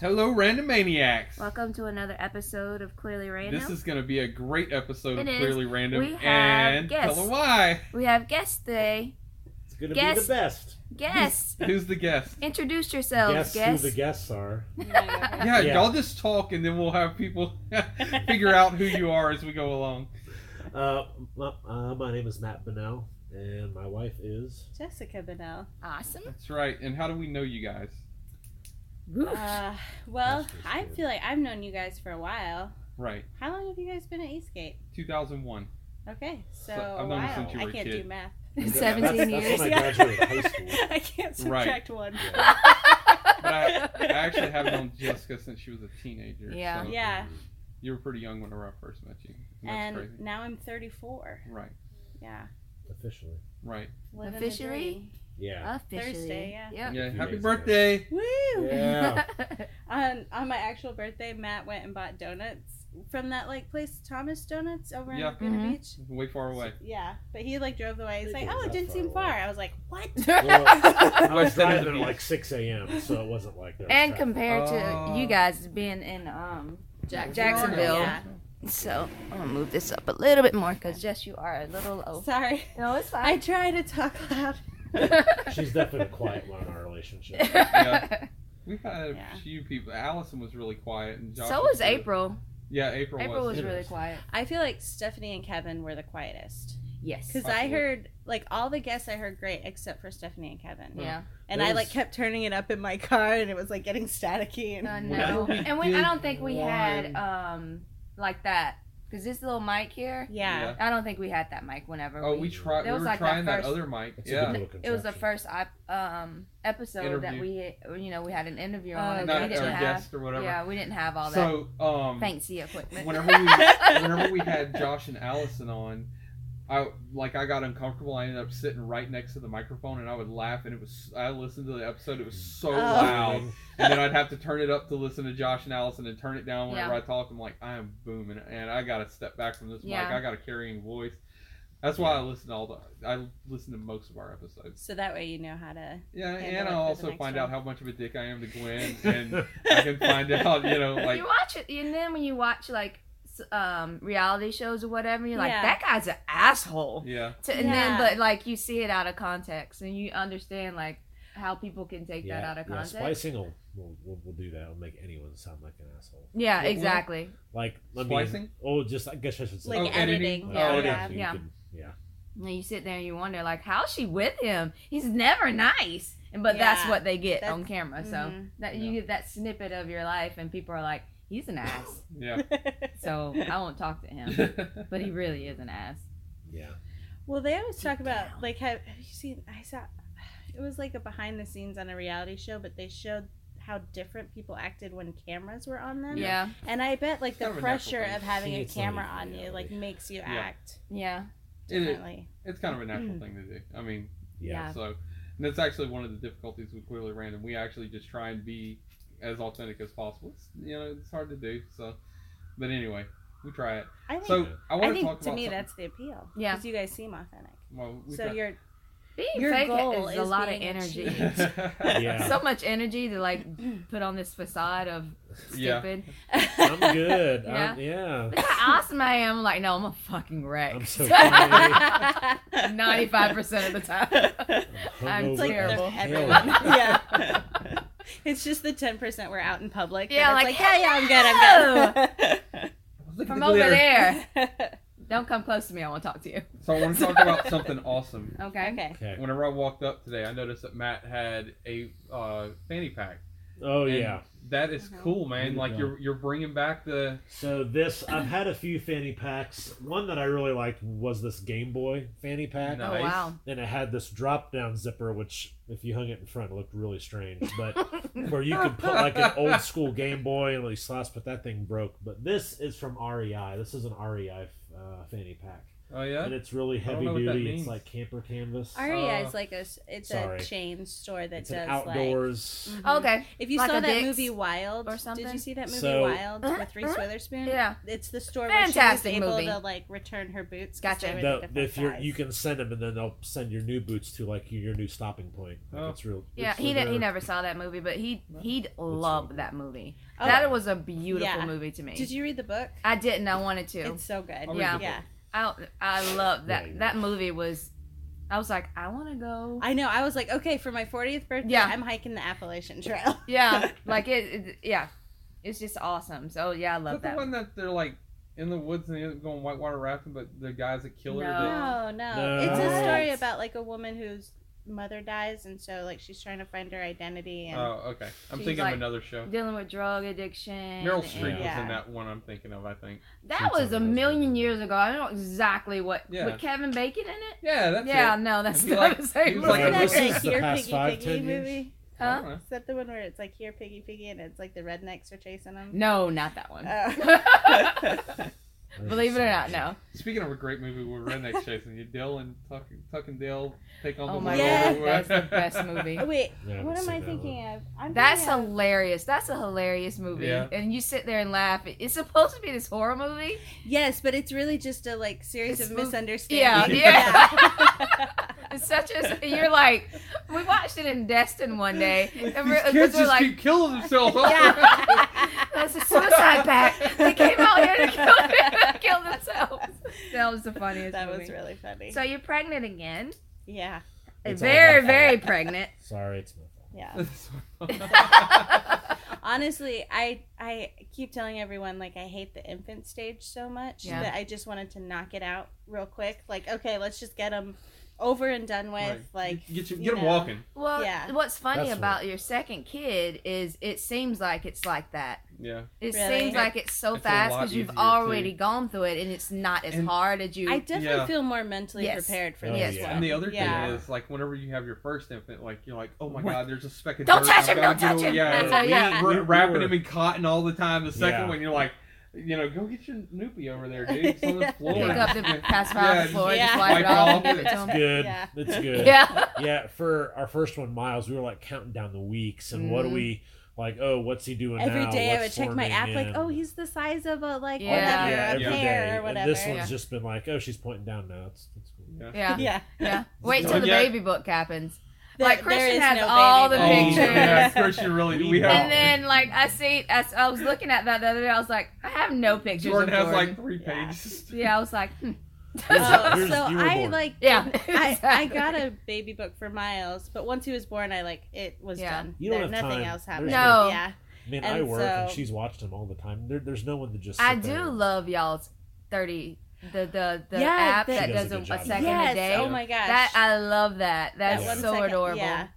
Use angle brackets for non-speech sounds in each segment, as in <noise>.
Hey guys, Hello, Random Maniacs. welcome to another episode of Clearly Random. This is going to be a great episode It of is. Clearly Random. We have and guests. tell them why. We have guests today. It's gonna be the best. Guests, <laughs> Who's the guest? introduce yourselves, Guess guests. who the guests are. <laughs> Yeah, Yeah. y'all just talk and then we'll have people <laughs> figure out who you are as we go along. Uh, my, uh, my name is Matt Bennell, and my wife is. Jessica Bennell. Awesome. That's right. And how do we know you guys? Uh, well, I feel like I've known you guys for a while. Right. How long have you guys been at Eastgate? 2001. Okay, so, So, I've a known you since you I were a can't kid. do math. <laughs> That's- 17 that's years. when I graduated high school. <laughs> I can't Right. subtract one. <laughs> But I, I actually have known Jessica since she was a teenager. Yeah. so Yeah, You were pretty young whenever I first met you. That's and crazy. now I'm 34. Right. Yeah. Officially. Right. Living Officially? Dream. Yeah. Officially. Thursday, yeah. Yep. Yeah. Happy birthday. Woo! Yeah. <laughs> On on my actual birthday, Matt went and bought donuts from that like place, Thomas Donuts, over Yeah. in Laguna Mhm. Beach. Way far away. Yeah, but he like drove the way. He's It like, "Oh, it didn't far seem away. far." I was like, "What?" <laughs> Well, I was West end of the driving at like 6 a.m., so it wasn't like there was and traffic. compared Oh. to you guys being in um Jack Jacksonville, Yeah. so I'm gonna move this up a little bit more because Jess, you are a little low. Sorry, No, it's fine. I try to talk loud. <laughs> She's definitely the quiet one in our relationship. <laughs> Yeah. We've had a Yeah. few people. Allison was really quiet, and Josh so was good. April. Yeah, April, April was It really quiet. I feel like Stephanie and Kevin were the quietest Yes. because I Possibly. heard like all the guests I heard great except for Stephanie and Kevin. Yeah. And There I like was- kept turning it up in my car and it was like getting staticky and I Whenever know. we And we, I did don't think we had one- um like that because this little mic here. yeah. I don't think we had that mic whenever. Oh, we tried. That We was were like that trying that, first- other mic. It's a yeah, good It was the first um, episode that we, you know, we had an interview Oh, on. okay. we not didn't our have, guest or whatever. yeah, we didn't have all that so, um, fancy equipment. whenever we <laughs> whenever we had Josh and Allison on, I like I got uncomfortable. I ended up sitting right next to the microphone, and I would laugh, and it was I listened to the episode. It was so Oh. loud, <laughs> and then I'd have to turn it up to listen to Josh and Allison, and turn it down whenever Yeah. I talk. I'm like I am booming, and I got to step back from this Yeah. mic. I got a carrying voice. That's why I listen to all the I listen to most of our episodes. So that way you know how to. Yeah, and I'll also find one. out how much of a dick I am to Gwen, <laughs> and I can find out, you know, like you watch it, and then when you watch like s- um, reality shows or whatever, you're like, Yeah. that guy's an asshole. yeah, To, and Yeah. then, but like you see it out of context, and you understand like how people can take that out of yeah, context. splicing will, will, will, will do that. It'll make anyone sound like an asshole. Yeah, What will? exactly. Like, I mean, Splicing? oh, just, I guess I should say. Like Oh, editing? editing. Oh, Yeah, editing. yeah. So you Yeah. can- yeah. And then you sit there and you wonder, like, how's she with him? He's never nice. And but that's Yeah. what they get That's- on camera. So mhm. that you get that snippet of your life, and people are like, he's an ass. <laughs> yeah. <laughs> So I won't talk to him, but he really is an ass. Yeah. well, they always talk about like have, have you seen? I saw it was like a behind the scenes on a reality show, but they showed how different people acted when cameras were on them. Yeah, And I bet like the kind of a natural pressure of having a camera even on you like makes you Yeah. act yeah. It is. differently. It's kind of a natural <clears throat> thing to do. I mean, Yeah. Yeah. so and that's actually one of the difficulties with Clearly Random. We actually just try and be as authentic as possible. It's, you know, it's hard to do. So, but anyway, we try it. I think. So I I want to talk to about me something- that's the appeal. Yeah. Because you guys seem authentic. well, we so try- you're Being Your fake goal is a lot of energy. <laughs> Yeah. so much energy to like put on this facade of Yeah. stupid. I'm good. <laughs> Yeah. I'm, yeah. Look how awesome I am. Like, no, I'm a fucking wreck. I'm so <laughs> Ninety-five percent of the time. I'm Hungover It's like terrible. as everyone. hell. yeah. <laughs> It's just the ten percent we're out in public. Yeah, that like, it's yeah, yeah, I'm good, I'm good. <laughs> From the over there. <laughs> Don't come close to me. I want to talk to you. So I want to talk about something awesome. Okay. okay. Okay. Whenever I walked up today, I noticed that Matt had a uh, fanny pack. Oh And yeah. that is Mhm. cool, man. Like go. you're you're bringing back the So this, I've had a few fanny packs. One that I really liked was this Game Boy fanny pack, Nice. Oh wow. and it had this drop-down zipper, which if you hung it in front, it looked really strange. But <laughs> where you could put like an old school Game Boy and really slash, but that thing broke. But this is from REI. This is an REI uh, fanny pack. Oh yeah. and it's really heavy know what that duty. It's like camper canvas. REI Uh, is like a s- it's sorry. a chain store that it's does an like outdoors. Mhm. Okay. If you Like saw that Dick's movie Wild, or something, did you see that movie So- Wild Uh-huh, with Reese uh-huh. Witherspoon? Yeah. It's the store Fantastic where she was movie. able to like return her boots. Gotcha. they the No, if you're you can send them and then they'll send your new boots to like your new stopping point. Like Oh. it's real. Yeah, it's he real- ne- he never saw that movie, but he he loved really that movie. Oh, That was a beautiful Yeah. movie to me. Did you read the book? I didn't. I wanted to. It's so good. I'll read Yeah. the yeah. Book. I I love that. Yeah, yeah. That movie was. I was like, I want to go. I know. I was like, okay, for my 40th birthday, Yeah. I'm hiking the Appalachian Trail. <laughs> Yeah, <laughs> like it, it. Yeah, it's just awesome. So yeah, I Is love that the that. one that they're like in the woods and they're going whitewater rafting, but the guys a killer. No. they- No, no, No. It's a story about like a woman whose mother dies, and so like she's trying to find her identity. And Oh, okay. I'm She's thinking like- of another show. Dealing with drug addiction. Meryl and- Streep was Yeah. in that one. I'm thinking of. I think. That was a million years ago. I don't know exactly what. Yeah. With Kevin Bacon in it. Yeah, that's yeah, it. no, that's not like- the same he like Isn't a- that This is the Here past Piggy five, Piggy 10 years? movie? I Huh? Is that the one where it's like here Piggy Piggy and it's like the rednecks are chasing them? No, not that one. Oh. <laughs> <laughs> <laughs> Believe it or not, no. Speaking of a great movie with rednecks chasing you, Dale and Tuck, Tuck and Dale take on Oh the my world. god, <laughs> that's the best movie. Oh, wait, Yeah, what am I seen that thinking of? I'm That's thinking of- hilarious. That's a hilarious movie. Yeah. And you sit there and laugh. It's supposed to be this horror movie. yes, but it's really just a like series It's of mov- misunderstandings. Yeah, <laughs> <laughs> It's such as You're like, we watched it in Destin one day, These and we're, kids we're just like, keep killing themselves. Yeah. <laughs> that's a suicide pact. They came out here to kill, <laughs> kill themselves. That was the funniest that movie. was really funny. So you're pregnant again. yeah, It's very, very pregnant. <laughs> Sorry, it's my fault. yeah. Honestly, I I keep telling everyone like I hate the infant stage so much Yeah. that I just wanted to knock it out real quick. Like, okay, let's just get them over and done with. Right. Like, get you, you get them know. walking. Well, Yeah. what's funny That's about your second kid is it seems like it's like that. Yeah. It Really? seems like it's so It's fast because you've already too. gone through it and it's not as And hard as you. I definitely Yeah. feel more mentally Yes. prepared for Oh, this yeah. one. And the other yeah. thing is, like, whenever you have your first infant, like, you're like, oh my Right. god, there's a speck of Don't dirt. touch I've him, gotta don't touch him. Yeah, That's yeah. We're We- we wrapping him in cotton all the time. The second one, you're like, you know, go get your noopy over there, dude. It's on the <laughs> floor. pick up the Yeah. pacifier Yeah, off the floor, Yeah. just wipe it off, off. and give it to It's him. good. Yeah. It's good. <laughs> Yeah. Yeah, for our first one, Miles, we were like counting down the weeks and what do Mhm. we like? Oh, what's he doing Every now? day I would check my forming app, like, oh, he's the size of a like Yeah. whatever, Yeah, a every pear day. or And whatever. this one's Yeah. just been like, oh, she's pointing down now. It's, it's cool. Yeah. Yeah. yeah. Yeah. Wait till the yeah. baby book happens. There- Like, there Christian has no all baby the Oh, pictures. yeah, of course you really. We have. And then, like, I see, I, I was looking at that the other day. I was like, I have no pictures Jordan of has Jordan. like three pages. yeah, I was like, hmm. <laughs> Oh, Here's- so I born. like yeah. <laughs> I, I got a baby book for Miles, but once he was born, I like it was Yeah. done. You don't There- have nothing time. else happened. There's No. Yeah. I mean, And I work and she's watched him all the time. There, there's no one to just. I do there. love y'all's 30, the, the, the Yeah, app the- that does, does a a, a job. second yes. a day. Oh my gosh. that, I love that. That's That so second- adorable. Yeah.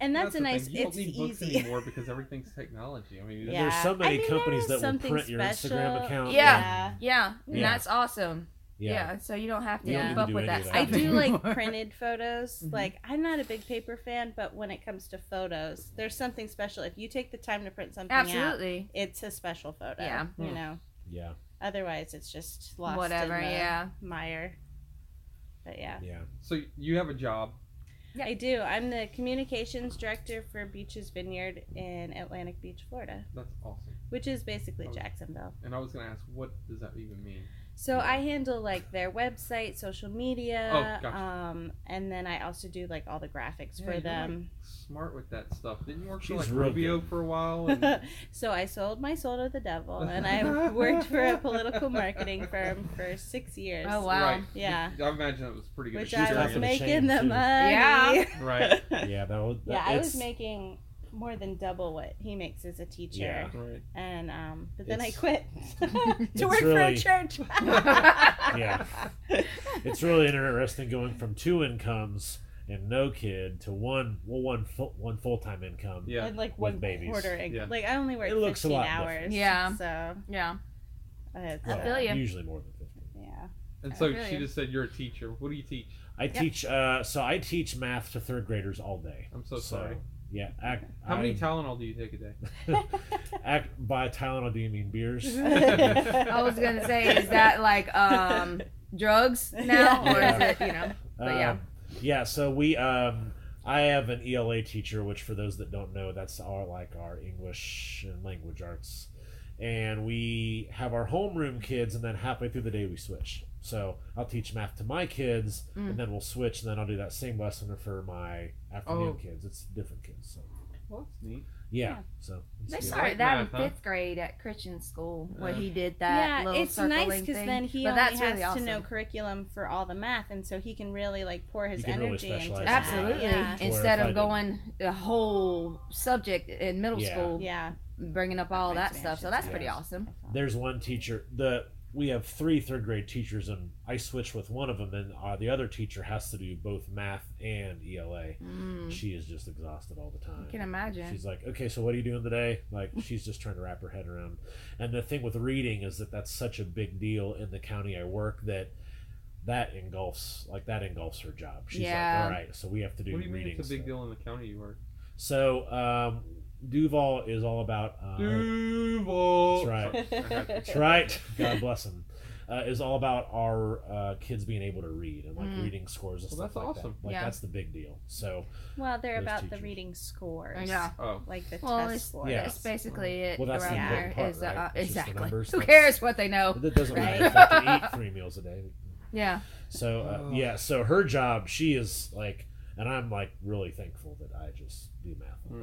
And that's, the a nice. Thing. You It's don't need books easy. anymore <laughs> because everything's technology. I mean, Yeah. There's so many I think companies that will print your Instagram account. Yeah. Yeah, and Yeah. that's awesome. Yeah. Yeah. so you don't have to keep up with that of that. stuff I do like <laughs> printed photos. Mhm. Like I'm not a big paper fan, but when it comes to photos, there's something special. If you take the time to print something out, Absolutely. it's a special photo. Yeah. You Hmm. know. Yeah. Otherwise, it's just lost Whatever, in the yeah. mire. But yeah. Yeah. So you have a job. Yeah. I do. I'm the communications director for Beaches Vineyard in Atlantic Beach, Florida, That's awesome. which is basically Oh. Jacksonville. And I was gonna ask, what does that even mean? So I handle like their website, social media, Oh, gotcha. um, and then I also do like all the graphics Yeah, for you're, them. Smart with that stuff. Didn't you work for She's like real Rubio good. for a while? <laughs> And... so I sold my soul to the devil, and I worked for a <laughs> political marketing firm for six years. Oh, wow. Right. Yeah. I imagine it was pretty good. Which I was making chain, the money. Yeah. <laughs> Right. Yeah. That was. Yeah, I was making more than double what he makes as a teacher. Yeah. Right. And um, but then I quit <laughs> <laughs> to work for a church. <laughs> Yeah. It's really interesting going from two incomes and no kid to one well one full one full time income. Yeah. And like one babies. quarter income. Yeah. Like I only work It looks a 15 lot hours. different. Yeah. So Yeah. it's, I uh, feel ya. Usually more than fifty. Yeah. And so feel she you. just said you're a teacher. What do you teach? I teach. Uh, so I teach math to third graders all day. I'm so sorry. Yeah. Act, How many Tylenol do you take a day? <laughs> act, by Tylenol, do you mean beers? <laughs> I was gonna say, is that like um drugs <laughs> now, or Yeah. is it you know? But yeah. Um, yeah. So we, um, I have an ELA teacher, which for those that don't know, that's our like our English and language arts, and we have our homeroom kids, and then halfway through the day we switch. So I'll teach math to my kids, Mm. and then we'll switch, and then I'll do that same lesson for my afternoon Oh. kids. It's different kids. So Well, that's neat. yeah. Yeah. So They started that math, in huh? fifth grade at Christian school, where Yeah. he did that yeah, little it's nice because then he but only has really awesome. to know curriculum for all the math, and so he can really like pour his He can really energy into specialize in that. that. Absolutely. Yeah. Instead of going the whole subject in middle Yeah. school, Yeah. bringing up all that Makes stuff. So that's anxious, pretty awesome. There's one teacher. The we have three third grade teachers, and I switch with one of them, and uh, the other teacher has to do both math and ELA. Mm, She is just exhausted all the time. I can imagine. She's like, okay, so what are you doing today? Like, she's just trying to wrap her head around. And the thing with reading is that that's such a big deal in the county I work that that engulfs, like, that engulfs her job. She's Yeah. like, all right, so we have to do What do you mean reading. it's a big stuff." deal in the county you work? So, um, Duval is all about. Uh, Duval. That's right. <laughs> That's right. God bless him. Uh, is all about our uh, kids being able to read and like Mm. reading scores and Well, stuff that's like awesome. that. Like Yeah. that's the big deal. So Well, they're Those about the reading scores. Yeah. Oh. Like the Well, test it's, scores. Yeah. that's basically it Well, that's the around important part, is, uh, right? It's just the exactly. numbers. Who cares what they know? that doesn't Right. really They to eat <laughs> three meals a day. Yeah. So uh, Oh. yeah, so her job, she is like, and I'm like really thankful that I just do math. all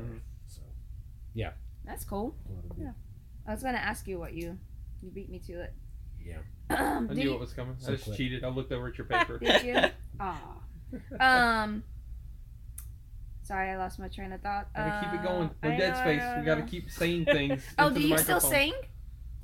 day. Mhm. That's cool. what a big- Yeah. I was gonna ask you what you you beat me to it. Yeah. Um, <clears throat> I knew you- what was coming. So I just quick. cheated. I looked over at your <laughs> paper. Did you? <laughs> Aw. <laughs> Um. Sorry, I lost my train of thought. Gotta keep it Uh, going. I No dead know, I space. know, We gotta know. keep saying things. Oh, into do the you still sing?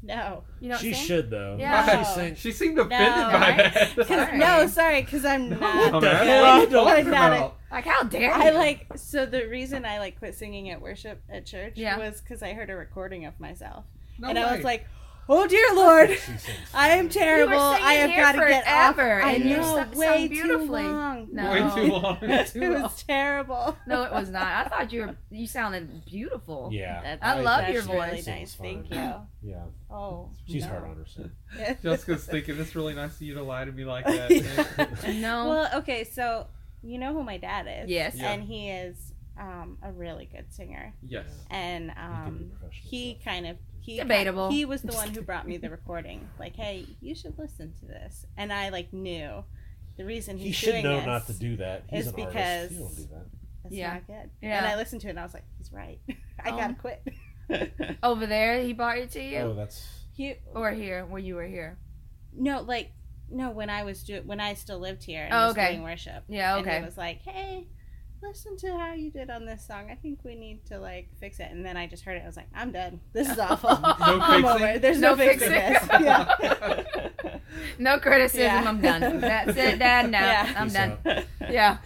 No. You don't she sing? should though. Yeah. She sings. She seemed offended No. by Right? that. <laughs> 'Cause- Sorry. no, sorry, because I'm <laughs> oh, not. What the man, hell what are you are you talking talking about? about? Like, how dare you? I like so the reason I like quit singing at worship at church Yeah. was because I heard a recording of myself No and I was like, "Oh dear Lord, <laughs> I am terrible. I have got to get off." forever, I and you know, sung- way sung too beautifully. long. No. Way too <laughs> long. it Too long. was terrible. No, it was not. I thought you were. You sounded beautiful. Yeah. That's, I love that's your really voice. nice. Thank you. <laughs> Yeah. Oh, She's no. hard on herself. Jessica's thinking it's really nice of you to lie to me like that. No. Well, okay, so you know who my dad is. Yes. Yeah. And he is um, a really good singer. yes. And be um, professional he stuff. kind of he Debatable. He was the one who <laughs> brought me the recording. Like, hey, you should listen to this. And I like knew the reason he's He should doing know this not to do that. He's is an artist. because- He don't do that. It's Yeah. not good. Yeah. And I listened to it and I was like, he's right. <laughs> I Oh. gotta quit. <laughs> Over there, he brought it to you, Oh, that's he or here, where you were here. no like no when I was do when I still lived here and Oh, was okay. doing worship. Yeah. And Okay. was like, hey. Listen to how you did on this song. I think we need to like fix it. And then I just heard it. I was like, I'm done. This is awful. <laughs> No I'm fixing? over it. There's no, No fixing fixing. this. <laughs> Yeah. No criticism. Yeah. I'm done. That's it, <laughs> Dad. No, Yeah. I'm Peace done. out. Yeah.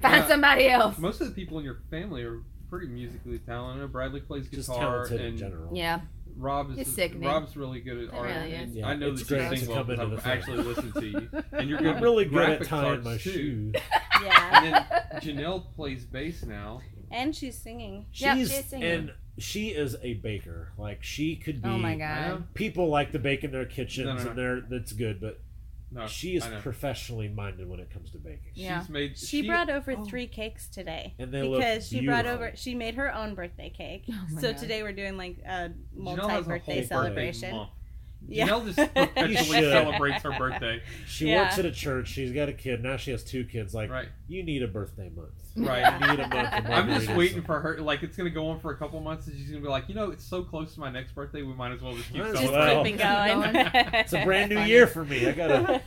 Find Yeah. somebody else. Most of the people in your family are pretty musically talented. Bradley plays Just guitar, talented in general. Yeah. Rob is It's. Rob's really good at It art. really and is. Yeah, I know it's that you great sing well because the I've actually listened to you, <laughs> and you're good. I'm really with good at tying my too. shoes. <laughs> yeah. And then Janelle plays bass now. And she's singing. Yep, She's she's singing. and she is a baker. Like she could oh be. Oh my god. People like to bake in their kitchens, No, no, no. and they're that's good. But No, she is professionally minded when it comes to baking. Yeah. She's made. She, she brought over oh. three cakes today And they look because she brought over. She made her own birthday cake. Oh so God. today we're doing like a Janelle has a multi-birthday whole celebration. month. Yeah. Janelle just <laughs> <laughs> perpetually should. celebrates her birthday. She Yeah. works at a church. She's got a kid now. She has two kids. Like Right. you need a birthday month. Right. You need a month. I'm just waiting for her. Like it's gonna go on for a couple months, and she's gonna be like, you know, it's so close to my next birthday. We might as well just keep Might as Just well. celebrating. keep going. <laughs> It's a brand new year for me. I gotta.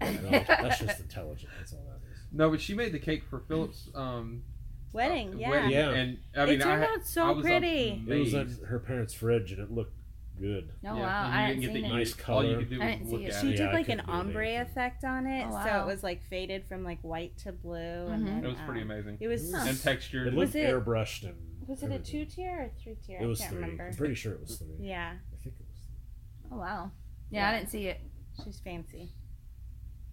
That's just intelligent. That's all that is. No, but she made the cake for Philip's um, Wedding, uh, yeah. wedding, Yeah. and I mean, it turned I, out I so was pretty. It was amazed. in her parents' fridge, and it looked good. Oh Yeah, wow. and I you hadn't didn't seen get it. Nice use- All you color. could do I was didn't look see it. at She it. Did I like an ombre anything. effect on it, Oh, so it was like faded from like white to blue, and Mhm. then It was pretty um, amazing. It was And textured. It Was looked it- airbrushed and. was it a two tier or three tier? It was I can't three. remember. I'm pretty sure it was three. Yeah, I think it was. Three. Oh wow. Yeah, I didn't see it. she's fancy.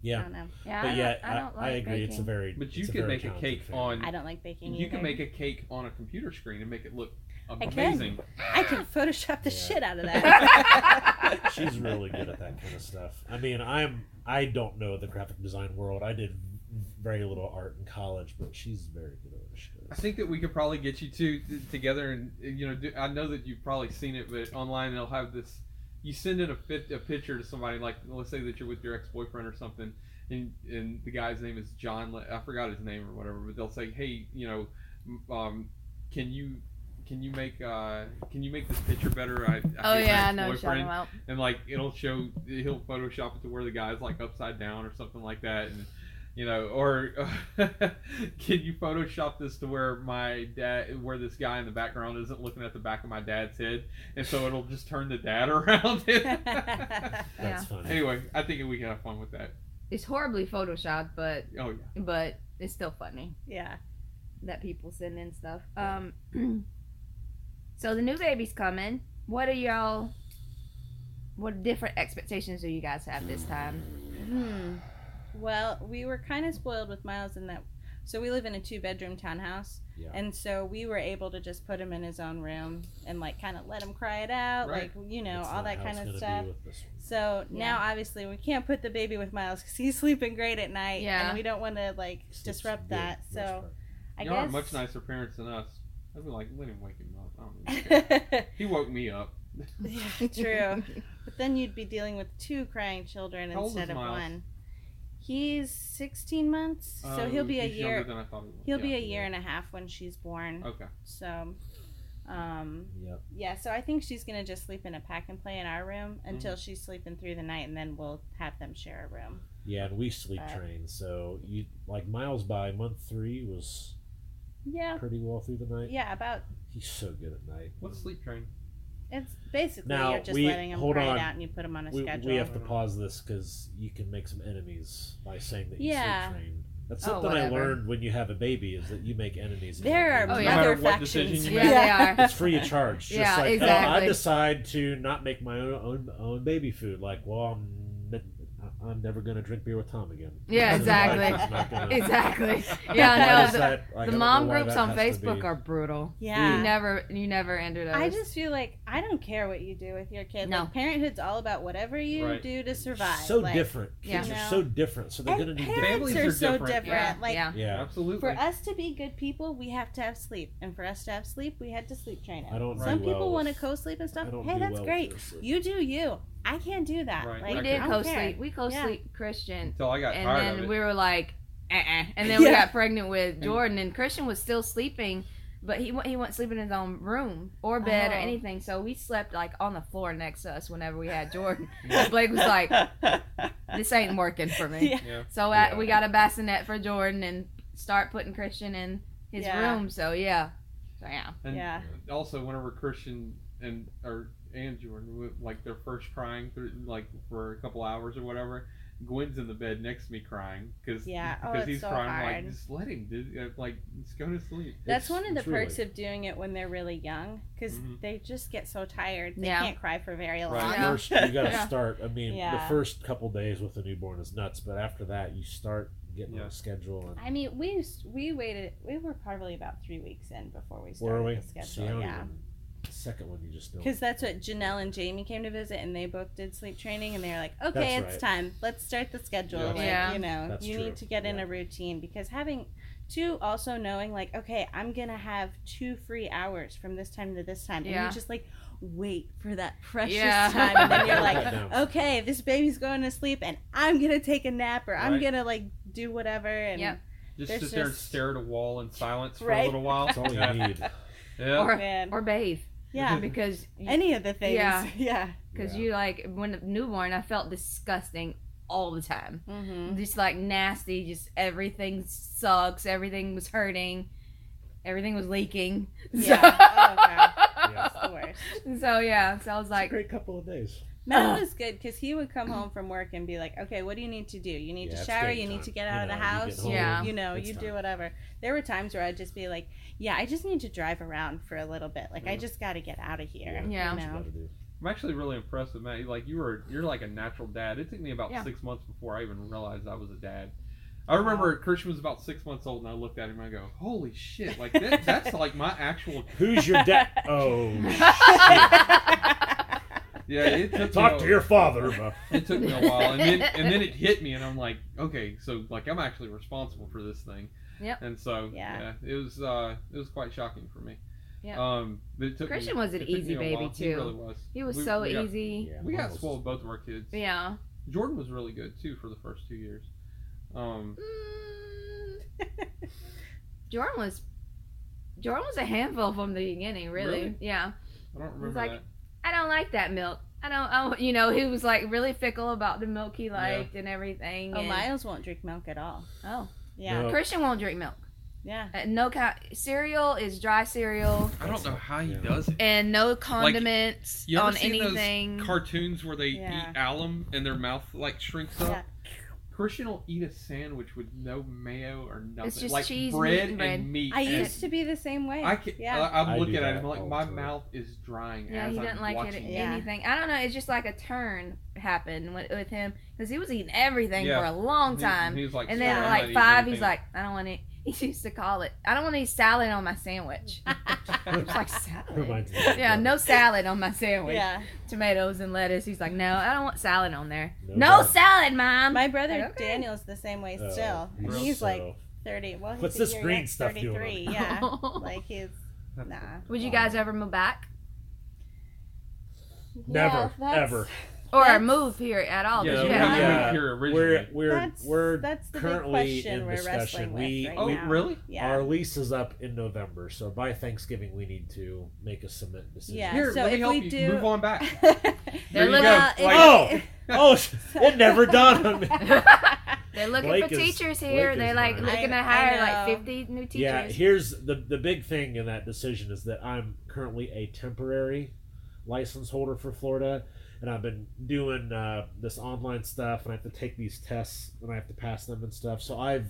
Yeah. I Yeah, don't know. Yeah. but I yeah, don't, I, don't I, like agree. It's a baking. very. But you it's could very make a cake family. on. I don't like baking You either. can make a cake on a computer screen and make it look I can. amazing. I can Photoshop the Yeah. shit out of that. <laughs> She's really good at that kind of stuff. I mean, I'm I don't know the graphic design world. I did very little art in college, but she's very good at what she does. I think that we could probably get you two t- together, and you know, do, I know that you've probably seen it, but online they'll have this. You send in a fit, a picture to somebody, like let's say that you're with your ex boyfriend or something, and and the guy's name is John. I forgot his name or whatever, but they'll say, hey, you know, um, can you can you make uh can you make this picture better? I, I Oh my yeah, I know what you're ex-boyfriend." talking about. and like it'll show he'll photoshop it to where the guy's like upside down or something like that and you know or <laughs> can you photoshop this to where my dad where this guy in the background isn't looking at the back of my dad's head and so it'll just turn the dad <laughs> around <laughs> That's Yeah. funny. anyway i think we can have fun with that It's horribly photoshopped, but oh yeah but it's still funny yeah. that people send in stuff. Um, <clears throat> so the new baby's coming. What are y'all? What different expectations do you guys have this time? Hmm. Well, we were kind of spoiled with Miles in that. So we live in a two-bedroom townhouse, Yeah. and so we were able to just put him in his own room and like kind of let him cry it out, Right. like you know That's all that kind of stuff. with this one. So now obviously we can't put the baby with Miles because he's <laughs> sleeping great at night, Yeah. and we don't want to like disrupt good that. for So part. I y'all guess are much nicer parents than us i'd be like let him wake him up I don't really care. he woke me up yeah, <laughs> true. But then you'd be dealing with two crying children How instead of Miles? one. He's 16 months, so Oh, he'll be a year. than I thought he was. He'll be a year and a half when she's born. okay So, um, Yep. yeah. So I think she's gonna just sleep in a pack and play in our room Mm-hmm. until she's sleeping through the night, and then we'll have them share a room. Yeah, and we sleep But- train, so you like Miles by month three was Yeah. pretty well through the night. Yeah. About He's so good at night. what's sleep train it's basically Now, you're just we- letting them hold cry on. out, and you put them on a We, schedule. we have to pause this because you can make some enemies by saying that you Yeah. sleep train. That's Oh, something I whatever. learned when you have a baby is that you make enemies. in There your are Oh, baby. yeah. No other matter what factions. decision you Yeah, they are. It's free of charge. <laughs> Just Yeah, like, oh, I exactly. decide to not make my own, own own baby food. Like, well, I'm I'm never gonna drink beer with Tom again. Yeah, This is my- exactly. this is not gonna- <laughs> Exactly. <laughs> Yeah, no. The, that- like, the mom groups on Facebook are brutal. Yeah. You never, you never enter those. I just feel like I don't care what you do with your kid. No. Like parenthood's all about whatever you Right. do to survive. So like, different. Kids Yeah. are so different, so they're And gonna need different. Families are, are so different. different. yeah, Like yeah. Yeah, absolutely for us to be good people, we have to have sleep, and for us to have sleep, we had to sleep train it. I don't. Some do people well want to co-sleep and stuff. Hey, that's well great. You do you. I can't do that. Right. Like, we did I don't care. co-sleep. We co-sleep Christian, until I got and tired then of it we were like, uh-uh. and then we got pregnant with Jordan, and Christian was still sleeping, but he wa- he wasn't sleeping in his own room or bed or Oh. anything. So we slept like on the floor next to us whenever we had Jordan. <laughs> Blake was like, <laughs> "This ain't working for me." Yeah. yeah So Yeah. we got a bassinet for Jordan and start putting Christian in his Yeah. room. So yeah, so yeah. And Yeah. also, whenever Christian and or and Jordan were, like they're first crying through like for a couple hours or whatever, Gwen's in the bed next to me crying because Yeah. Oh, because it's he's so crying. Hard. like just let him, dude. Uh, like just go to sleep. That's It's- one of the it's really- perks of doing it when they're really young, because Mhm. they just get so tired they Yeah. can't cry for very long. Right. Yeah. First, you got to <laughs> start. I mean, the first couple days with a newborn is nuts, but after that, you start getting on a schedule. And I mean, we we waited. We were probably about three weeks in before we started where we? the schedule. don't yeah, even- the second one, you just don't. because that's what Janelle and Jamie came to visit, and they both did sleep training, and they were like, "Okay, That's it's right. time. Let's start the schedule. Yeah. Like, Yeah. you know, That's you true. need to get in a routine because having." Two, also knowing like, okay, I'm gonna have two free hours from this time to this time, and Yeah. you just like wait for that <laughs> precious Yeah. time, and then you're <laughs> like, that okay, this baby's going to sleep, and I'm gonna take a nap, or I'm Right. gonna like do whatever, and Yep. Just There's sit there and stare at a wall in silence for Right. a little while. That's all you <laughs> need. Yeah. Or man, or bathe yeah, <laughs> because any of the things, Yeah. <laughs> yeah. because Yeah. you like when newborn, I felt disgusting all the time. Mm-hmm. Just like nasty, just everything sucks. Everything was hurting. Everything was leaking. <laughs> Yeah. So, Oh, God. Yeah. It's the worst. so yeah, so I was It's a like, great couple of days. Matt was good because he would come home from work and be like, "Okay, what do you need to do? You need Yeah, to shower. game You need to get You out of the house. home, Yeah. You know, it's you do whatever." There were times where I'd just be like, "Yeah, I just need to drive around for a little bit. Like, I mm. just got to get out of here." Yeah. You you know? I'm actually really impressed with Matt. Like you were, you're like a natural dad. It took me about Yeah. six months before I even realized I was a dad. I remember Christian was about six months old, and I looked at him and I go, "Holy shit! Like that, that's like my actual." Who's your dad? <laughs> oh, <laughs> Yeah, it took talk me to a- your father. <laughs> It took me a while, and then and then it hit me, and I'm like, okay, so like I'm actually responsible for this thing. Yep. And so Yeah. yeah, it was uh it was quite shocking for me. Yeah. Um, but it took Christian me, was an it easy baby, while. too. He really was. he was We- so we got- easy. Yeah, We mine got spoiled both of our kids. Yeah. Jordan was really good too for the first two years. Um, Mm. <laughs> Jordan was Jordan was a handful from the beginning, really. Really? Yeah. I don't remember like- that. I don't like that milk. I don't, I don't you know, he was like really fickle about the milk he liked and everything. oh, and- Miles won't drink milk at all. Oh. Yeah, No. Christian won't drink milk. yeah. Uh, no ca- cereal is dry cereal I don't know how he Yeah. does it. and no condiments You ever on seen anything. those cartoons where they Yeah. eat alum and their mouth like shrinks up? Yeah. Christian will eat a sandwich with no mayo or nothing. It's just like cheese, bread, meat, and bread. and meat. I and used to be the same way. I can, yeah. I, I'm I looking do at that him like my time. mouth is drying yeah, as he I'm doesn't like watching it, Yeah. anything. I don't know. It's just like a turn happened with, with him because he was eating everything Yeah. for a long He- time. He, was like, And then at like five, he's like, I don't want to. He used to call it, I don't want any salad on my sandwich. <laughs> It's like salad. Yeah, no salad on my sandwich. yeah. Tomatoes and lettuce. He's like, no, I don't want salad on there. No No, salad. salad, mom. My brother Like, okay. Daniel's the same way Oh, still. And Really? he's like 30. Well, he's What's a this green next, stuff doing 33. it? Yeah. <laughs> like he's nah. Would you guys ever move back Never, Yeah, ever. Or That's- move here at all? Yeah, Did you we have- we- moved yeah. here We're we're That's- we're that's the currently in we're discussion. wrestling with we, right oh, now. really? Yeah. our lease is up in November, so by Thanksgiving we need to make a cement decision. Yeah. Here, so let me if help we you. do- Move on back. <laughs> They're There you looking- go. Well, Oh, <laughs> oh, it never dawned on me. <laughs> They're looking Blake for is- teachers here. Blake They're like mine. looking to I- I hire like 50 new teachers. Yeah, here's the the big thing in that decision is that I'm currently a temporary license holder for Florida, and I've been doing uh, this online stuff, and I have to take these tests, and I have to pass them and stuff. So I've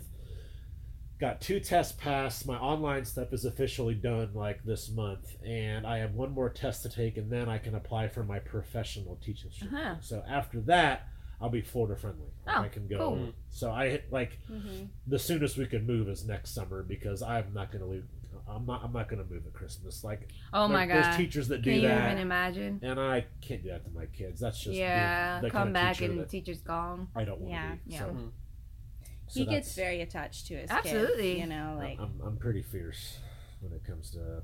got two tests passed. My online stuff is officially done like this month, and I have one more test to take, and then I can apply for my professional teaching. Uh-huh. So after that. I'll be Florida friendly. Oh, I can go. cool. So I like Mhm. the soonest we could move is next summer because I'm not going to leave. I'm not. I'm not going to move at Christmas. Like, oh my there- god. there's teachers that do Can you that, even imagine? and I can't do that to my kids. That's just yeah, the, the come kind of back and the that teacher's gone. I don't want Yeah. to be. Yeah. So, Mhm. so he gets very attached to his Absolutely. kids. You know, like I'm, I'm pretty fierce when it comes to.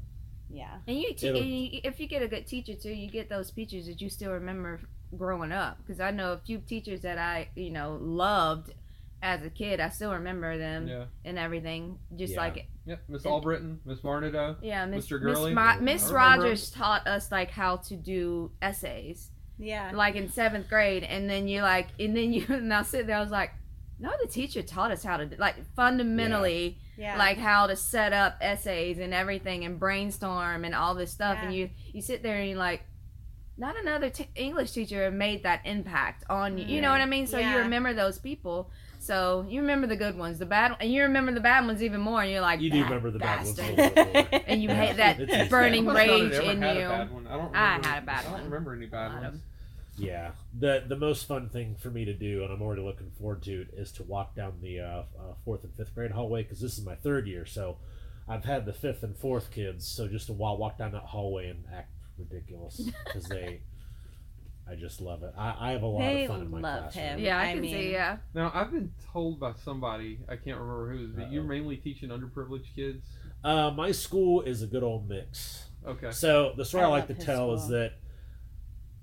yeah. And you, te- and you, if you get a good teacher too, you get those teachers that you still remember growing up. Because I know a few teachers that I, you know, loved as a kid. I still remember them Yeah. and everything. Just Yeah. like Yep. Miss Albritton, Miss Marnado. yeah, Miss Mr. Miss, Ma- Miss. Rogers taught us like how to do essays, Yeah. like in seventh grade, and then you like, and then you <laughs> and I sit there. I was like, no, the teacher taught us how to do, like fundamentally. Yeah. like how to set up essays and everything and brainstorm and all this stuff and you you sit there and you're like not another t- english teacher made that impact on you you know what i mean so you remember those people so you remember the good ones the bad and you remember the bad ones even more and you're like You do remember the bad ones a little bit <laughs> and you Yeah. hate that burning I must not have rage in had you A bad one. I don't. I had a bad one. I don't one. remember any bad ones. Yeah, the the most fun thing for me to do, and I'm already looking forward to it, is to walk down the uh, uh, fourth and fifth grade hallway because this is my third year. So I've had the fifth and fourth kids, so just to walk walk down that hallway and act ridiculous because they, I just love it. I, I have a lot They of fun in my love classroom. him. yeah i, I can mean- see yeah Now I've been told by somebody I can't remember who, but you're mainly teaching underprivileged kids. Uh, my school is a good old mix. Okay. So the story I I, like to his tell is that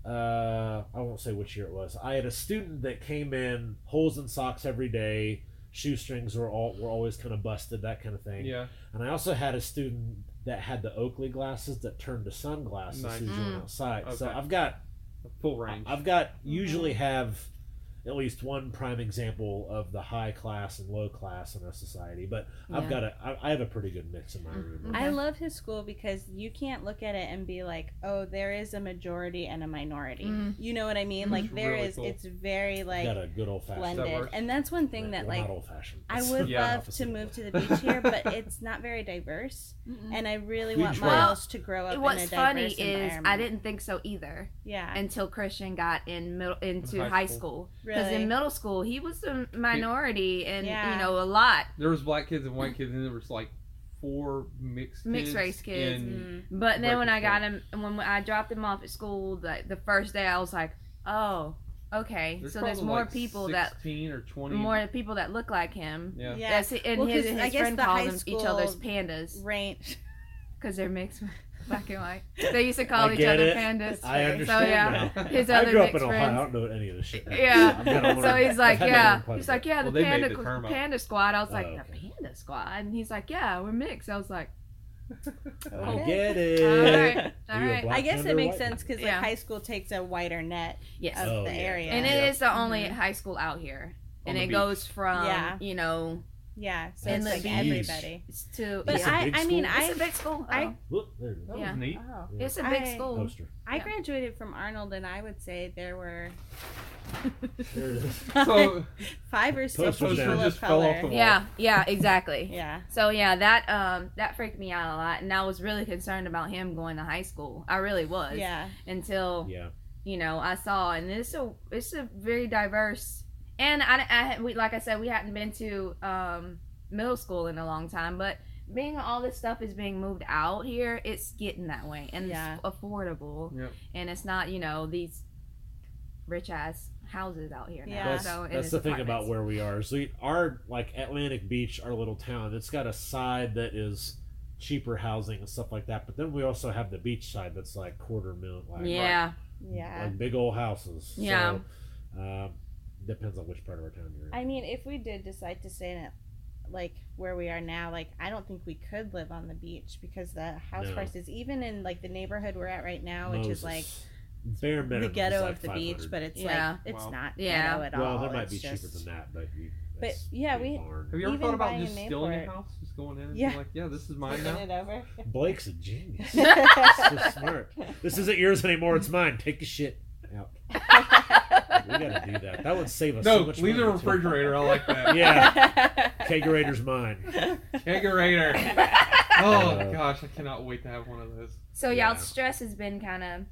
uh, I won't say which year it was. I had a student that came in holes in socks every day, shoestrings were all were always kind of busted, that kind of thing. Yeah. And I also had a student that had the Oakley glasses that turned to sunglasses Nice. as you went outside. So I've got Full range. I've got mm-hmm. usually have at least one prime example of the high class and low class in our society, but I've got a I, I have a pretty good mix in my room. I love his school because you can't look at it and be like, "Oh, there is a majority and a minority." Mhm. You know what I mean? Mhm. Like there Really is. cool. It's very like got a good old fashioned. That blended, works. and that's one thing that like not old fashioned. I would Yeah. love to move to the beach here, but it's not very diverse, and I really Huge want world. Miles to grow up what's in a funny diverse is i didn't think so either Yeah, until christian got in middle into high high school. school Because Really? in middle school, he was the minority, and Yeah. you know a lot. There was black kids and white kids, and there was like four mixed Mixed race kids. in- Mm. But then when I got him, when I dropped him off at school, like the first day, I was like, oh, okay. There's so there's more like, people that sixteen or twenty. more people that look like him. Yeah. Yeah. That's and Well, his, 'cause his I guess friend calls high them each other's pandas Range. <laughs> because they're mixed black and white. They used to call I each other it. pandas. I understand So, yeah. now. His I other grew up in mixed Ohio. I don't know any of this shit. Yeah. I'm gonna learn. So he's like, I've had to yeah. learn quite a He's like, yeah, the Well, they panda the panda squad. I was Oh, like, okay. the panda squad, and he's like, yeah, we're mixed. I was like, I get it. right, all Are you a right. black I guess it makes white sense because Yeah. like high school takes a wider net Yes. of Oh, the yeah. area. and Yeah. it is the only Mhm. high school out here, On and it beach. goes from Yeah. you know yeah, so In it's the like beach. everybody. it's to But Is it a I, big I mean, school? I, it's a big school. I- Oh, Look, there it is. That Yeah. was neat. oh. it's a big I- school. Poster. I Yeah. graduated from Arnold, and I would say there were There it is. <laughs> So five or six Posters people down. of Just fell off color. the Yeah, yeah, exactly. Yeah, So yeah, that um that freaked me out a lot, and I was really concerned about him going to high school. I really was. yeah, Until Yeah. you know I saw, and it's a it's a very diverse, and I, I we like I said we hadn't been to um middle school in a long time, but being all this stuff is being moved out here, it's getting that way, and Yeah. it's affordable, Yep. and it's not you know these rich ass houses out here now. Yeah. That's, so, that's it's the thing about where we are. So we, our like Atlantic Beach, our little town, it's got a side that is cheaper housing and stuff like that. But then we also have the beach side that's like quarter million, like, Yeah, yeah. like big old houses. Yeah. So, um, depends on which part of our town you're in. I mean, if we did decide to stay in it, like where we are now, like I don't think we could live on the beach because the house No. prices, even in like the neighborhood we're at right now, which is like bare minimum the ghetto like of the beach, but it's Yeah. like it's Wow. not Yeah. ghetto at well, all. there might It's be just- cheaper than that, but you. But, yeah, we- barn. Have you ever thought about just stealing your house, just going in and Yeah. being like, yeah, this is mine Flipping now. it over. <laughs> Blake's a genius. <laughs> so smart. This isn't yours anymore. It's mine. Take your shit out. <laughs> We gotta do that. That would save us so No, much leave the money, too. refrigerator. I like that. <laughs> Yeah, <laughs> kegerator's mine. Kegerator. <laughs> Oh Uh, gosh, I cannot wait to have one of those. So Yeah. y'all's stress has been kind of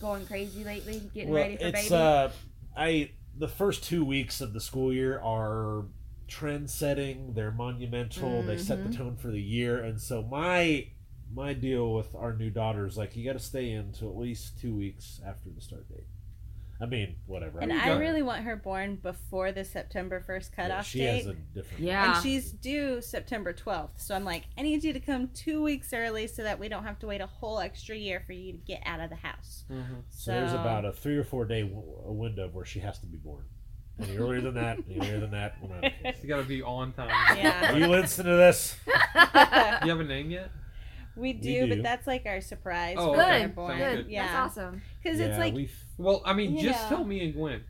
going crazy lately, getting well, ready for it's baby. uh, I the first two weeks of the school year are trend setting. They're monumental. They set Mm-hmm. the tone for the year, and so my my deal with our new daughter is like you got to stay in to at least two weeks after the start date. I mean, whatever. and I, I really want her born before the September first yeah, cutoff she date. has a different. Yeah. And she's due September 12th. So I'm like, I need you to come two weeks early so that we don't have to wait a whole extra year for you to get out of the house. Mm-hmm. So there's about a three or four day w- a window where she has to be born. Any earlier than that, any earlier than that, we're not <laughs> okay. You got to be on time. Yeah. Are you listening to this? <laughs> You have a name yet? We do, do. but that's like our surprise. Oh, when okay. they're good, good. Yeah. That's awesome. Because yeah, it's like, we've Well, I mean, just know. tell me and Gwen.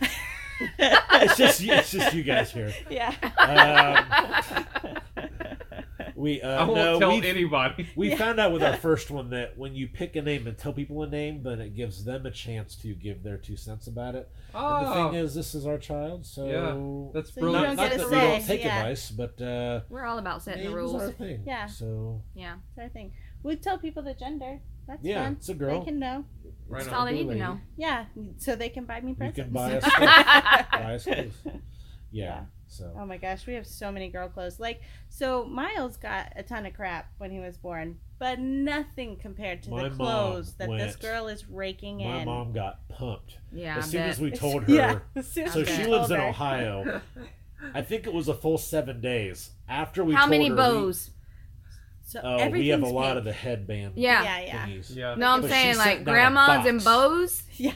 <laughs> it's just it's just you guys here. yeah. Uh, We I uh, won't no, tell we anybody. <laughs> we Yeah. found out with our <laughs> first one that when you pick a name and tell people a name, then it gives them a chance to give their two cents about it. And the Oh, thing is, this is our child, so Yeah, that's So you not, brilliant. don't not get that a we don't take yeah. advice, but uh, We're all about setting the names are a rules. thing. Yeah. So Yeah, That's our thing. We tell people the gender. That's yeah, fun. it's a girl. They can know. Right that's on. all they need to know. Yeah. So they can buy me You presents. can buy us <laughs> buy us clothes. Yeah. Yeah. So Oh my gosh, we have so many girl clothes. Like, so Miles got a ton of crap when he was born, but nothing compared to My the clothes that this girl is raking my in. My mom got pumped Yeah, as I soon bet. as we <laughs> told her. Yeah. as soon So she told lives in. Ohio. <laughs> I think it was a full seven days after we. How told many her we- bows? So Oh, we have a lot pink. of the headband. Yeah. Yeah, yeah. thingies. Yeah. No, I'm But saying like sent down a grandmas and bows. <laughs> Yeah.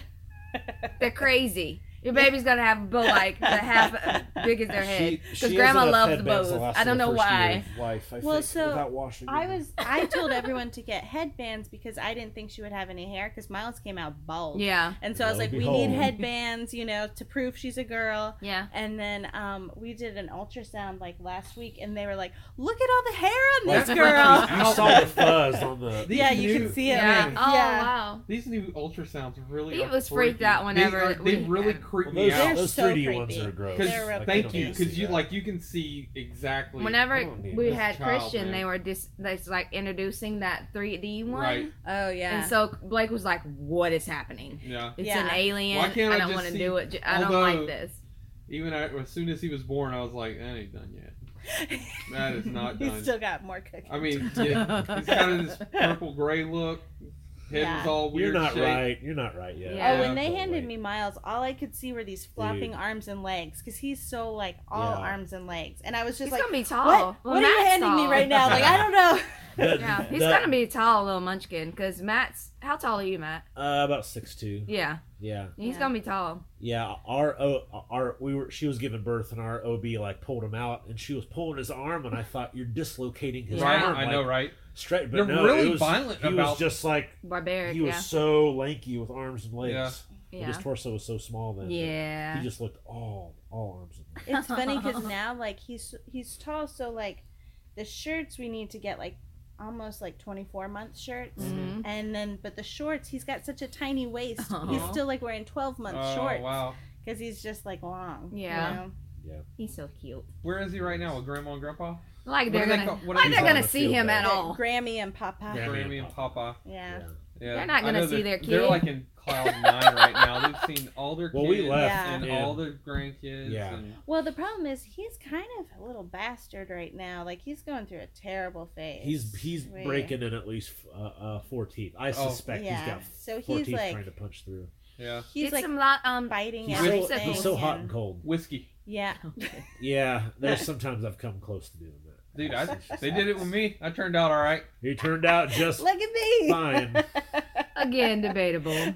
They're crazy. Your baby's gonna have a bow like the <laughs> half as big as their head because grandma loves the bows. I don't know why. of Life, I Well, think, so without washing I was I <laughs> told everyone to get headbands because I didn't think she would have any hair because Miles came out bald. Yeah, And so I was like, and we need headbands, <laughs> you know, to prove she's a girl. yeah. And then um, we did an ultrasound like last week, and they were like, "Look at all the hair on Like, this girl." You saw the fuzz on the. These yeah, you new- can see it. Yeah. like, Oh yeah. wow. These new ultrasounds really. He are was freaked freaky. out whenever they, are, they we really had- creep Well, me those, out. They're those so 3D ones are gross. Because They're real Like, thank you, need to see because you that. like you can see exactly. Whenever I don't need we had Child, Christian, man. they were just that's like introducing that 3D one, Right. Oh yeah. and so Blake was like, "What is happening? Yeah. It's Yeah. an alien. Why can't I I don't want to do it. I don't although- like this." Even I, as soon as he was born, I was like, that ain't done yet. That is not <laughs> He's done. still got more cooking. I mean, yeah, he's got this purple gray look. Head Yeah. was all weird. You're not shape. right. You're not right yet. Yeah. Oh, when they handed wait. me Miles, all I could see were these flopping Dude. arms and legs because he's so like all Yeah. arms and legs, and I was just He's like, gonna be tall. "What? Well, what are you Matt's handing me right now?" Like I don't know. <laughs> <laughs> That- Yeah, he's that- gonna be tall little munchkin because Matt's. How tall are you, Matt? uh, about six two. Yeah, Yeah, he's Yeah. gonna be tall. yeah. Our o, our we were she was giving birth and our OB like pulled him out and she was pulling his arm and I thought you're dislocating his Right, arm. I know, right? Straight, but They're no, really it was, violent He about- was just like Barbaric. he was yeah. so lanky with arms and legs. Yeah. Yeah. His torso was so small then. Yeah. He just looked all all arms and legs. It's funny because <laughs> now like he's he's tall, so like the shirts we need to get like almost like 24 month shirts. Mhm. And then, but the shorts, he's got such a tiny waist. He's still like wearing 12 month Oh shorts wow. because he's just like long. you Yeah. He's so cute. Where is he right now with Grandma and Grandpa? Like they're do gonna, call- like they they're gonna see him day. at all. Grammy and Papa. Grammy. Grammy and Papa. Yeah. Yeah. They're not gonna see that their They're like in cloud nine right now. They've seen all their Well, kids we left Yeah. and and- all their grandkids. Yeah. And, Well, the problem is he's kind of a little bastard right now. Like he's going through a terrible phase. He's he's Where- breaking in at least uh, uh, four teeth. I Oh. suspect Yeah. he's got So four he's teeth like trying to punch through. yeah. he's Get like some lot, um. biting He's Yeah, so, he said everything. he's so hot and- and cold. Whiskey. Yeah. <laughs> Yeah, there's <laughs> sometimes I've come close to doing that. Dude, I, <laughs> they did it with me. I turned out all right. He turned out just Look at me. fine. <laughs> Again, debatable. <laughs>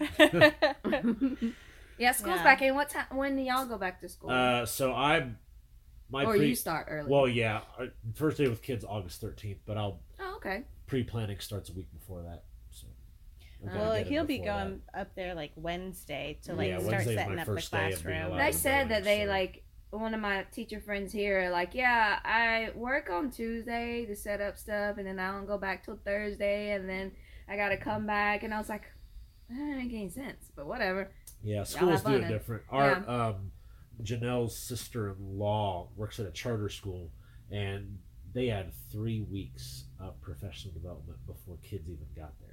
yeah, school's Yeah. back in. What time? When do y'all go back to school? Uh, so I, my or pre, you start early? well, yeah, uh, first day with kids August 13th, but I'll oh, okay. pre-planning starts a week before that. So we're well, he'll be before going up there like Wednesday to like Yeah, start Wednesday's setting up the first day of being classroom. allowed They said that they so- like one of my teacher friends here. Like, yeah, I work on Tuesday to set up stuff, and then I don't go back till Thursday, and then I gotta come back. And I was like, that doesn't make any sense, but whatever. Yeah, schools do it different. Our um, Janelle's sister-in-law works at a charter school, and they had three weeks of professional development before kids even got there.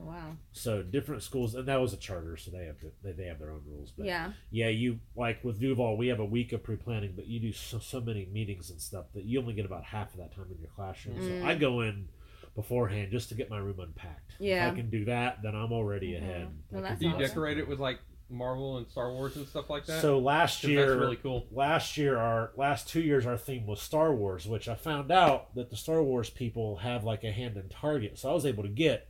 Oh wow. So different schools, and that was a charter, so they have to, they, they have their own rules. But Yeah. yeah, you like with Duval, we have a week of pre-planning, but you do so, so many meetings and stuff that you only get about half of that time in your classroom. Mm. So I go in beforehand just to get my room unpacked. Yeah. if I can do that, then I'm already Mhm. ahead. Well, I that's Do you awesome. decorate it with like Marvel and Star Wars and stuff like that? So last year, that's really cool. last year, our last two years, our theme was Star Wars, which I found out that the Star Wars people have like a hand in Target, so I was able to get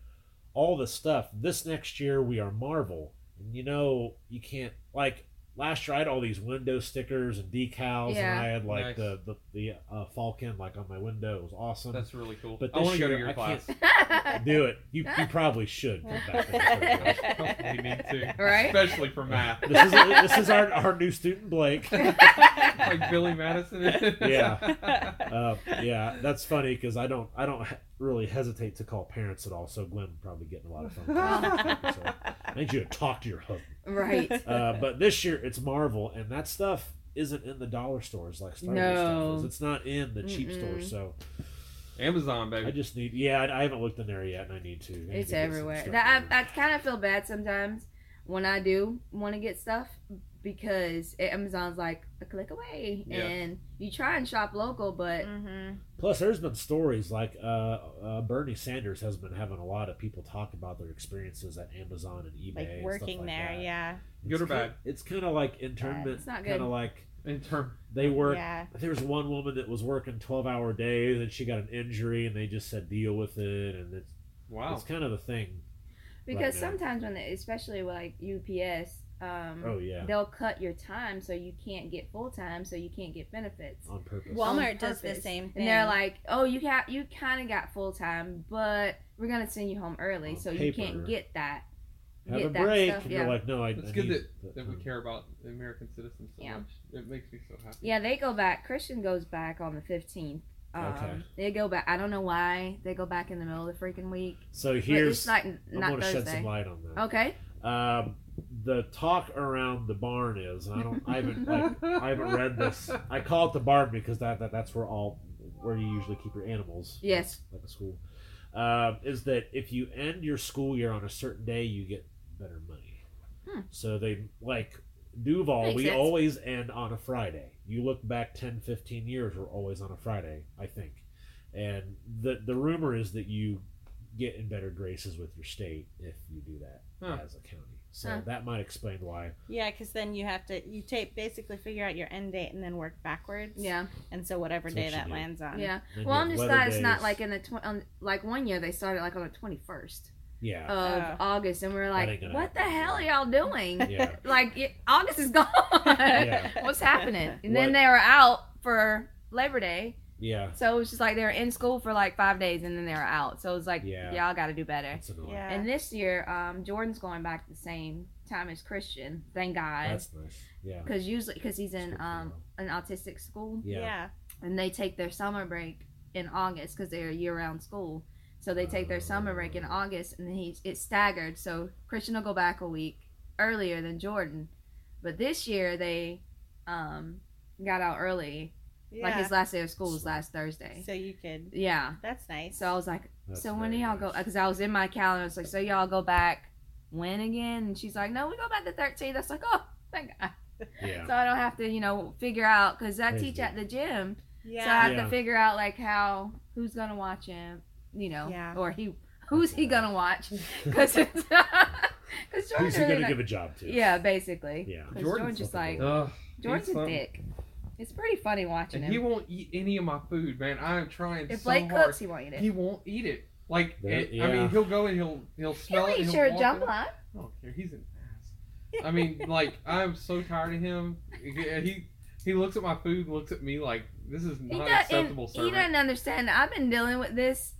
all the stuff. This next year, we are Marvel, and you know you can't like last year I had all these window stickers and decals, Yeah. and I had like Nice. the the, the uh, Falcon like on my window. It was awesome. That's really cool. But I this want to go to year, your I class. can't- <laughs> Do it. You, you probably should. Come back to the we need to, Right? especially for math. This is this is our, our new student Blake. <laughs> like Billy Madison. Yeah. <laughs> Uh, yeah, that's funny because I don't I don't really hesitate to call parents at all. So Glenn probably getting a lot of phone calls. so I need you to talk to your husband. Right. <laughs> Uh, but this year it's Marvel, and that stuff isn't in the dollar stores like Star Wars stuff No. is. It's not in the cheap Mm-mm. stores. So Amazon, I just need yeah I, I haven't looked in there yet, and I need to. I need It's to everywhere. That. I, I kind of feel bad sometimes when I do want to get stuff because Amazon's like a click away, Yeah. and you try and shop local, but mm-hmm. Plus, there's been stories like uh, uh, Bernie Sanders has been having a lot of people talk about their experiences at Amazon and eBay, Like and working stuff like there, that. yeah. Good It's or kind- bad? It's kind of like internment. It's not Kind of like In term, they work. Yeah. There was one woman that was working twelve hour days, and she got an injury, and they just said deal with it, and it's wow. it's kind of the thing. because Right sometimes when, they, especially like UPS, um, Oh yeah, they'll cut your time so you can't get full time, so you can't get benefits. on purpose. Well, Walmart does the same thing. And they're like, "Oh, you got you kind of got full time, but we're gonna send you home early, On so you can't get that." Have get a that break, stuff, and yeah. you're like, no, I. It's I good need that, that we care about the American citizens so Yeah. much. It makes me so happy. Yeah, they go back. Christian goes back on the fifteenth. Um, Okay. They go back. I don't know why they go back in the middle of the freaking week. So But here's it's like I'm not going to shed Thursday. some light on that. Okay. Um, the talk around the barn is, and I don't, I haven't, like, <laughs> I haven't read this. I call it the barn because that, that that's where all where you usually keep your animals. Yes. like a school. Um, is that if you end your school year on a certain day, you get better money. Hmm. So they like Duval. Makes we sense. always end on a Friday. You look back 10, 15 years, we're always on a Friday, I think. And the the rumor is that you get in better graces with your state if you do that Huh. as a county. So Huh. that might explain why. Yeah, because then you have to you take basically figure out your end date and then work backwards. Yeah. And so whatever That's day what that do. lands on. Yeah. Then Well, I'm just weather glad it's not like in the tw- on, like one year they started like on the 21st yeah, of Oh. August, and we are like, ain't gonna what the hell are y'all doing? yeah. <laughs> like it, August is gone. Yeah. <laughs> What's happening? And then they were out for Labor Day, Yeah, so it was just like they were in school for like five days, and then they were out. So it was like, Yeah. y'all got to do better. Yeah. And this year, um, Jordan's going back the same time as Christian. Thank God, That's nice. Yeah. because usually because he's in um an autistic school, Yeah. yeah. and they take their summer break in August because they're a year-round school. So they take their summer break in August, and then he's it's staggered. So Christian will go back a week earlier than Jordan, but this year they um got out early. Yeah. Like his last day of school was last Thursday. so you could. Yeah. That's nice. So I was like, That's so when do y'all go? Because I was in my calendar. It's like, so y'all go back when again? And she's like, no, we go back the 13th. That's like, oh, thank God. Yeah. <laughs> So I don't have to, you know, figure out because I Praise teach be. at the gym. Yeah. So I have Yeah. to figure out like how who's gonna watch him, you know, Yeah. or he who's he gonna watch? <laughs> Because because <laughs> Who's Jordan's he gonna not- give a job to? yeah, basically. Yeah. Because Jordan's Jordan's just like Ugh, Jordan's he's a dick. It's pretty funny watching and he won't eat any of my food, man. I am trying to. If so Blake hard. cooks, he won't eat it. He won't eat it. Like, There- it- I mean, he'll go and he'll he'll smell He'll it. and he'll your walk in. jambalaya. I don't care. He's an ass. I mean, <laughs> like, I'm so tired of him. He he looks at my food looks at me like this is He, not acceptable. He doesn't understand. I've been dealing with this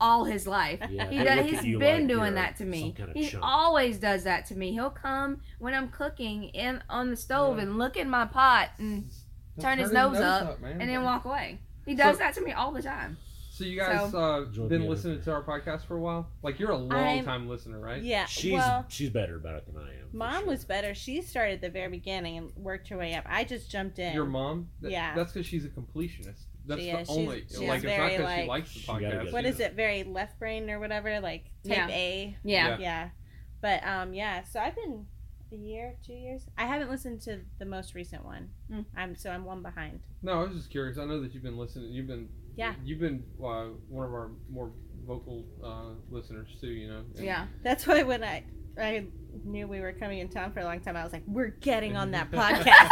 all his life. Yeah, He they does, look at he's you been like doing that to me. kind of he chump. always does that to me. He'll come when I'm cooking in on the stove Yeah. and look in my pot and He'll turn his nose up man. and then walk away. He does So- that to me all the time. So you guys So- uh, been listening to our podcast for a while? Like you're a long I'm- time listener, right? Yeah. She's well, she's better about it than I am. mom sure. was better. She started at the very beginning and worked her way up. I just jumped in. Your mom? That- Yeah. That's because she's a completionist. That's She the is. Only. she's like it's not very, because she likes the podcast. get What she is it? Very left brain or whatever, like type Yeah. A. Yeah. Yeah. Yeah. But um, yeah. So I've been a year, two years. I haven't listened to the most recent one. Mm. I'm so I'm one behind. No, I was just curious. I know that you've been listening. You've been. Yeah. You've been uh, one of our more vocal uh, listeners too. You know. And- Yeah. That's why when I I knew we were coming in town for a long time, I was like, we're getting on that <laughs> podcast.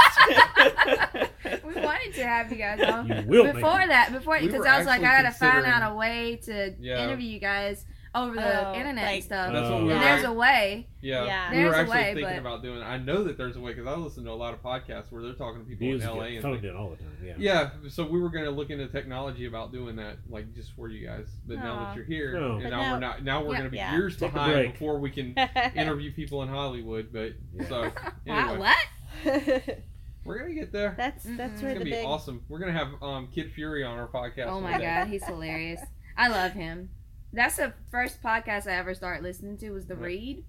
<laughs> We wanted to have you guys on. You will before it. that, before because were I was like, I gotta find out a way to Yeah. interview you guys over the Oh, internet like- and stuff. That's what we were. there's a way. yeah. Yeah. We were There's a actually way, thinking but- about doing. it. I know that there's a way because I listen to a lot of podcasts where they're talking to people Music in LA get and phoned things. in all the time. Yeah. Yeah, so we were gonna look into technology about doing that, like just for you guys. But now that you're here, Oh. and But now, now- we're not. Now we're Yeah. gonna be Yeah. years Take a behind before we can <laughs> interview people in Hollywood. But Yeah. so <laughs> Wow, what? <laughs> we're gonna get there. that's that's It's where gonna the be big awesome. We're gonna have um, Kid Fury on our podcast. Oh my god, he's hilarious. I love him. That's the first podcast I ever started listening to was The Yeah. Read,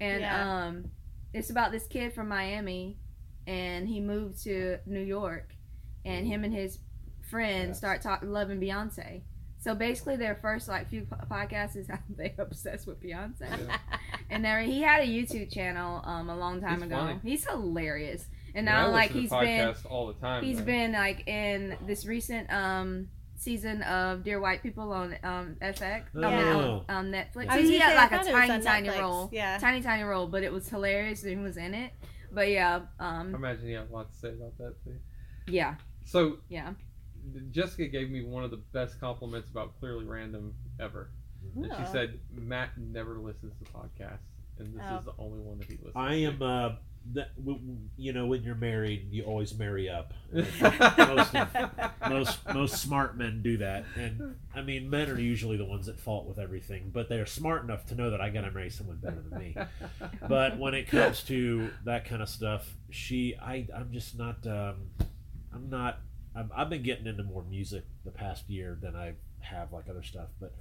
and Yeah. um, it's about this kid from Miami, and he moved to New York, and him and his friends Yes. start talking loving Beyonce. So basically, their first like few po- podcasts is <laughs> how they obsessed with Beyonce, Yeah. and there he had a YouTube channel um a long time He's ago. funny. He's hilarious, and Yeah, I now like to he's been podcasts all the time. He's man. been like in this recent um season of Dear White People on um FX. I mean, Oh. on, on Netflix. I he had like a thought it was tiny, tiny Netflix. role. Yeah. Tiny, tiny role, but it was hilarious and he was in it. But yeah, I um imagine you have a lot to say about that too. yeah, So yeah. Jessica gave me one of the best compliments about Clearly Random ever. And she said Matt never listens to podcasts, and this Oh. is the only one that he listens. I am. Uh, that, w- w- you know, when you're married, you always marry up. <laughs> most most most smart men do that, and I mean, men are usually the ones at fault with everything, but they are smart enough to know that I gotta marry someone better than me. But when it comes to that kind of stuff, she, I, I'm just not. Um, I'm not. I'm, I've been getting into more music the past year than I have like other stuff, but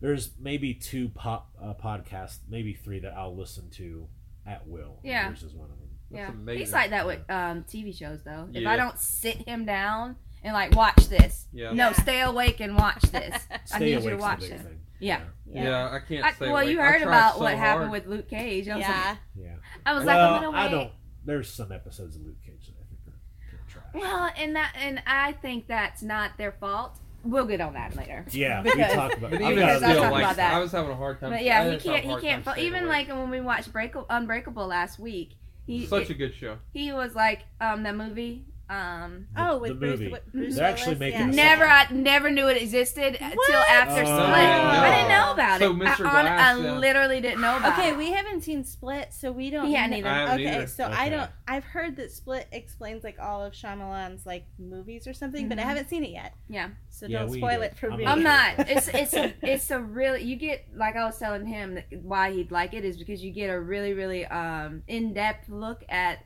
there's maybe two pop uh, podcasts, maybe three that I'll listen to at will. Yeah. Yours is one of them. That's yeah, amazing. he's like that with um, TV shows though. If Yeah. I don't sit him down and like watch this, Yeah. no, stay awake and watch this. <laughs> I need you awake's to watch big it. thing. Yeah. Yeah, I can't I, say. well, like, you heard about so what happened with Luke Cage. I was Yeah. Yeah. I was like, I'm gonna wait. I don't. There's some episodes of Luke Cage that I think are kind of trash. Well, and that, and I think that's not their fault. We'll get on that later. yeah, we <laughs> because- talk about. But I've even got Because a I'll still, talk like, about that. I was having a hard time. But yeah, he just have a can't. He can't. time fo- staying Even awake. like when we watched Break- Unbreakable last week, he such a good show. he was like um the movie um The- Oh, the with Bruce, movie. Wi- Bruce They're actually Willis, making yeah. never. I never knew it existed until What? after Oh, Split. yeah. I didn't know about So it. Mr. I, hon- I yeah. literally didn't know about Okay, it. we haven't seen Split, so we don't. Yeah, kn- neither. I okay, either. so I don't. I've heard that Split explains like all of Shyamalan's like movies or something, but I Mhm. haven't seen it yet. Yeah. So Yeah, don't spoil did. it for I'm me. I'm not not. It's <laughs> it's a it's a really you get like I was telling him that why he'd like it is because you get a really really um in depth look at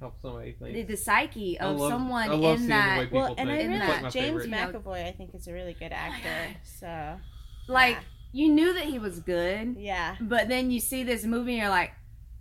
Help somebody the, think. the psyche of love- someone in that the way people Well, and I think. in really It's like James favorite. McAvoy. I think is a really good actor. So like yeah. you knew that he was good, yeah. but then you see this movie and you're like,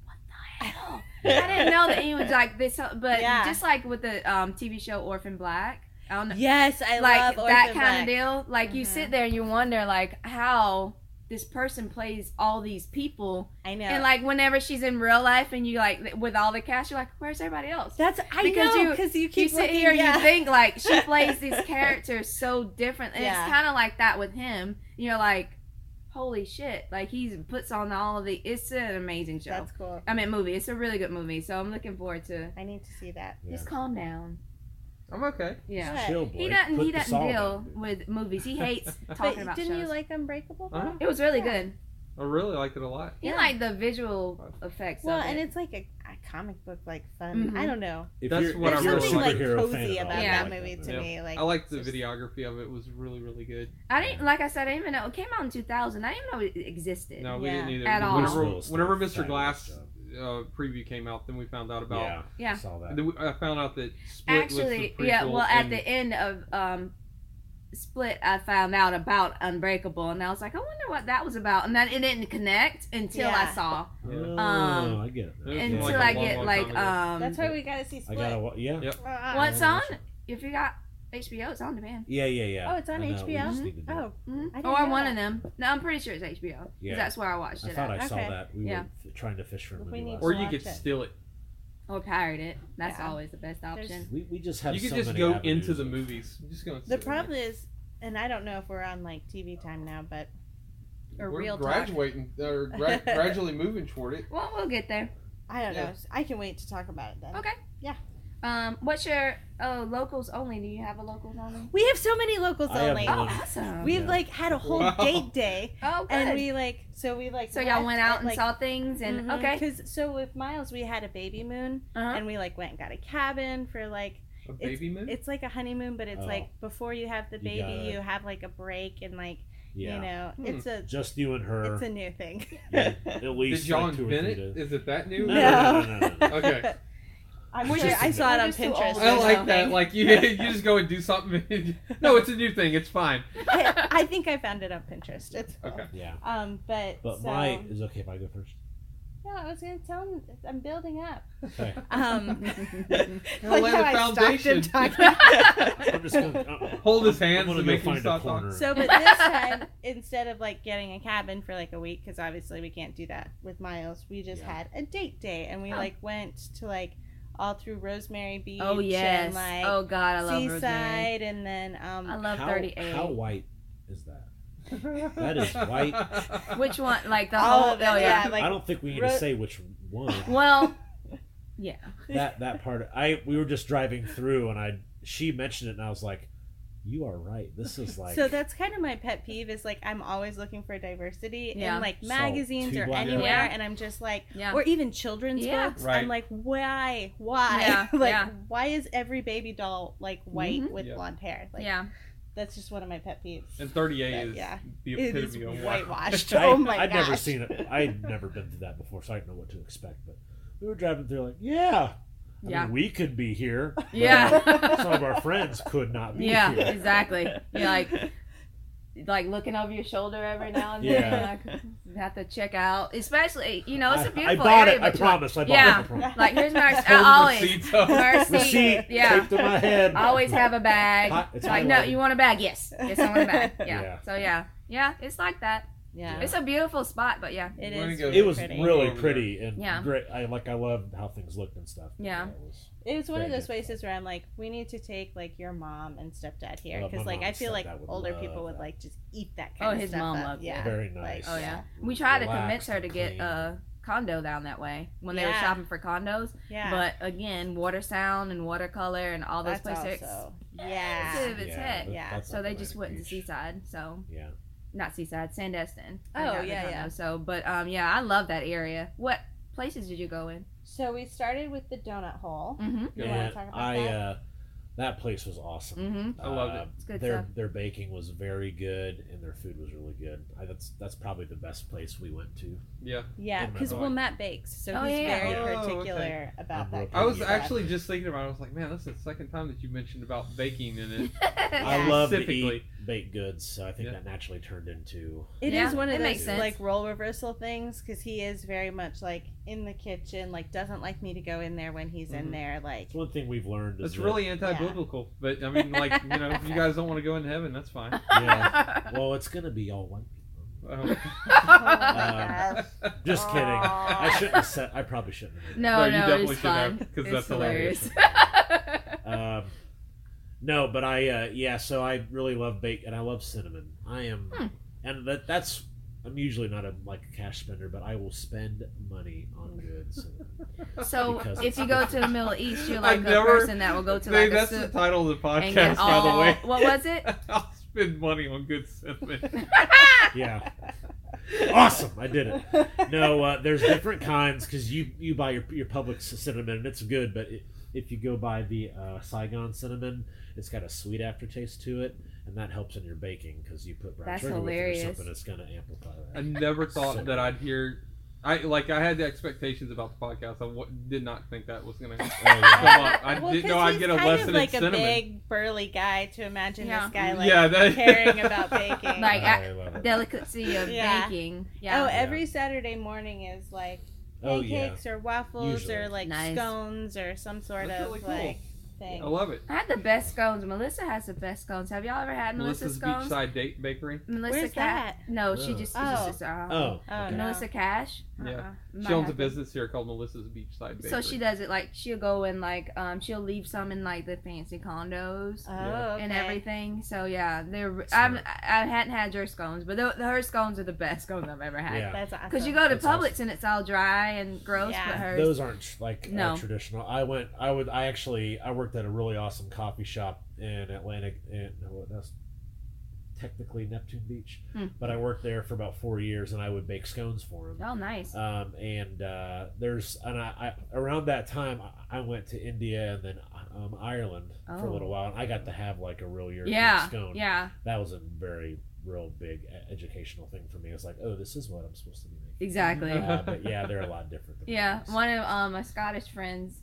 what the hell? <laughs> I didn't know that he was like this, but Yeah. just like with the um, TV show Orphan Black, I don't know, Yes, I like love that Orphan kind of deal. Like you Mhm. sit there and you wonder like how this person plays all these people, I know. and like whenever she's in real life and you like with all the cast, you're like, where's everybody else? That's I Because know you- because you you keep sit looking, here and yeah. you think like she <laughs> plays these characters so different and Yeah. it's kind of like that with him you're like holy shit like he puts on all of the it's an amazing show That's cool. i mean movie it's a really good movie so i'm looking forward to I need to see that. Yeah. just calm down I'm okay. yeah Chill, boy. he doesn't Put he the doesn't salt deal in, dude. with movies he <laughs> hates talking But about didn't shows you like Unbreakable? Uh-huh. it was really Yeah. good I really liked it a lot. he Yeah. liked the visual effects Well, of and it's like a, a comic book, like fun. Mhm. I don't know. If That's you're, what if I There's you're a really something like superhero cozy fan at about Yeah. that you movie like to Yeah. me. Like I liked the just- videography of it. It was really really good. i didn't like i said i didn't even know it came out in 2000 i didn't even know it existed No, we Yeah. didn't either. At all. Whenever, Willis did whenever Mr. fabulous Glass job. Uh, preview came out, then we found out about. Yeah, Yeah. saw that. We- I found out that Split Actually, was the yeah. Well, at and- the end of um, Split, I found out about Unbreakable, and I was like, I wonder what that was about, and then it didn't connect until I saw. Yeah. Oh, Um, I get it. now. It Until like a I long, get long like um. That's why we gotta see I Split. gotta. wa- Yeah. Yep. Ah. Well, on. If you got HBO, it's on demand. Yeah, yeah, yeah. Oh, it's on I know, we HBO? just need to do it. Oh, hmm I didn't Or know one that. of them. No, I'm pretty sure it's HBO. 'cause Yeah. That's where I watched it. I it. thought At. I saw Okay. that. We Yeah. were f- trying to fish for a If movie we need last to Or you watch could it. steal it. Or pirate it. That's Yeah. always the best option. We, we just have You could so just many go avenues into the of- movies. Just go. and The steal it. problem is, and I don't know if we're on like TV time now, but or We're real talk. graduating or gra- <laughs> gradually moving toward it. Well, we'll get there. I don't Yeah. know. I can wait to talk about it then. Okay. Yeah. Um, what's your oh locals only? Do you have a locals only? We have so many locals I have only. Oh, one. awesome. We've Yeah. like had a whole Wow. date day, oh, good. and we like so we like so y'all went out and like, saw things, and okay. Because so with Miles, we had a baby moon, Uh-huh. and we like went and got a cabin for like A baby moon. it's like a honeymoon, but it's Oh. like before you have the You baby, gotta- you have like a break and like Yeah. you know Hmm. it's a Just you and her. it's a new thing. yeah, <laughs> at least Did y'all like two or invent three it? days. Is it that new? No, no, no, no, no, no. Okay. <laughs> I'm We're sure just- I saw it on Pinterest. I like something. that. Like you, <laughs> <laughs> you just go and do something. no, it's a new thing. It's fine. I, I think I found it on Pinterest. It's cool. Okay. Yeah. Um, but But so, my is okay if I go first. no, I was gonna tell him I'm building up. Okay. <laughs> Um, Gotta lay the how I foundation. I'm just gonna uh, Hold his I'm hands and go make him find a stop corner. talking. So, but this time, instead of like getting a cabin for like a week, because obviously we can't do that with Miles, we just Yeah. had a date day, and we Oh. like went to like all through Rosemary Beach. oh yes. And, like oh God, I love Rosemary. Seaside, and then um, I love 30A. how white is that? <laughs> That is white. <laughs> Which one? Like the all whole? of it. oh yeah. yeah, like I don't think we need Ro- to say which one. <laughs> Well, yeah. that that part. I we were just driving through and I she mentioned it and I was like, you are right. This is <laughs> like so that's kind of my pet peeve is like I'm always looking for diversity Yeah. in like magazines two or anywhere, Yeah. and I'm just like, Yeah. or even children's Yeah. books. Right. I'm like, why, why, Yeah, <laughs> like, yeah. why is every baby doll like white Mhm. with Yeah. blonde hair? Like, yeah. that's just one of my pet peeves. And 30A But, is yeah. the It is epitome of whitewashed. <laughs> I, oh my god. I'd gosh. never seen it. I'd never been to that before, so I didn't know what to expect. But we were driving through, like, yeah, I Yeah. mean, we could be here. <laughs> Yeah. some of our friends could not be Yeah, here. exactly. You're like, like looking over your shoulder every now and then. Yeah. Like, you have to check out, especially you know it's a I- beautiful I bought area. it. I but, promise. I bought Yeah. it. I promise. Like here's my Holding I always receipts. Mercy. Receipt Yeah. taped to my head. I always have a bag. Hot- it's like no, highlighted. you want a bag? Yes, yes, I want a bag. <laughs> Yeah. Yeah. So yeah, yeah, it's like that. Yeah. It's a beautiful spot, but yeah, It We're gonna go- It was pretty. really pretty and Yeah. great. I like. I loved how things looked and stuff. Yeah. it was- It was one of Very those places where I'm like, we need to take like your mom and stepdad here Love my because like mom I and feel like stepdad would older love people would that. like just eat that Oh, kind of his stuff mom up. loved it. yeah. Very Like, nice. oh yeah. We tried to Relaxed convince her to and get clean. a condo down that way when they were Yeah. shopping for condos. yeah. But again, water sound and watercolor and all those That's places. also Yeah. yeah. It's Yeah, heck. that- Yeah. that's So like they Atlantic just went to Beach. Seaside. So Yeah. Not Seaside, Sandestin. Oh, I got the yeah, yeah. So, but um, yeah, I love that area. What places did you go in? So we started with the donut hole. Mm-hmm. You wanna And talk about I, that? uh, that place was awesome. Mm-hmm. I loved it. Uh, It's good their stuff. their baking was very good and their food was really good. I, that's that's probably the best place we went to. Yeah. Yeah, because my well. Matt bakes, so Oh, he's yeah. very Oh, okay. particular about I'm that. I was Yeah. actually just thinking about. it. I was like, man, that's the second time that you mentioned about baking in it. <laughs> I Yeah. love to eat baked goods, so I think Yeah. that naturally turned into It is Yeah, one of it those like role reversal things because he is very much like in the kitchen, like doesn't like me to go in there when he's in Mhm. there. Like, it's one thing we've learned. It's really anti-biblical, but I mean, like you know, if you <laughs> guys don't want to go into heaven, that's fine. <laughs> Yeah. well, it's gonna be all white people. Um, oh my <laughs> Um, gosh. Just kidding. I shouldn't have said. I probably shouldn't have. no, No, you definitely it's should have, fun. 'cause It's that's hilarious. Um, no, but I uh, yeah. So I really love bake and I love cinnamon. I am, Hmm. and that that's. I'm usually not a like a cash spender, but I will spend money on goods. <laughs> so if you go to the Middle East, you're <laughs> like a never- person that will go to like that's the title of the podcast, by the way. What was it? <laughs> I'll spend money on good cinnamon. yeah, awesome! I did it. No, uh, there's different kinds because you you buy your your Publix cinnamon and it's good, but it, if you go buy the uh, Saigon cinnamon, it's got a sweet aftertaste to it, and that helps in your baking because you put brown That's sugar with it or something. It's gonna amplify that. I never <laughs> thought So that I'd hear. I like I had the expectations about the podcast. I w- did not think that was gonna <laughs> Oh, come up. I Well, didn't 'cause know I'd get a kind lesson of like in a big burly guy to imagine Yeah. this guy like Yeah, that- caring about <laughs> baking. Like, I love it. Delicacy of Yeah. baking. Yeah. Oh, every Saturday morning is like Oh yeah. pancakes or waffles Usually. or like Nice. scones or some sort That's of really cool. like thing. I love it. I had the best scones. Melissa has the best scones. Have y'all ever had Melissa Melissa's scones? Beachside Date Bakery. Melissa Where's Ca- that? No, she Oh. just. Oh. She's just uh, Oh. Oh, okay. Melissa Cash. Yeah. Uh-uh. She Might owns a business here called Melissa's Beachside Bakery. So she does it like she'll go and like um she'll leave some in like the fancy condos Oh, Yeah. okay. and everything. So yeah, they're Smart. I'm, I hadn't had your scones, but the, her scones are the best scones I've ever had. Yeah. That's awesome. Because you go to That's Publix awesome. and it's all dry and gross, Yeah. but hers. Those aren't tr- like No. uh, traditional. I went. I would. I actually. I worked at a really awesome coffee shop in Atlantic. In no, that's technically Neptune Beach, Hmm. but I worked there for about four years, and I would bake scones for them. oh, nice. Um, and uh, there's and I, I around that time I- went to India and then um, Ireland for Oh. a little while, and I got to have like a real European yeah, scone. yeah, That was a very real big educational thing for me. It's like, oh, this is what I'm supposed to be making. exactly. Uh, but yeah, they're a lot different. Than <laughs> yeah, one of um my Scottish friends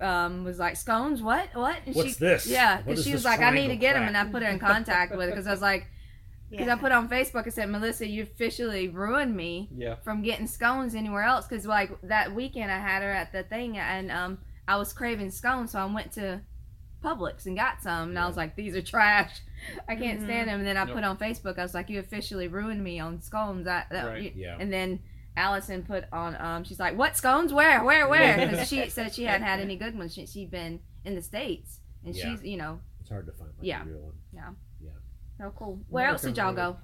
um was like scones. What? What? And What's she, this? Yeah, because she was like, I need to get them, crap? and I put her in contact with it because I was like, <laughs> because Yeah. I put on Facebook and said, Melissa, you officially ruined me Yeah. from getting scones anywhere else because like that weekend I had her at the thing and um I was craving scones so I went to Publix and got some and I was like these are trash I can't Mhm. stand them and then I Nope. put on Facebook I was like you officially ruined me on scones I, that, Right. Yeah. and then Allison put on um she's like what scones where where <laughs> where because she said she hadn't had any good ones since she'd been in the states and Yeah. she's you know It's hard to find like Yeah. a real one. so cool where else did y'all go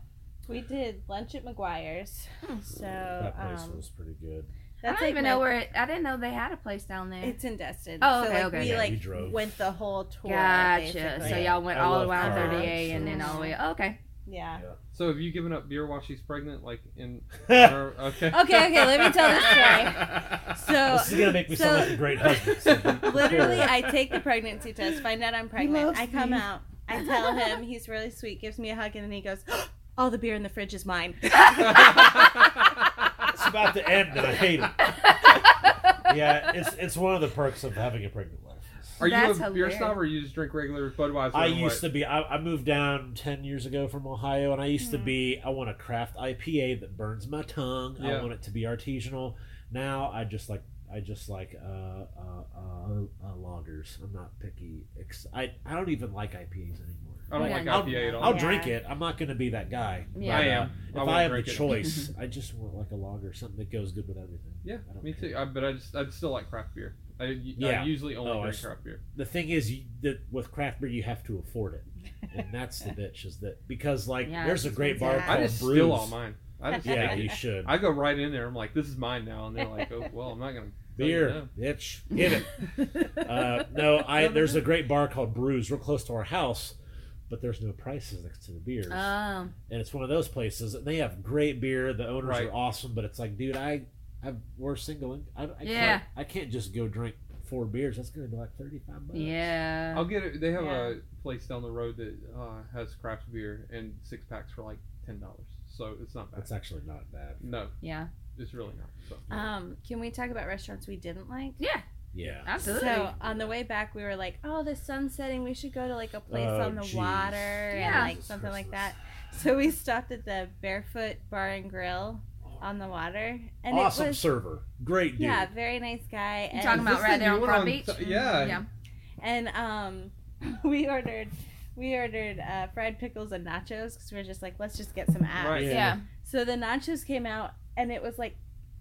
We did lunch at McGuire's. Hmm. So That place um, was pretty good. I that's don't like even my- know where it I didn't know they had a place down there It's in Destin. Oh, so okay, like okay. we Yeah, like we drove. went the whole tour. Gotcha. basically. So Yeah. y'all went I all love around cars, 30A and then all the way. Okay. Yeah. So have you given up beer while she's pregnant? Like in? <laughs> okay, or- okay. Okay, okay, let me tell this story. <laughs> So this is gonna make me so- sound like a great husband. so <laughs> literally. I take the pregnancy test, find out I'm pregnant. I come me. out, I tell him he's really sweet, gives me a hug, and then he goes, <gasps> "All the beer in the fridge is mine." it's about to end, and I hate it. Yeah, it's it's one of the perks of having a pregnant wife. Are you a beer hilarious. snob or you just drink regular Budweiser? I and used what? to be. I, I moved down ten years ago from Ohio, and I used to Mhm. be. I want a craft IPA that burns my tongue. I want it to be artisanal. Now I just like. I just like uh, uh, uh, uh, lagers. I'm not picky. Ex- I I don't even like IPAs anymore. I don't Yeah, like I'll- IPA at all. I'll Yeah. drink it. I'm not going to be that guy. Yeah. I But, uh, am. If I I, have the it. choice, <laughs> I just want like a lager, something that goes good with everything. Yeah, I don't me care. too. I, but I just I still like craft beer. I, I Yeah. usually only Oh, drink s- craft beer. the thing is you, that with craft beer you have to afford it and that's the bitch is that because like Yeah, there's a great bar expensive. I called just Brews. steal all mine. I just yeah you should I go right in there. I'm like, this is mine now, and they're like, oh well, I'm not gonna beer bitch get it <laughs> uh, no i there's a great bar called brews real close to our house but there's no prices next to the beers Um, and it's one of those places and they have great beer the owners Right. are awesome but it's like dude i i we're single I, I, Yeah. can't, I can't just go drink four beers that's gonna be like 35 bucks yeah. I'll get it. They have Yeah. a place down the road that uh, has craft beer and six packs for like ten dollars. So it's not bad. It's actually not bad no, Yeah. it's really not. So Um, can we talk about restaurants we didn't like? Yeah. Yeah Absolutely. So on the way back, we were like, "Oh, the sun's setting. We should go to like a place Oh, on the jeez. water and Yeah. like something like that." So we stopped at the Barefoot Bar and Grill on the water, and awesome it was server great dude yeah, very nice guy. And, talking about right the there new on one on Beach? t- yeah. Yeah. and um, <laughs> we ordered we ordered uh, fried pickles and nachos because we were just like, let's just get some apps. Right. Yeah. Yeah. So the nachos came out, and it was like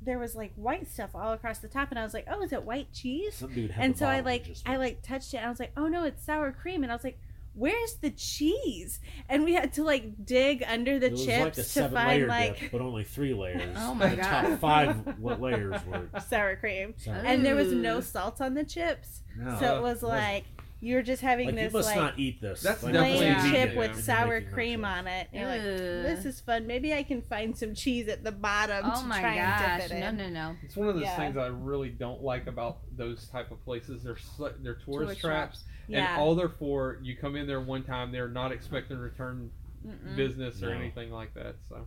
there was like white stuff all across the top, and I was like, oh, is it white cheese? Some dude and so I like just I like touched it and I was like, oh no, it's sour cream and I was like, where's the cheese? And we had to like dig under the it was chips like a to find layer like dip, but only three layers. <laughs> Oh my the God. top five wa- layers were. <laughs> sour cream, Sorry. and there was no salt on the chips, No, so it was like you were just having like you this must like not eat this. That's like, definitely plain chip yeah. with You're sour cream nachos. on it. And you're like, this is fun. Maybe I can find some cheese at the bottom Oh to my try gosh. and dip it No, in. no, no. It's one of those Yeah. things I really don't like about those type of places. They're they're tourist, Tourist traps, Yeah. and all they're for. You come in there one time, they're not expecting return Mm-mm. business or No. anything like that. So They,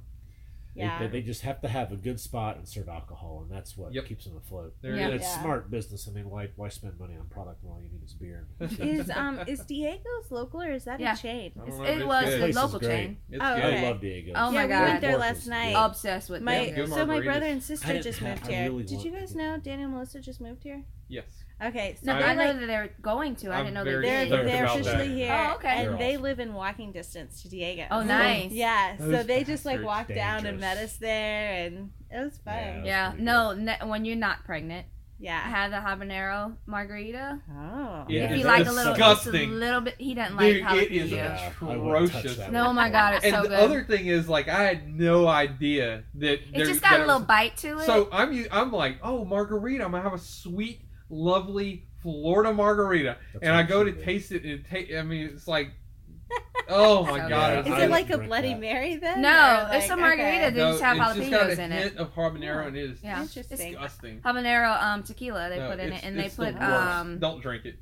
Yeah. they, they just have to have a good spot and serve alcohol, and that's what Yep. keeps them afloat. there Yeah. it And it's Yeah. smart business. I mean, why why spend money on product when all you need is beer? <laughs> is um is Diego's local or is that Yeah. a chain? I It's, it was a local chain. It's Oh, okay. I love Diego. Oh my yeah, God. we went there last night. good. Obsessed with My it. so my brother and sister just moved here. really Did you guys know Daniel and Melissa just moved here? Yes. Okay, so No, they're I know like that they're going to. I I'm didn't know they very they're did. stoked they're officially that. here, Oh, okay. and They're they awesome. live in walking distance to Diego. Oh, nice. Yeah, so they just like bastards. walked down and met us there, and it was fun. Yeah. Yeah. No, ne- when you're not pregnant, I Yeah. had the habanero margarita. Oh. Yeah, if it's you like a little, just a little bit, he doesn't Dude, like it is jalapeno. Yeah, I wouldn't atrocious. that No, one. Oh my God, it's And so the other thing is, like, I had no idea that it there- just got a little was- bite to it. So I'm u- I'm like, oh, margarita. I'm gonna have a sweet, lovely Florida margarita, That's and I go to should be. taste it, and it ta- I mean, it's like, <laughs> oh my So god! good. Is I it like a Bloody that. Mary then? No, Or, it's a margarita. okay. They just have it's just got jalapenos a in it. of habanero, and it is Yeah. Interesting. disgusting. habanero um tequila they No, put in it, and they it's the put um. Don't drink it.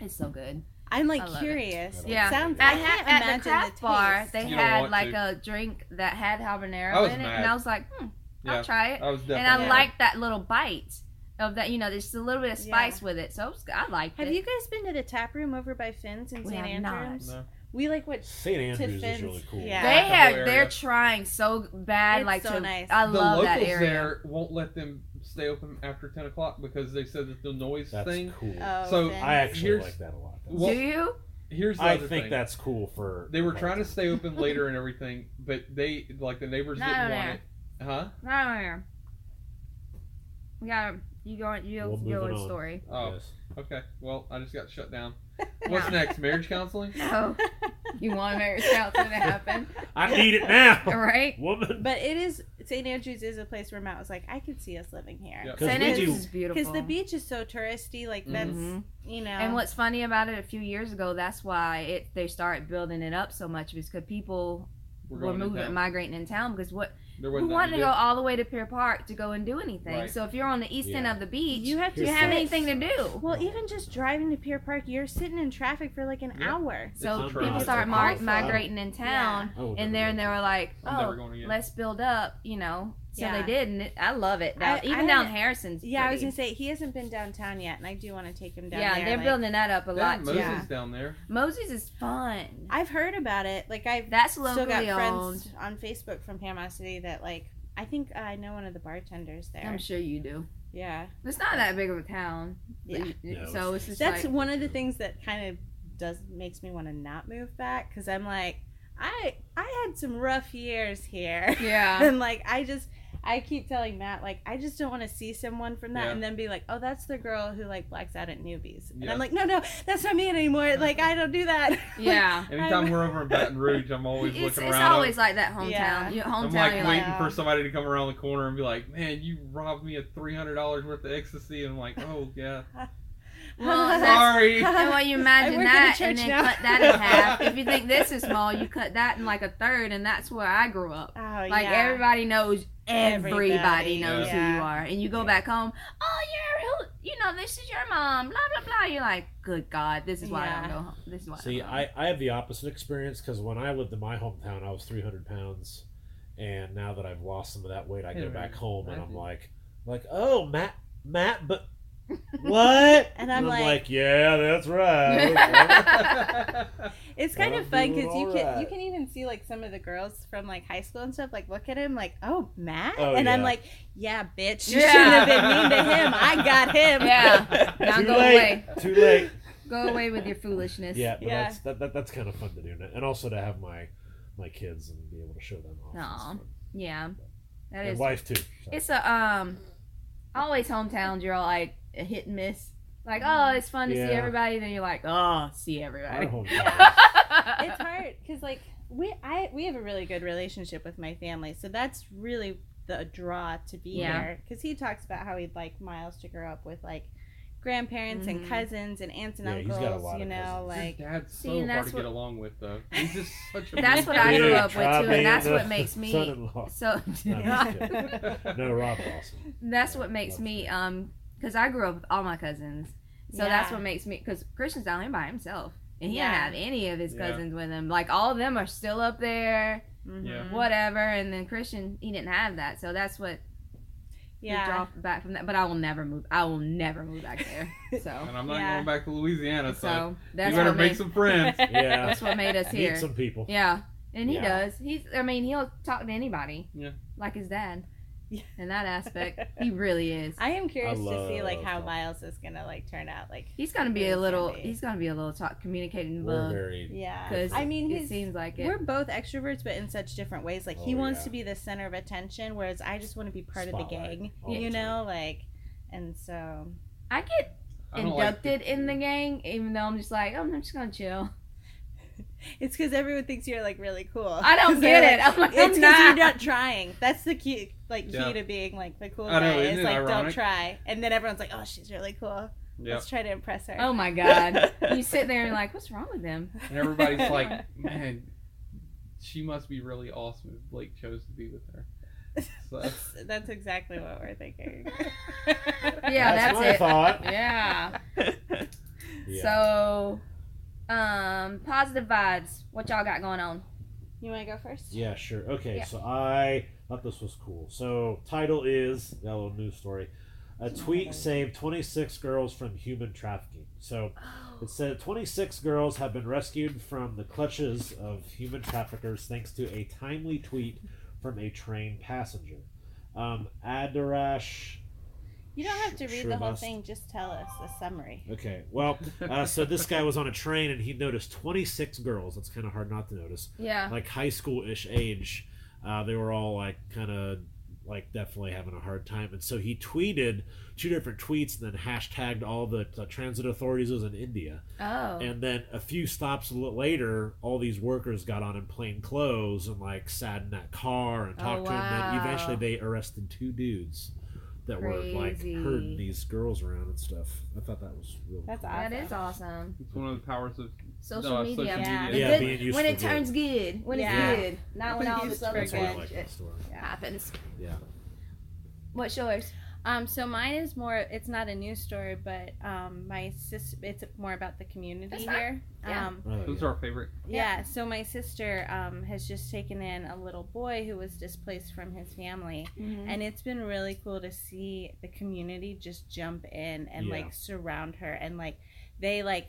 It's so good. I'm like I love it. curious. It Yeah. sounds. At, I can't at imagine the craft the bar, they You had like to. a drink that had habanero in it, mad. and I was like, hmm, Yeah, I'll try it. I was. And I liked that little bite of that. You know, there's a little bit of spice with it, so it was, I liked it. Have it. you guys been to the tap room over by Finn's in We St. have not. Andrews? No. We like went. St. Andrews is Finn's. really cool. Yeah. They have. whole They're trying so bad, It's like so to. nice. I the love locals that area. The locals there won't let them stay open after ten o'clock because they said that the noise That's thing. cool. Oh, So, Finn's. I actually like that a lot. Well, Do you? Here's the I other think thing. that's cool for. They were trying to stay open later and everything, but they like the neighbors No, didn't want no. it. Huh? No, no, no. We got to You go. You Well, go moving on. story. Oh, Yes. okay. Well, I just got shut down. <laughs> What's Yeah. next? Marriage counseling? No. <laughs> You want marriage counseling to happen, <laughs> I need it now, right? woman. But it is St. Andrews is a place where Matt was like, I could see us living here. Yeah. 'Cause St. Andrews is beautiful. Because the beach is so touristy, like that's Mhm. you know. And what's funny about it, a few years ago, that's why it they started building it up so much because people We're were moving, migrating in town because what There who wasn't wanted to nothing go all the way to Pier Park to go and do anything? Right. So if you're on the east end of the beach, you have to you have anything to do. Well, even just driving to Pier Park, you're sitting in traffic for like an Yeah. hour. So It's people start mar- migrating in town, I would and never there and they were like, oh, let's build up, you know, So Yeah. they did, and it, I love it. Down, I- even I down Harrison's. Yeah, I was gonna say he hasn't been downtown yet, and I do want to take him down yeah, there. they're like- building that up a lot Moses. Yeah. down there. Moses is fun. I've heard about it. Like I've That's still locally got owned. friends on Facebook from Panama City that like I think I know one of the bartenders there. I'm sure you do. Yeah, It's not that big of a town. Yeah. No, so it's just that's like, one of the things that kind of does makes me want to not move back because I'm like I I had some rough years here. yeah. <laughs> and like I just I keep telling Matt like I just don't want to see someone from that Yeah. and then be like, oh, that's the girl who like blacks out at newbies, and Yeah. I'm like, no, no, that's not me anymore. Like I don't do that. <laughs> Yeah. Anytime I'm- we're over in Baton Rouge, I'm always It's, looking it's around. always like that hometown. Yeah. You, I'm like waiting like, for oh. somebody to come around the corner and be like, "Man, you robbed me of three hundred dollars worth of ecstasy," and I'm like, <laughs> "Oh yeah, well, <laughs> that's, sorry." and when you imagine I work at a that and then now. cut that in half, if you think this is small, you cut that in like a third, and that's where I grew up. Oh Like yeah. everybody knows everybody, Everybody, knows yeah. who you are, and you go Yeah. back home. Oh, you're who? You know, this is your mom. Blah blah blah. You're like, good God, this is why I Yeah. don't go home. This is why. See, I, don't go home." I, I have the opposite experience because when I lived in my hometown, I was 300 pounds, and now that I've lost some of that weight, I go back home and I'm like, like, oh, Matt, Matt, but what? <laughs> And I'm like- yeah, that's right. <laughs> It's kind I'm of fun because you can alright. you can even see like some of the girls from like high school and stuff like look at him like oh Matt Oh, and I'm like yeah bitch you Yeah. shouldn't have been mean to him I <laughs> got him Yeah. Now Too go late. away. Too late. go away with your foolishness. Yeah, but Yeah. that's that, that, that's kind of fun to do, and also to have my my kids and be able to show them off. and Yeah. That And is. wife too. so. It's a um. Always hometowns. You're all like a hit and miss. Like, oh, it's fun to see everybody. Then you're like, oh, see everybody. <laughs> hometown. it's hard because like we I we have a really good relationship with my family so that's really the draw to be Yeah. here because he talks about how he'd like Miles to grow up with like grandparents Mhm. and cousins and aunts and Yeah, he's uncles got a lot you of know cousins. like Your dad's See, so and hard that's to get what- along with, though. He's just such a. That's what I grew up with too, and that's what makes me so. No, I'm just <laughs> kidding. no, Rob's awesome. that's what makes me it. um, because I grew up with all my cousins, so that's what makes me. Because Christian's down here by himself, and he Yeah. didn't have any of his Yeah. cousins with him. Like all of them are still up there, mhm. Yeah. whatever. And then Christian, he didn't have that, so that's what yeah draw back from that. But I will never move. I will never move back there. <laughs> So. And I'm not Yeah. going back to Louisiana, so, So you better make made, some friends. <laughs> Yeah. that's what made us here. Meet here. some people. Yeah, and he Yeah. does. He's. I mean, he'll talk to anybody. Yeah. Like his dad. Yeah. <laughs> In that aspect, he <laughs> really is. I am curious I to see like how Tom. Miles is gonna like turn out like He's gonna be a little. be- He's gonna be a little talk communicating We're bug. very. yeah Because I mean it his seems like it. we're both extroverts but in such different ways like he Oh, wants yeah. to be the center of attention whereas I just want to be part of the gang all the you time. know like and so I get I don't like inducted in the gang, even though I'm just like, oh, I'm just gonna chill. It's because everyone thinks you're like really cool. I don't <laughs> get it. like- I'm like, It's because not. you're not trying. That's the key, like key Yeah. to being like the cool I know, guy. isn't is it like don't try, and then everyone's like, oh, she's really cool. Yep. Let's try to impress her. Oh my god. <laughs> you sit there and like, what's wrong with them? And everybody's <laughs> like, man, she must be really awesome if Blake chose to be with her. So, That's that's exactly what we're thinking. Yeah, that's, that's my it. thought. Yeah. Yeah. So, um, positive vibes. What y'all got going on? you want to go first? Yeah, sure. Okay, Yeah. so I thought this was cool. So, title is that little news story. A tweet saved 26 girls from human trafficking. So, it said 26 girls have been rescued from the clutches of human traffickers thanks to a timely tweet from a train passenger. Um, Adarash. You don't have to read Sure the whole must. thing. Just tell us a summary. Okay, well, uh, so this guy was on a train and he noticed 26 girls. That's kind of hard not to notice. Yeah. like high school ish age. Uh, they were all like kind of like definitely having a hard time, and so he tweeted two different tweets and then hashtagged all the, the transit authorities was in India. Oh. And then a few stops later, all these workers got on in plain clothes and like sat in that car and Oh, talked to him. And wow. eventually they arrested two dudes that were like Crazy. herding these girls around and stuff. I thought that was really That's cool. awesome. that is awesome. it's one of the powers of Social uh, media. social Yeah. media. Yeah, good- being used when for it good. turns good. When Yeah. it's good. Not when all Used this for other That's why I good. like shit happens. Yeah. What's yours? Um, so mine is more. It's not a news story, but um, my sis. It's more about the community That's fine. here. Yeah. Um, Oh, Those yeah. our favorite. yeah. So my sister um, has just taken in a little boy who was displaced from his family, Mm-hmm. and it's been really cool to see the community just jump in and Yeah. like surround her and like they like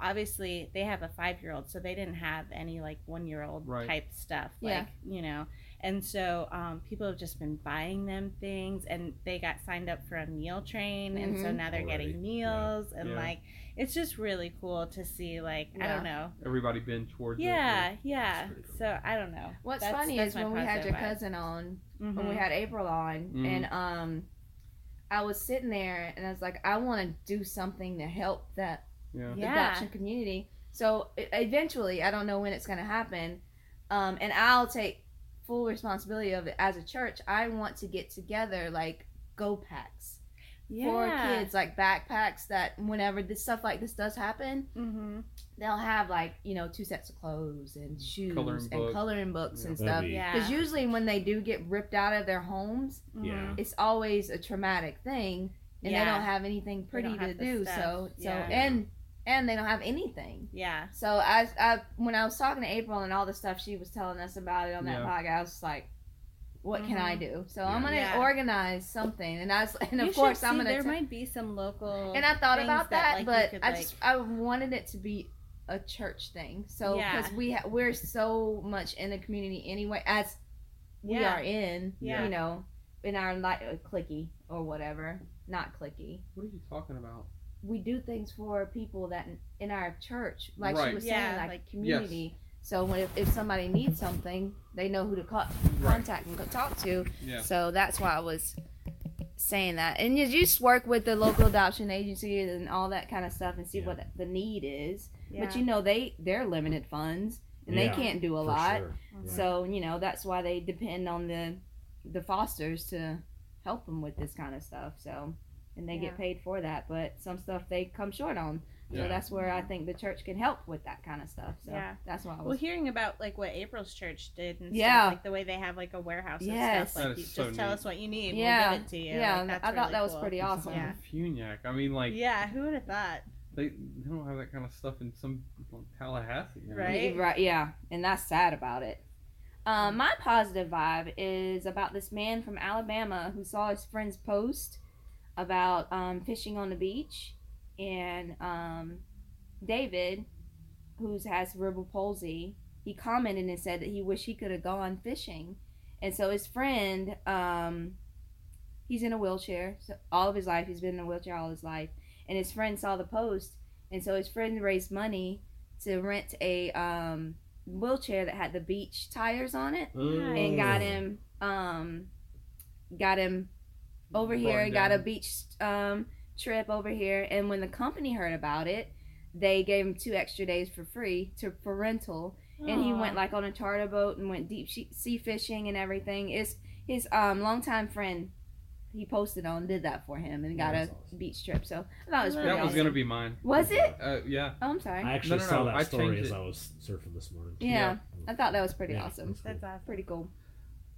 obviously they have a five year old so they didn't have any like one year old Right. type stuff Yeah. like you know and so um, people have just been buying them things and they got signed up for a meal train and so Mhm. now they're Already. getting meals and Yeah. like it's just really cool to see like i don't know Everybody been towards it. yeah yeah cool. so i don't know What's That's- funny that's is when we had your positive vibe. cousin on, Mhm. when we had April on, Mhm. and um, I was sitting there and I was like, I want to do something to help that Yeah. Yeah. adoption community. So eventually, I don't know when it's going to happen, um, and I'll take full responsibility of it as a church. I want to get together like go packs for kids, like backpacks that whenever this stuff like this does happen, mm-hmm. they'll have like you know two sets of clothes and shoes Coloring and book. coloring books Yeah. and stuff. be- yeah Because usually when they do get ripped out of their homes, Yeah. Mhm. it's always a traumatic thing, and they don't have anything pretty to do. stuff. So, so Yeah. and and they don't have anything. yeah So I, I when I was talking to April and all the stuff she was telling us about it on that Yeah. podcast, I was like, "What can I do?" So I'm gonna Yeah. organize something, and I was, and of You course should I'm gonna. There t- might be some local. and I thought about that, like, but could, I like- just I wanted it to be a church thing. So Yeah. because we ha- we're so much in the community anyway, as we Yeah. are in, Yeah. you know, in our like uh, clicky or whatever, not clicky. What are you talking about? We do things for people that in, in our church, like she Right. was Yeah, saying, like, like- community. So when if, if somebody needs something, they know who to call, contact and talk to. Yeah. So that's why I was saying that. And you just work with the local adoption agency and all that kind of stuff and see Yeah. what the need is. yeah. But you know they they're limited funds and Yeah, they can't do a lot. sure. So you know that's why they depend on the the fosters to help them with this kind of stuff. So and they Yeah. get paid for that, but some stuff they come short on. So that's where I think the church can help with that kind of stuff. So Yeah. that's why I well, hearing about like what April's church did and Yeah. stuff, like the way they have like a warehouse and Yes. stuff. Like, you so just tell us what you need. Yeah. We'll give it to you. yeah, Like, that's I thought really that was cool. pretty awesome. Yeah. Funiac. I mean, like Yeah, who would have thought? they, they don't have that kind of stuff in some like, Tallahassee. you know? Right. Right, yeah, and that's sad about it. Um, my positive vibe is about this man from Alabama who saw his friend's post about um, fishing on the beach, and um, David, who has cerebral palsy, he commented and said that he wished he could have gone fishing, and so his friend, um, he's in a wheelchair. So all of his life, he's been in a wheelchair all his life, and his friend saw the post, and so his friend raised money to rent a um, wheelchair that had the beach tires on it and got him um, got him over here him got a beach um, trip over here and when the company heard about it they gave him two extra days for free to for rental and he went like on a charter boat and went deep sea fishing and everything it's his um longtime friend he posted on did that for him and got a awesome. beach trip so i thought it was pretty That was awesome. gonna be mine. was it Uh, yeah. oh i'm sorry I actually No, no, saw no, that I story as it. I was surfing this morning. yeah, i thought that was pretty Yeah, awesome that's cool. That's awesome. pretty cool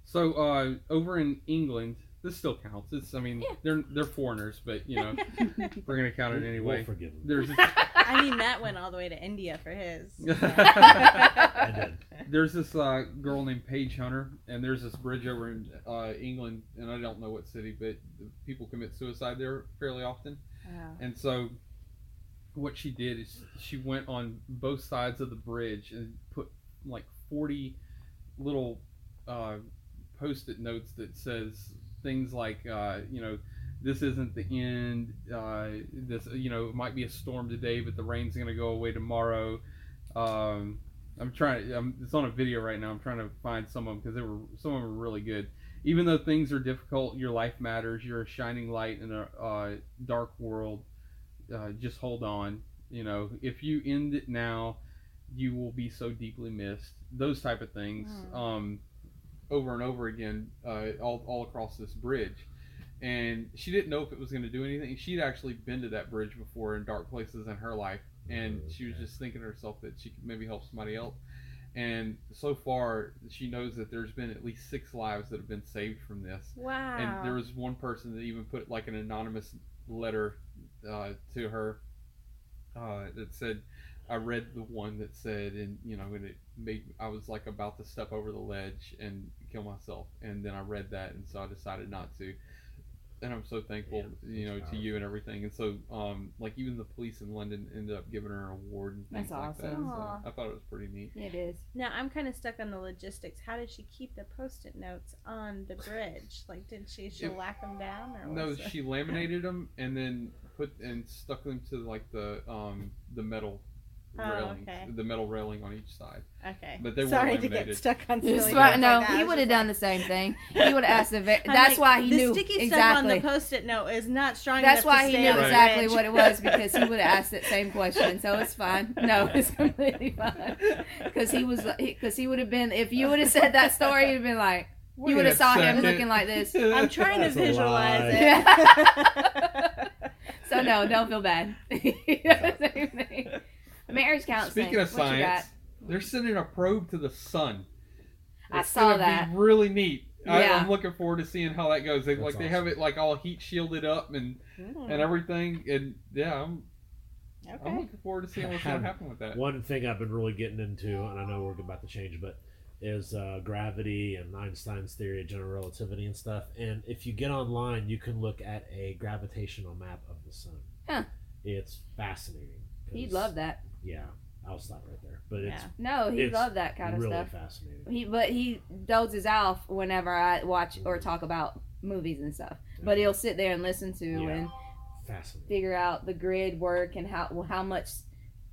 So uh, over in England, this still counts. It's I mean Yeah. they're they're foreigners, but you know <laughs> we're gonna count it anyway. We'll forgive him. There's <laughs> I mean, Matt went all the way to India for his. <laughs> I did. there's this uh, girl named Paige Hunter, and there's this bridge over in uh, England, and I don't know what city, but people commit suicide there fairly often. And so, what she did is she went on both sides of the bridge and put like 40 little uh, post-it notes that says things like, uh, you know, this isn't the end. Uh, this, you know, it might be a storm today, but the rain's going to go away tomorrow. Um, I'm trying. I'm, it's on a video right now. I'm trying to find some of them because they were some of them were really good. Even though things are difficult, your life matters. You're a shining light in a uh, dark world. Uh, just hold on. You know, if you end it now, you will be so deeply missed. Those type of things, Hmm. um, over and over again, uh, all all across this bridge. And she didn't know if it was going to do anything. She'd actually been to that bridge before in dark places in her life, and she was just thinking to herself that she could maybe help somebody else. and so far she knows that there's been at least six lives that have been saved from this. Wow. And there was one person that even put like an anonymous letter uh, to her uh, that said, "I read the one that said, and you know, and it made I was like about to step over the ledge and kill myself, and then I read that, and so I decided not to." And I'm so thankful, Yeah, you know, that's to you and everything. And so, um, like even the police in London ended up giving her an award and things That's like that. awesome. So I thought it was pretty neat. It is. Now I'm kind of stuck on the logistics. How did she keep the post-it notes on the bridge? Like, did she she shellac them down or No, what's she <laughs> laminated them and then put and stuck them to like the um the metal Oh, okay. the metal railing on each side. Okay. But they were Sorry to get stuck on silly That's things why- like no, that. He would have just done the same thing. <laughs> He would have asked the. Ve- that's like, why he the knew sticky stuff exactly. on the post-it note is not strong That's enough why to he knew on exactly edge. what it was because he would have asked <laughs> that same question. So it's fine. No, <laughs> it's completely fine. Because he was because he would have been if you would have said that story, you'd have been like Wait you would have saw him looking like this. I'm trying to That's a visualize it. So no, don't feel bad. Same thing. Marriage counseling. Speaking of what you got? science, they're sending a probe to the sun. I saw that. Be really neat. I, Yeah. I'm looking forward to seeing how that goes. They That's like they have it like all heat shielded up and Hmm, and everything. And yeah, I'm I'm looking forward to seeing what's gonna happen with that. One thing I've been really getting into, and I know we're about to change, but is uh, gravity and Einstein's theory of general relativity and stuff. And if you get online, you can look at a gravitational map of the sun. Huh. It's fascinating. He'd love that. Yeah, I'll stop right there. But it's Yeah. No, he'd It's love that kind of stuff. really stuff. fascinating. He but he dozes off whenever I watch or mm-hmm. talk about movies and stuff. But he'll sit there and listen to Yeah. and Fascinating. figure out the grid work and how well, how much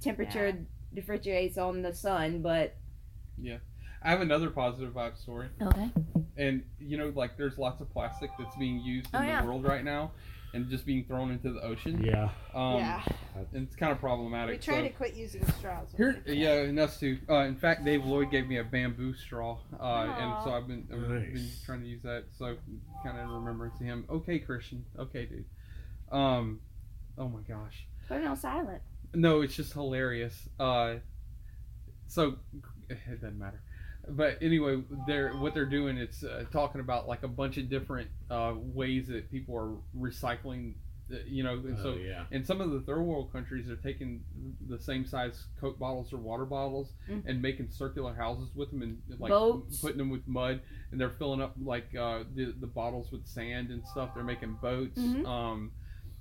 temperature differentiates on the sun. But yeah, I have another positive vibe story. okay, And you know, like there's lots of plastic that's being used oh, in Oh, yeah. the world right now, and just being thrown into the ocean. Yeah. Um, yeah. and it's kind of problematic. We try so- to quit using straws. Here, yeah, and us too. Uh, in fact, Dave Lloyd gave me a bamboo straw, uh, and so I've been, I've been trying to use that. So, kind of in remembrance to him. Okay, Christian. Okay, dude. Um, oh my gosh. put it on silent. No, it's just hilarious. Uh, so it doesn't matter. But anyway, they're what they're doing. It's uh, talking about like a bunch of different uh, ways that people are recycling. uh, You know, and so oh, yeah. and some of the third world countries are taking the same size Coke bottles or water bottles Mm. and making circular houses with them and like Boats. putting them with mud and they're filling up like uh, the the bottles with sand and stuff. They're making boats. Mhm. Um,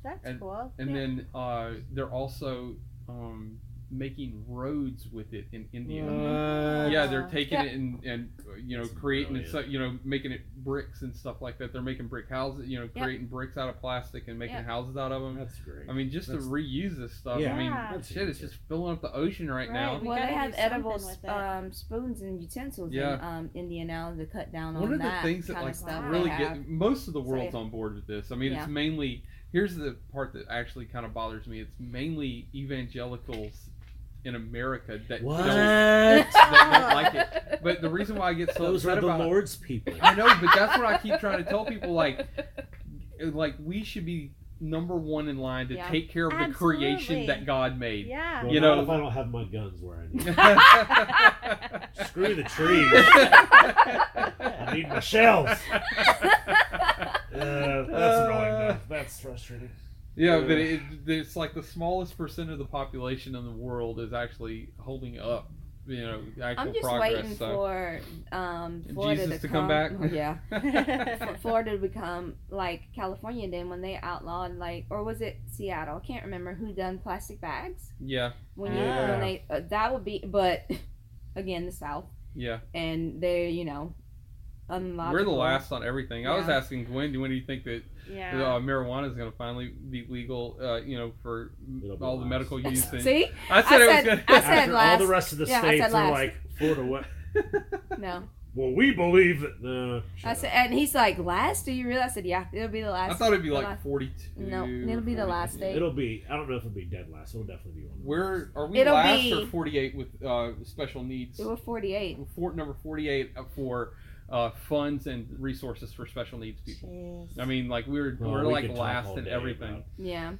That's and- cool. and Yeah. then uh, they're also um, making roads with it in India. What? Yeah, they're taking Yeah. it and, and uh, you know That's creating it, so, you know making it bricks and stuff like that. They're making brick houses, you know, Yeah. creating bricks out of plastic and making Yeah. houses out of them. That's great. I mean, just That's- to reuse this stuff. Yeah. I mean, That's shit, it's just filling up the ocean right, Right, now. well, they have edible um, spoons and utensils Yeah. in um, India now to cut down on One of the things that like of stuff. really have. get most of the So, world's yeah. on board with this. I mean, Yeah. it's mainly here's the part that actually kind of bothers me. It's mainly evangelicals in America that what? don't, that don't like it. But the reason why I get so Those are the about Lord's people. I know, but that's what I keep trying to tell people. Like, like we should be number one in line to Yeah. take care of the creation that God made. yeah. Well, You not know- if I don't have my guns where I need. them. <laughs> Screw the trees. I need my shells. <laughs> Uh, that's annoying. though. That's frustrating. But it, it's like the smallest percent of the population in the world is actually holding up. You know, actual I'm just progress. waiting so. for um, Florida Jesus to, to come back? Yeah, <laughs> <laughs> Florida to become like California did when they outlawed like, or was it Seattle? I can't remember who done plastic bags yeah, when you Yeah. when they uh, that would be, but <laughs> again the South yeah. and they're you know unlogical. We're the last on everything. I was asking Gwen, when do you think that yeah. uh, marijuana is going to finally be legal? Uh, you know, for It'll all the last. medical use. And See, I said I it was said- going I said After all the rest of the Yeah, states are last. like Florida. What? <laughs> no, Well, we believe that. No. shut I said, and he's like, last? Do you realize? I said, yeah, it'll be the last. I thought it'd be like last- 42. No, it'll be the last day. It'll be. I don't know if it'll be dead last. It'll definitely be one. of the Where last. are we It'll last be- or 48 with uh, special needs? They were 48. Fort number 48 for uh, funds and resources for special needs people. Jeez. I mean, like we're Well, we're we like could talk last in everything. Yeah.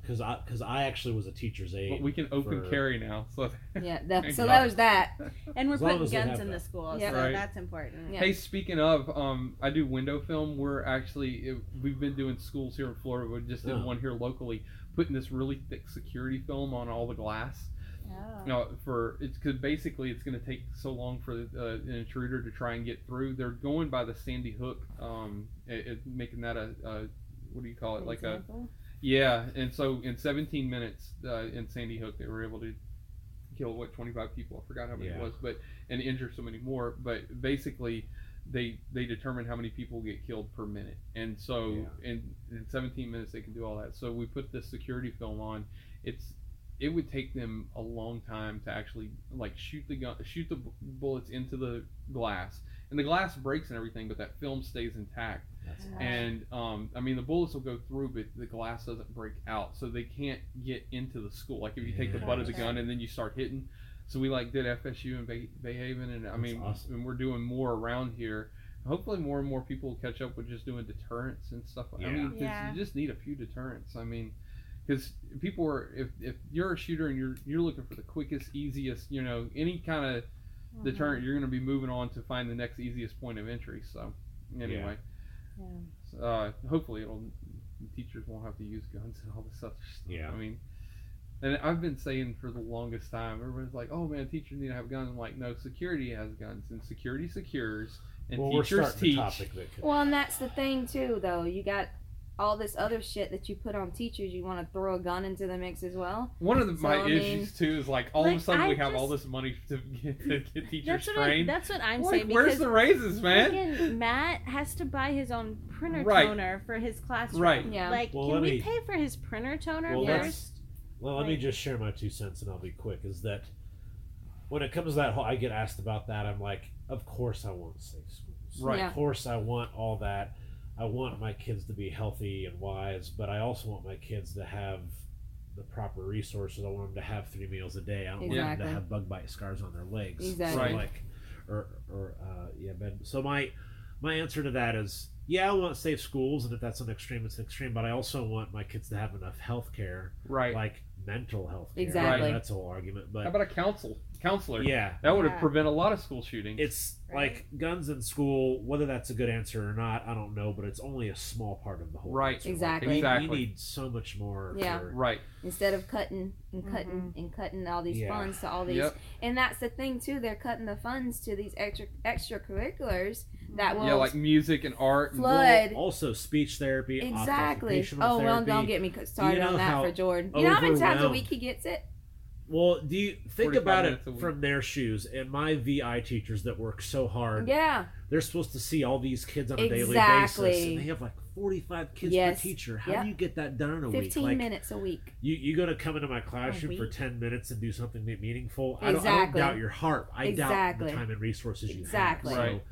because I because I actually was a teacher's aide. But we can open for- carry now. So <laughs> Yeah, that, so Yeah. that was that. <laughs> And we're As putting guns have in the that. school, Yeah. so Right. that's important. Yeah. Hey, speaking of, um, I do window film. We're actually it, we've been doing schools here in Florida. We just did Oh. one here locally, putting this really thick security film on all the glass. Oh. No, for it's because basically it's going to take so long for uh, an intruder to try and get through. They're going by the Sandy Hook, um, it, it- making that a, a what do you call it? Like a yeah. And so in 17 minutes uh, in Sandy Hook, they were able to kill what 25 people. I forgot how many Yeah. it was, but and injure so many more. But basically, they they determine how many people get killed per minute, and so in in 17 minutes they can do all that. So we put this security film on. It's it would take them a long time to actually like shoot the gun, shoot the bullets into the glass, and the glass breaks and everything, but that film stays intact. That's Yeah. awesome. And um, I mean, the bullets will go through, but the glass doesn't break out, so they can't get into the school. Like if you take the butt of the gun and then you start hitting. So we like did FSU and Bay, Haven, and I That's mean, awesome. and we're doing more around here. Hopefully, more and more people will catch up with just doing deterrents and stuff. Yeah. I mean, Yeah. you just need a few deterrents. I mean, because people are if, if you're a shooter and you're you're looking for the quickest, easiest, you know, any kind of Mhm. deterrent, you're going to be moving on to find the next easiest point of entry. So, anyway. Yeah. Uh, hopefully, it'll teachers won't have to use guns and all this other stuff. Yeah. I mean, and I've been saying for the longest time, everyone's like, "Oh man, teachers need to have guns." I'm like, no, security has guns, and security secures, and well, we're teachers starting teach. the topic that could, Well, and that's the thing too, though. You got all this other shit that you put on teachers. You want to throw a gun into the mix as well. One of the, So, my I mean- issues too is like all of a Like, sudden we I have all this money to <laughs> get, to get teachers That's what, I, trained. that's what I'm Like, saying. where's the raises, man? Matt has to buy his own printer Right. toner for his classroom. Right. Yeah. Like, Well, can let we me- pay for his printer toner Well, let's- first? Well, let me just share my two cents and I'll be quick. Is that when it comes to that whole, I get asked about that. I'm like, of course I want safe schools. Right. Yeah. Of course I want all that. I want my kids to be healthy and wise, but I also want my kids to have the proper resources. I want them to have three meals a day. I don't want them to have bug bite scars on their legs. Exactly. So Right. like, or or uh, yeah, but so my my answer to that is yeah, I want safe schools, and if that's an extreme, it's an extreme. But I also want my kids to have enough health care right. like mental health care. Exactly. That's a whole argument. But How But about a counsel counselor? yeah, That would have Yeah. prevent a lot of school shootings. it's Right. like guns in school. Whether that's a good answer or not, I don't know. But it's only a small part of the whole. Right. answer. Exactly. We- Exactly. We need so much more. Yeah. for- right. Instead of cutting and mm-hmm. cutting and cutting all these Yeah. funds to all these, Yep. and that's the thing too. They're cutting the funds to these extra extracurriculars mm-hmm. that will yeah, like music and art. And, flood. Also, speech therapy. Exactly. occupational Oh well, therapy. don't get me started know on that how for Jordan. You know how many times a week he gets it? Well, do you think about it from their shoes? And my VI teachers that work so hard, Yeah. they're supposed to see all these kids on a daily basis, and they have like forty-five kids Yes. per teacher. How Yep. do you get that done in a week? Fifteen Like, minutes a week. You you gonna come into my classroom for ten minutes and do something me- meaningful? I don't, I don't doubt your heart. I doubt Exactly. the time and resources you Exactly. have. So Right.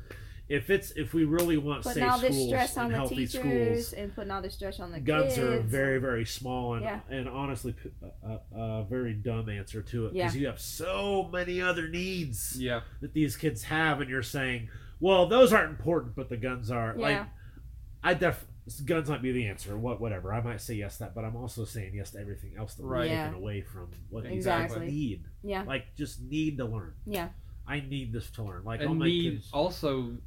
If it's if we really want Putting safe all this schools stress on and the healthy teachers schools, and putting all this stress on the guns kids. are very very small and Yeah. and honestly p- a, a, a very dumb answer to it Yeah. because you have so many other needs Yeah. that these kids have, and you're saying, well, those aren't important, but the guns are. Yeah. Like, I def guns might be the answer. What whatever. I might say yes to that, but I'm also saying yes to everything else that we're Right. Yeah. taking away from what these Exactly. kids need. Yeah. Like just need to learn. Yeah. I need this to learn. Like all and my need kids. also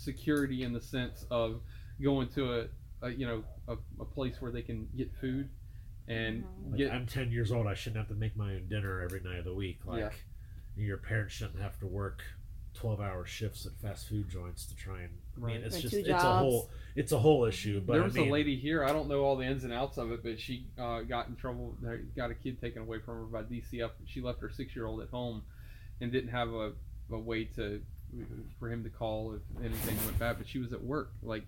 security in the sense of going to a, a you know a, a place where they can get food and Like, get I'm 10 years old. I shouldn't have to make my own dinner every night of the week. Like Yeah. your parents shouldn't have to work 12 hour shifts at fast food joints to try and. I mean, Right. it's Or just two it's a jobs. whole it's a whole issue. But there I was mean, a lady here. I don't know all the ins and outs of it, but she uh, got in trouble. Got a kid taken away from her by DCF. She left her six-year-old at home, and didn't have a, a way to for him to call if anything went bad. But she was at work. Like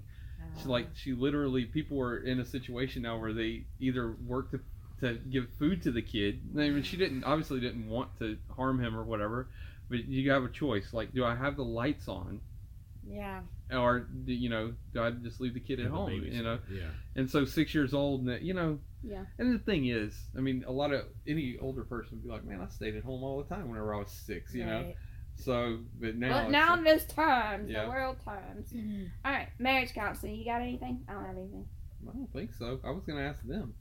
she like oh. she literally people were in a situation now where they either work to to give food to the kid. I mean, she didn't obviously didn't want to harm him or whatever. But you have a choice. Like, do I have the lights on, Yeah. or do, you know, do I just leave the kid at have home? You know. Yeah. And so six years old, and you know, Yeah. And the thing is, I mean, a lot of any older person would be like, "Man, I stayed at home all the time whenever I was six, you know." Right. So, but now, But now like- there's times, Yeah. the world times. Mm-hmm. All right, marriage counseling. You got anything? I don't have anything. I don't think so. I was going to ask them.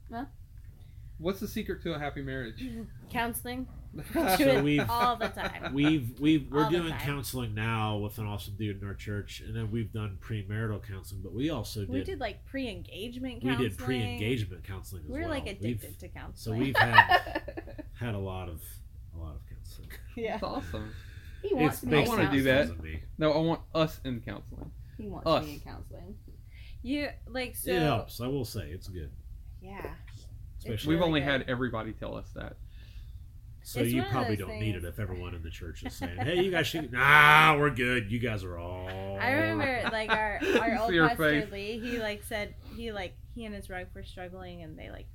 What's the secret to a happy marriage? <laughs> Counseling. So <laughs> Do it we've- all the time. <laughs> We've we've we're All doing counseling now with an awesome dude in our church, and then we've done premarital counseling. But we also did We did like pre-engagement we counseling. did pre-engagement counseling as We're well. like We've- addicted to counseling. so we've had had a lot of a lot of counseling. yeah. That's awesome. He wants It's to be I wanna do that. because of me. No, I want us in counseling. He wants Us. to be in counseling. Yeah, like so. it helps. I will say it's good. Yeah. Especially We've really only good. had everybody tell us that. so it's you probably don't need it if everyone in the church is saying, <laughs> "Hey, you guys should." Nah, we're good. You guys are all. I remember like our our <laughs> old pastor face. Lee. He like said he like he and his wife were struggling, and they like,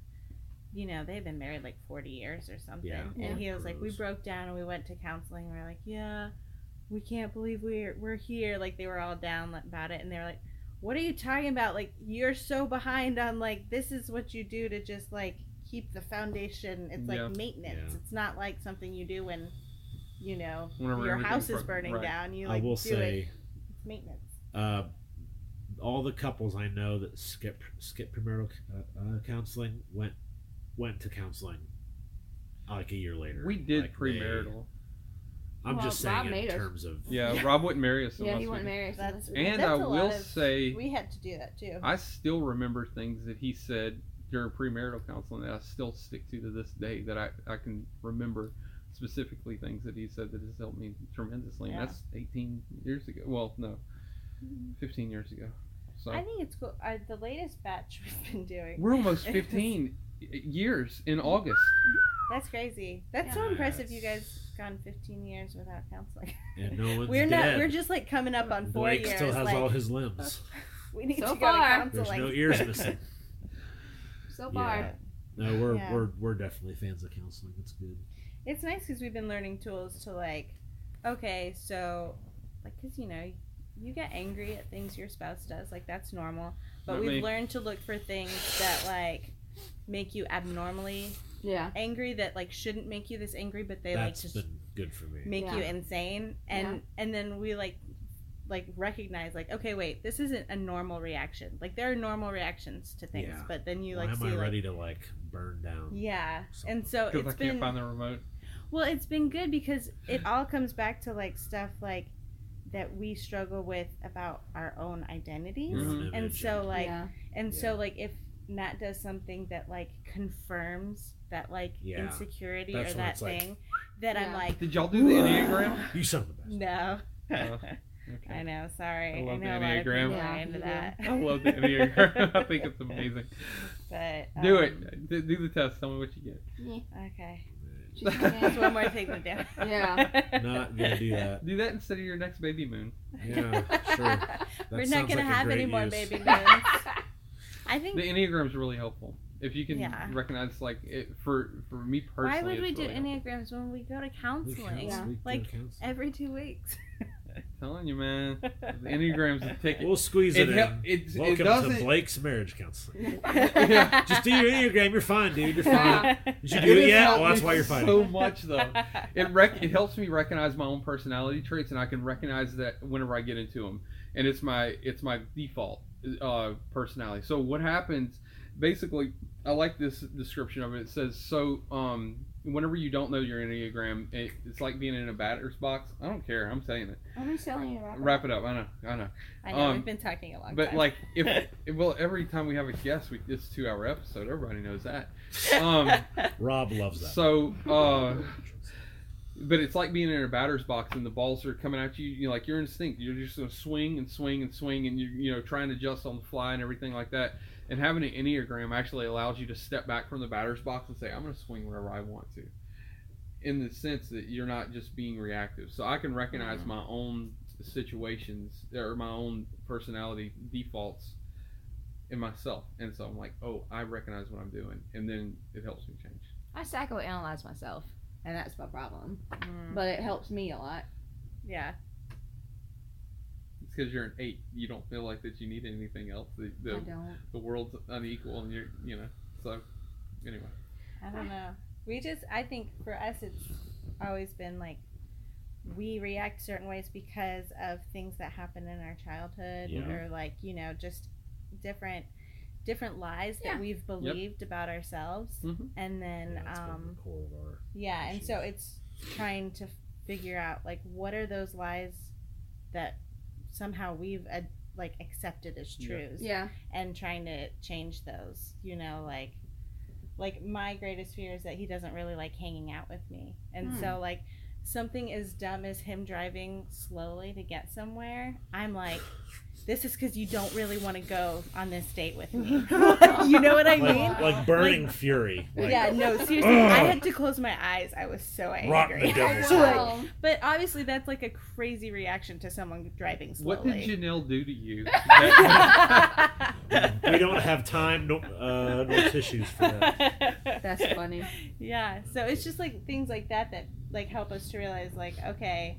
you know, they've been married like forty years or something. Yeah. And he was like, we broke down and we went to counseling. And we are like, yeah, we can't believe we're we're here. Like they were all down about it, and they were like, what are you talking about? Like you're so behind on like this is what you do to just like keep the foundation. It's like Yeah. maintenance. Yeah. It's not like something you do when. You know, Whenever your house is burning Right. down. You I like will do say. it. It's maintenance. uh, all the couples I know that skip skip premarital uh, uh, counseling went went to counseling like a year later. We did Like, they- premarital. I'm Well, just saying made in us. terms of Yeah, <laughs> Rob wouldn't marry us. Yeah, he wouldn't did. marry us. That's And that's I a lot will of- say, we had to do that too. I still remember things that he said during premarital counseling that I still stick to to this day. That I, I can remember specifically things that he said that has helped me tremendously. Yeah. And that's 18 years ago. Well, no, 15 years ago. So I think it's cool. Uh, the latest batch <laughs> we've been doing. we're almost 15 years in August. Mm-hmm. That's crazy. That's so impressive. You guys gone 15 years without counseling. and no <laughs> one's we're not. dead. We're just like coming up on four Blake years. still has like, all his limbs. <laughs> we need So to go far. to There's no ears <laughs> missing. So far. Yeah. No, we're Yeah. we're we're definitely fans of counseling. It's good. It's nice because we've been learning tools to like, okay, so, like, because you know, you get angry at things your spouse does, like that's normal. But Not we've me. learned to look for things that like make you abnormally Yeah. angry that like shouldn't make you this angry, but they That's like just been good for me. make you Yeah. insane, and Yeah. and then we like like recognize like okay wait this isn't a normal reaction like there are normal reactions to things Yeah. but then you Why like am see I like ready to like burn down? yeah something? and so Because I it's can't been find the remote. well it's been good because it all comes back to like stuff like that we struggle with about our own identities Your own Mhm. and so like yeah. and Yeah. so like if Nat does something that like confirms that like Yeah. insecurity That's or that it's like- thing that I'm like Did y'all do the Enneagram? <laughs> you son of a bitch. no Oh, <laughs> I know sorry I I, love the know a lot of Enneagram. people are Yeah, into that I love the Enneagram. <laughs> I think it's amazing. but Do um, it. D- Do the test. Tell me what you get. okay She's That's gonna- That's one more thing to do. Yeah. Not gonna do that. Do that instead of your next baby moon. Yeah, sure. That We're not gonna like have any great more baby moons. I think. The Enneagram is really helpful. If you can Yeah. recognize, like, it, for for me personally, Why would we it's do really helpful. enneagrams when we go to counseling? counsel- we Like counsel. every two weeks. telling you, man. <laughs> The Enneagram's a ticket. We'll squeeze it, it, in. it, it Welcome to doesn't. Blake's marriage counseling. <laughs> <laughs> Yeah. Just do your enneagram. You're fine, dude. You're fine. Did you do it has yet? Well, that's why you're fighting. So much though. It rec- it helps me recognize my own personality traits, and I can recognize that whenever I get into them, and it's my it's my default uh, personality. So what happens? Basically, I like this description of it. It says so. Um, whenever you don't know your enneagram, it, it's like being in a batter's box. I don't care. I'm saying it. I'm just telling you. Wrap it Wrap it up. I know. I know. I know Um, we've been talking a long But time. like, if <laughs> well, every time we have a guest, we it's a two hour episode. Everybody knows that. Um, Rob loves that. so, uh, but it's like being in a batter's box and the balls are coming at you. You like you're instinct. You're just gonna swing and swing and swing, and you you know trying to adjust on the fly and everything like that. And having an enneagram actually allows you to step back from the batter's box and say, "I'm gonna swing wherever I want to," in the sense that you're not just being reactive. So I can recognize mm-hmm. my own situations or my own personality defaults in myself, and so I'm like, "Oh, I recognize what I'm doing," and then it helps me change. I psychoanalyze myself, and that's my problem. Mm, But it helps me a lot. yeah, It's because you're an eight. You don't feel like that you need anything else. The I don't. the world's unequal, and you're you know. So anyway, I don't know. We just, I think for us, it's always been like we react certain ways because of things that happen in our childhood Yeah. or like you know just different different lies Yeah. that we've believed about ourselves, Mhm. and then Yeah, it's been um, the core of our. yeah, and so it's trying to figure out like what are those lies that somehow we've uh, like accepted as truths, Yeah. and trying to change those. You know, like like my greatest fear is that he doesn't really like hanging out with me, and Hmm. so like something as dumb as him driving slowly to get somewhere, I'm like. This is because you don't really want to go on this date with me. <laughs> <laughs> you know what I Like, mean? like burning fury. Like, yeah, no, seriously, I had to close my eyes. I was so Rock angry. the devil's <laughs> So, like, Wow. but obviously, that's like a crazy reaction to someone driving slowly. What did Janelle do to you? we don't have time, no, uh, no tissues for that. That's funny. yeah, so it's just like things like that that like help us to realize like okay,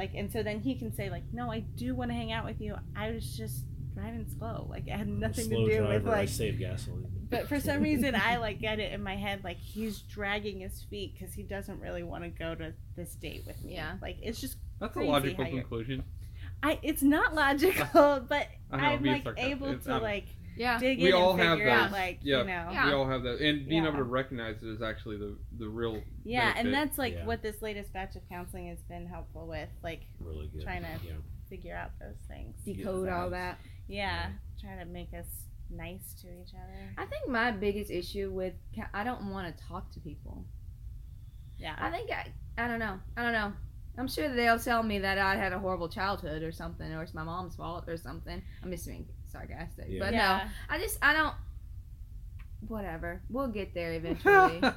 like and so then he can say like no, I do want to hang out with you. I was just driving slow. Like I had nothing Slow to do driver, with I like. save gasoline. But for some <laughs> reason, I like get it in my head like he's dragging his feet because he doesn't really want to go to this date with me. Yeah. like it's just That's a logical conclusion. I. It's not <laughs> logical, but I know, I'm like sarcastic. able It's- to I'm- like Yeah. dig We in all and have figure out those. like Yeah. you know Yeah. We all have that, and being Yeah. able to recognize it is actually the the real. yeah and that's like Yeah. what this latest batch of counseling has been helpful with like Really good. Trying to- Yeah. figure out those things Decode all that. yeah try to make us nice to each other I think my biggest issue with ca- I don't want to talk to people. Yeah. I yeah think I I don't know. I don't know. I'm sure they'll tell me that I had a horrible childhood or something, or it's my mom's fault or something. I'm just being sarcastic, Yeah. but no, I just I don't. Whatever. We'll get there eventually. <laughs>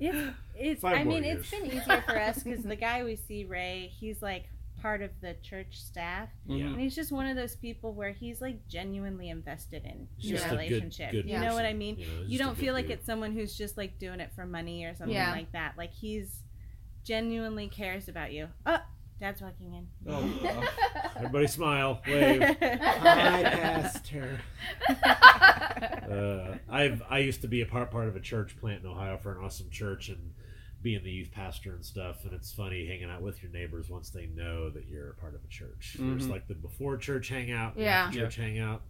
it's it's Five i more mean years. it's been <laughs> easier for us because the guy we see ray he's like part of the church staff Yeah. and he's just one of those people where he's like genuinely invested in He's your just a good- relationship good you know what i mean You, know, you don't feel like dude. it's someone who's just like doing it for money or something Yeah. like that. Like he's genuinely cares about you. Oh, dad's walking in. Oh, wow. <laughs> Everybody smile, wave. Hi, Pastor. <laughs> Uh, I've I used to be a part part of a church plant in Ohio for an awesome church and being the youth pastor and stuff. And it's funny hanging out with your neighbors once they know that you're a part of a church. There's Mhm. like the before church hangout, Yeah. after church hangout.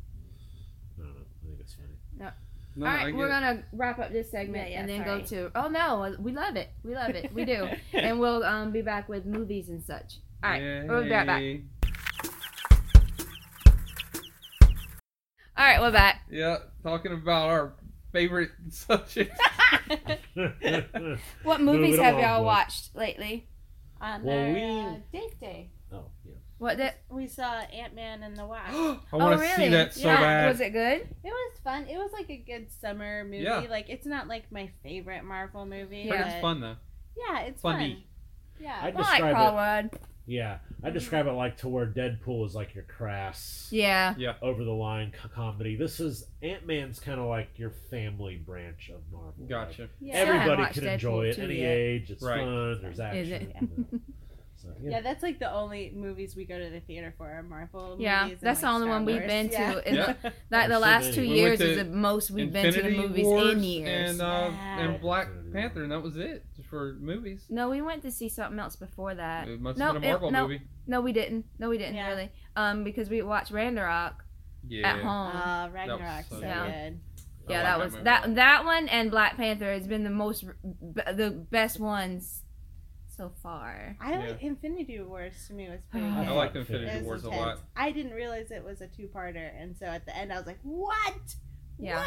I don't know. I think it's funny. No, All I right, get we're gonna wrap up this segment Yeah, yeah, and then sorry. go to. Oh no, we love it. We love it. We do, <laughs> and we'll um be back with movies and such. All right, we'll be right back. Yay. All right, we're back. Yeah, talking about our favorite <laughs> subjects. <laughs> What movies have y'all watched lately? On Well, our we- uh, date day, yeah. What did? we saw Ant Man and the Wasp. <gasps> Oh, I oh, want to really? see that so Yeah, bad. Was it good? It was fun. It was like a good summer movie. Yeah. Like it's not like my favorite Marvel movie. Yeah. but it's fun though. Yeah, it's Funny. fun. Yeah. I I like describe Paul it. Rudd. Yeah, I describe it like to where Deadpool is like your crass, Yeah. yeah, over the line co- comedy. This is Ant Man's kind of like your family branch of Marvel. Like, Gotcha. yeah. Everybody watched can Deadpool enjoy it two any yet. age. It's Right. fun. There's action. <laughs> Is it? Yeah. So, yeah. Yeah, that's like the only movies we go to the theater for are Marvel Yeah, movies. and, that's the only Star one we've Wars. been Yeah. to. In Yeah. <laughs> the, like the last two We years is the most we've been to the movies Wars in years. and uh, Yeah. and Black Panther, and that was it for movies. no, we went to see something else before that. It must no, have been a Marvel it- no, movie. No, we didn't. No, we didn't Yeah. really. Um, because we watched Ragnarok Yeah. at home. Uh, Ragnarok's so so good. good. Yeah, like that was movie. that that one and Black Panther has been the most the best ones so far. I Yeah. like Infinity Wars to me was <sighs> pretty I good. I liked Infinity It was Wars a intense. lot. I didn't realize it was a two-parter, and so at the end, I was like, "What? Yeah.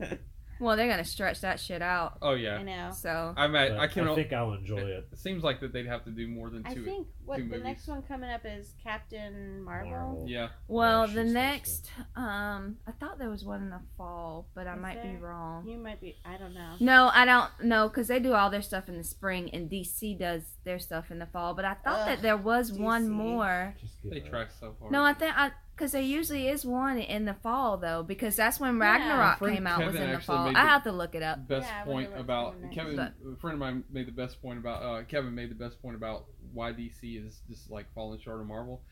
What?" <laughs> Well, they're gonna stretch that shit out. Oh yeah. I know. So I'm at. I can. I think I'll enjoy it. It seems like that they'd have to do more than two. I two. think what two the movies. next one coming up is Captain Marvel. Marvel. Yeah. well, she's the next um, I thought there was one in the fall, but I Is might be wrong. You might be. I don't know. No, I don't know because they do all their stuff in the spring, and DC does their stuff in the fall. But I thought Ugh, that there was one more. Just give They it try so hard. No, I think I because there usually is one in the fall though, because that's when Ragnarok My friend came out was in the fall. made I have to look it up. best Yeah, point about. Kevin. But- a friend of mine made the best point about uh, Kevin made the best point about why DC is just like falling short of Marvel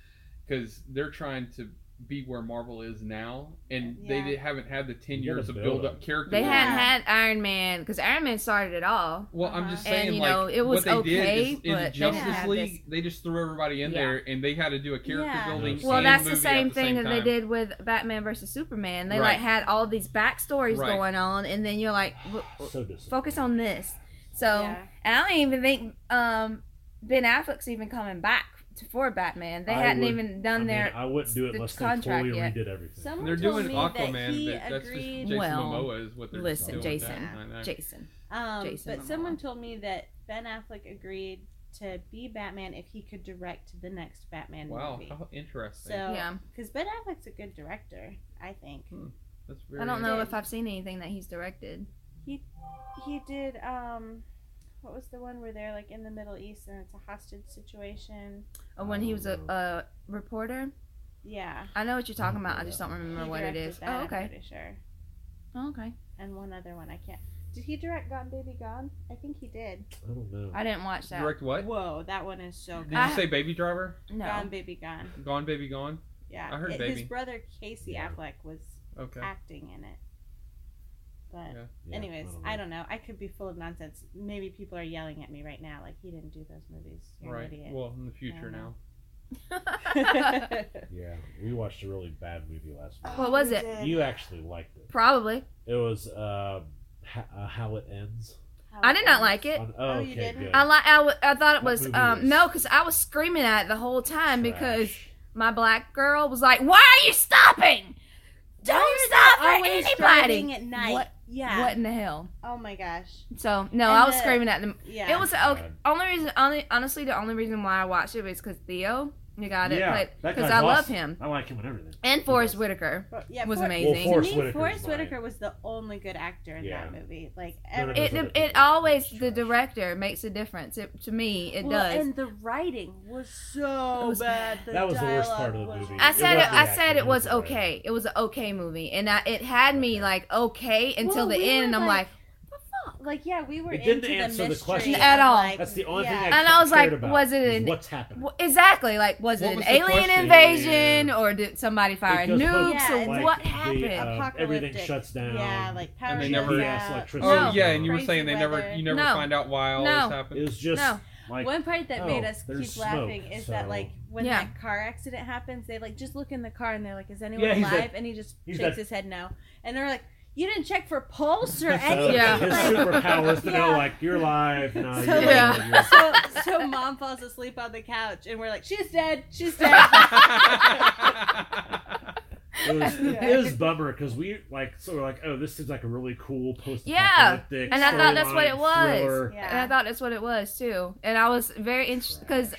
because they're trying to be where Marvel is now, and Yeah. they di- haven't had the ten You gotta years of build build up up. character. They hadn't had Iron Man because Iron Man started it all. Well, I'm Uh-huh. just And, saying, you like know, it was what they okay, did is, but in they Justice had League, this- they just threw everybody in Yeah. there, and they had to do a character Yeah. building. Well, Well, that's the same at thing same that they did with Batman versus Superman. They Right. like had all these backstories Right. going on, and then you're like, w- w- So focus on this. So, Yeah. and I don't even think um, Ben Affleck's even coming back to, for Batman. They I hadn't would- even I done mean, their. I wouldn't do it the unless they contract fully yet. redid everything. Someone They're told doing me that Aquaman, he but that's agreed- just Jason Well, Momoa is what they're listen, doing Jason. That. Jason. Um, Jason but Momoa. someone told me that Ben Affleck agreed to be Batman if he could direct the next Batman Wow, movie. how interesting. So, Yeah. because Ben Affleck's a good director, I think Hmm. That's very I don't know if I've seen anything that he's directed. he he did. Um, what was the one where they're like in the Middle East and it's a hostage situation? Or when he was a, oh. a reporter. Yeah, I know what you're talking about. I just don't remember he what it directed. That, oh, I'm okay. pretty sure. Oh, okay. And one other one I can't. Did he direct Gone Baby Gone? I think he did. I don't know. I didn't watch that. Direct what? Whoa, that one is so Did good. I- you say Baby Driver? No. Gone Baby Gone. Gone Baby Gone? Yeah, I heard It- Baby. His brother Casey Yeah. Affleck was Okay. acting in it. But Yeah. Yeah, anyways, I don't, know. I could be full of nonsense. Maybe people are yelling at me right now, like he didn't do those movies. You're Right. an idiot. Well, in the future now. <laughs> Yeah, we watched a really bad movie last night. What was it? You actually liked it. Probably. It was uh, ha- uh, How It Ends. How I it did not like it. On, Oh, oh, you okay, didn't? I like. I, w- I thought it What was um was- no, because I was screaming at it the whole time because my black girl was like, "Why are you stopping? Don't stop for Always anybody!" at night. What- Yeah. What in the hell? Oh my gosh. So no, And I was the- screaming at them. Yeah. It was okay. Only reason, only honestly, the only reason why I watched it was because Theo, you got it, Yeah, because guy's I love him, I like him and everything. and He Forest does. Whitaker But, yeah, was For- amazing. Well, Forest to me, Whitaker's Forest my- Whitaker was the only good actor in Yeah. that movie. Like No, no, every, it, it, it always was the director makes a difference. It, to me, it well, does. And the writing was so was bad. The That was the worst part of the was movie. I said it. wasn't I said it it was was the writing. okay. It was an okay movie, and I, it had me like okay until Well, the we end, were and I'm like- like, Like yeah, we were It didn't into answer the the mystery question. At of, all. like, That's the only yeah. thing I And I was cared like, about, was it is an- what's happening? well, exactly. Like, was What it an was the alien question? invasion, or did somebody fire It goes nukes, Yeah, or like what the, happened? uh, everything Apocalyptic. shuts down. Yeah, like power And they never- Gas, out. electricity. Oh No. yeah, and you were saying they never, you never No. find out why all No. this happened. It was just No. like One part that oh, made us there's keep laughing smoke, is that like when Yeah. that car accident happens, they like just look in the car and they're like, "Is anyone Yeah, alive?" dead. And he just shakes dead. his head no. And they're like, "You didn't check for pulse or <laughs> anything." Yeah. His Like, superpowers to know like you're alive. No, So, you're Yeah. dead, so, so mom falls asleep on the couch, and we're like, "She's dead. She's dead." <laughs> <laughs> It was, Yeah. it was bummer because we like sort of like oh this seems like a really cool post Yeah, and I thought that's what it was. Yeah. And I thought that's what it was too. And I was very interested because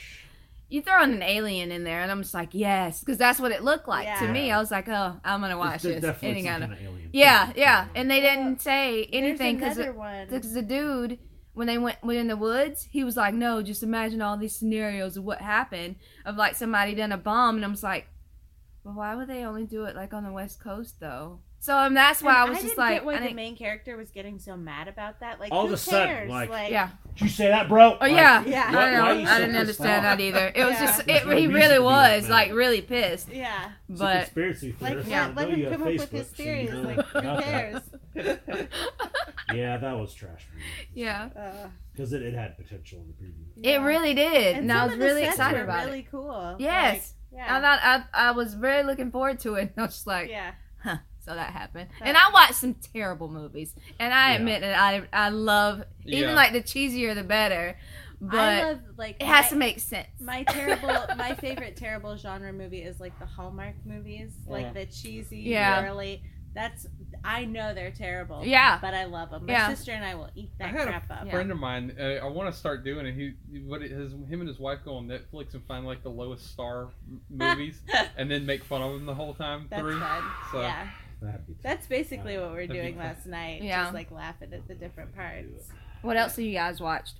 you throw in an alien in there, and I'm just like, yes, because that's what it looked like to me. I was like, oh, I'm gonna watch this. Definitely Any kind of- alien. yeah, yeah. And they didn't say anything because because the dude when they went went in the woods, he was like, no, just imagine all these scenarios of what happened of like somebody done a bomb, and I'm just like, well, why would they only do it like on the west coast though? So um, that's why And I was just didn't like, get why I the didn't- main character was getting so mad about that. Like, All who of a sudden, cares? like- yeah. Did you say that, bro? Oh yeah, Yeah. I Why- don't know. why I didn't understand that either. It was Yeah. just it. no he really was like really pissed. yeah. It's a But conspiracy Like, yeah, let know him come up with his so theories. know Like, who cares? <laughs> Yeah, that was trash. For me. Yeah, Uh, because it, it had potential in the preview. it really did, and, I was really excited about it. really cool. Yes, Like, I yeah. thought I I was very looking forward to it. <laughs> I was just like, yeah. huh. So that happened, But- and I watched some terrible movies, and I Yeah. admit that I I love even Yeah. like the cheesier the better, but I love like it has my- to make sense. My <laughs> terrible, my favorite terrible genre movie is like the Hallmark movies, like Uh-huh. the cheesy, Yeah. girly. That's I know they're terrible. Yeah. but I love them. My Yeah. sister and I will eat I that had crap a up. Yeah. friend of mine. Uh, I want to start doing it. He, what it, his, him and his wife go on Netflix and find like the lowest star m- movies, <laughs> and then make fun of them the whole time That's through. fun. So- Yeah, That'd be that's basically what we we're doing last night. Yeah. just like laughing at the different parts. What else have you guys watched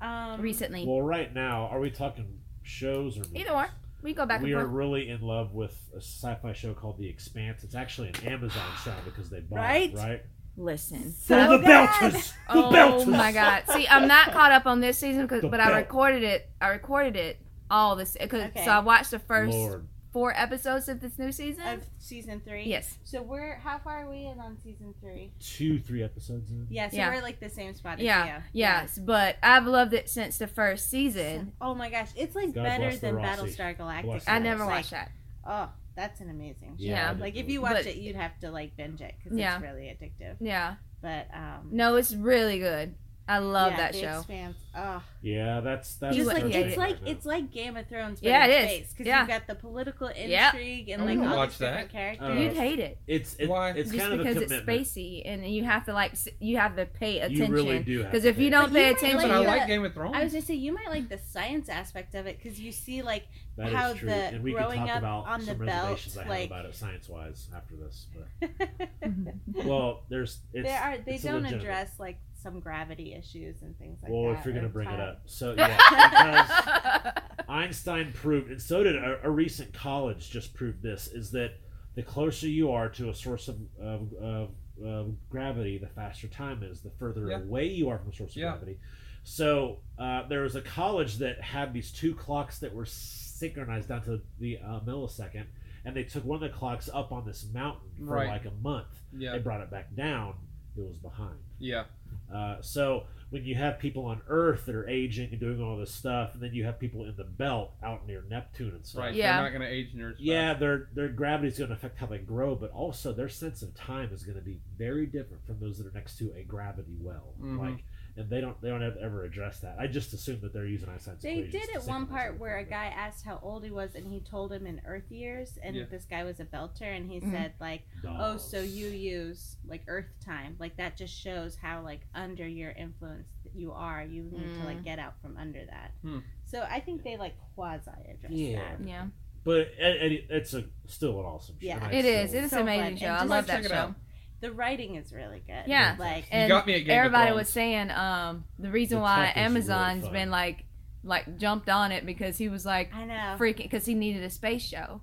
Um, recently? Well, right now, are we talking shows or movies? Either or. We go back we and are forth. really in love with a sci-fi show called The Expanse. It's actually an Amazon show because they bought Right? it, right? Right. Listen. So <laughs> oh, the good. Belters! The Oh Belters! my god! See, I'm not caught up on this season, 'cause- The but I recorded it. I recorded it all this. Cause, Okay. So I watched the first Lord. Four episodes of this new season. of season three. yes. So we're how far are we in on season three? Two, three episodes in. Yeah, so Yeah. we're like the same spot as Yeah. you. Yes, but I've loved it since the first season. Oh my gosh, it's like God better than Battlestar Galactica. I never It's like, watched that. Oh, that's an amazing show. Yeah. Like if you watched But- it, you'd have to like binge it because Yeah. it's really addictive. Yeah. But um, No, it's really good. I love yeah, that The show. Expanse. Oh, Yeah, that's that's. You just like it's it. like it's like Game of Thrones. But Yeah, in it is. space, because Yeah. you've got the political Yep. intrigue and like wanna all watch these different that. characters. Uh, You'd hate it. It's it, Why? it's just kind of a because it's spacey and you have to like you have to pay attention. You attention really do because if you don't But pay might attention but I like Game of Thrones. I was just say you might like the science aspect of it because you see like That is how true. the and we growing can talk up about on the some belt, reservations I have like- about it science wise after this. But <laughs> <laughs> well, there's it's, there are they don't address like some gravity issues and things like Well, that. if you're gonna or bring it up, so <laughs> yeah, because Einstein proved, and so did a, a recent college just proved this, is that the closer you are to a source of, of, of, of gravity, the faster time is, the further Yeah. away you are from a source of Yeah. gravity. So uh, there was a college that had these two clocks that were synchronized down to the uh, millisecond, and they took one of the clocks up on this mountain for Right. like a month. yeah, They brought it back down. It was behind. yeah, Uh, so when you have people on Earth that are aging and doing all this stuff, and then you have people in the belt out near Neptune and stuff. right. Yeah. They're not going to age near Yeah, their their gravity is going to affect how they grow, but also their sense of time is going to be very different from those that are next to a gravity well. Mhm. Like, and they don't they don't ever, ever address that. I just assume that they're using Einstein's They equations did to at one part where a guy asked how old he was, and he told him in Earth years, and Yeah. this guy was a belter, and he Mhm. said like, but "Oh, so you use like Earth time? Like that just shows how like under your influence you are. You need to like Mm. get out from under that." Hmm. So I think they like quasi address Yeah. that. yeah, But it, it, it's a still an awesome show. Yeah. it is. It is So an fun. amazing And show. I love that it show. Out. The writing is really good. Yeah. like You And got me at Game everybody Thrones. was saying um the reason The why tech is really been like like jumped on it because he was like I know. freaking because he needed a space show.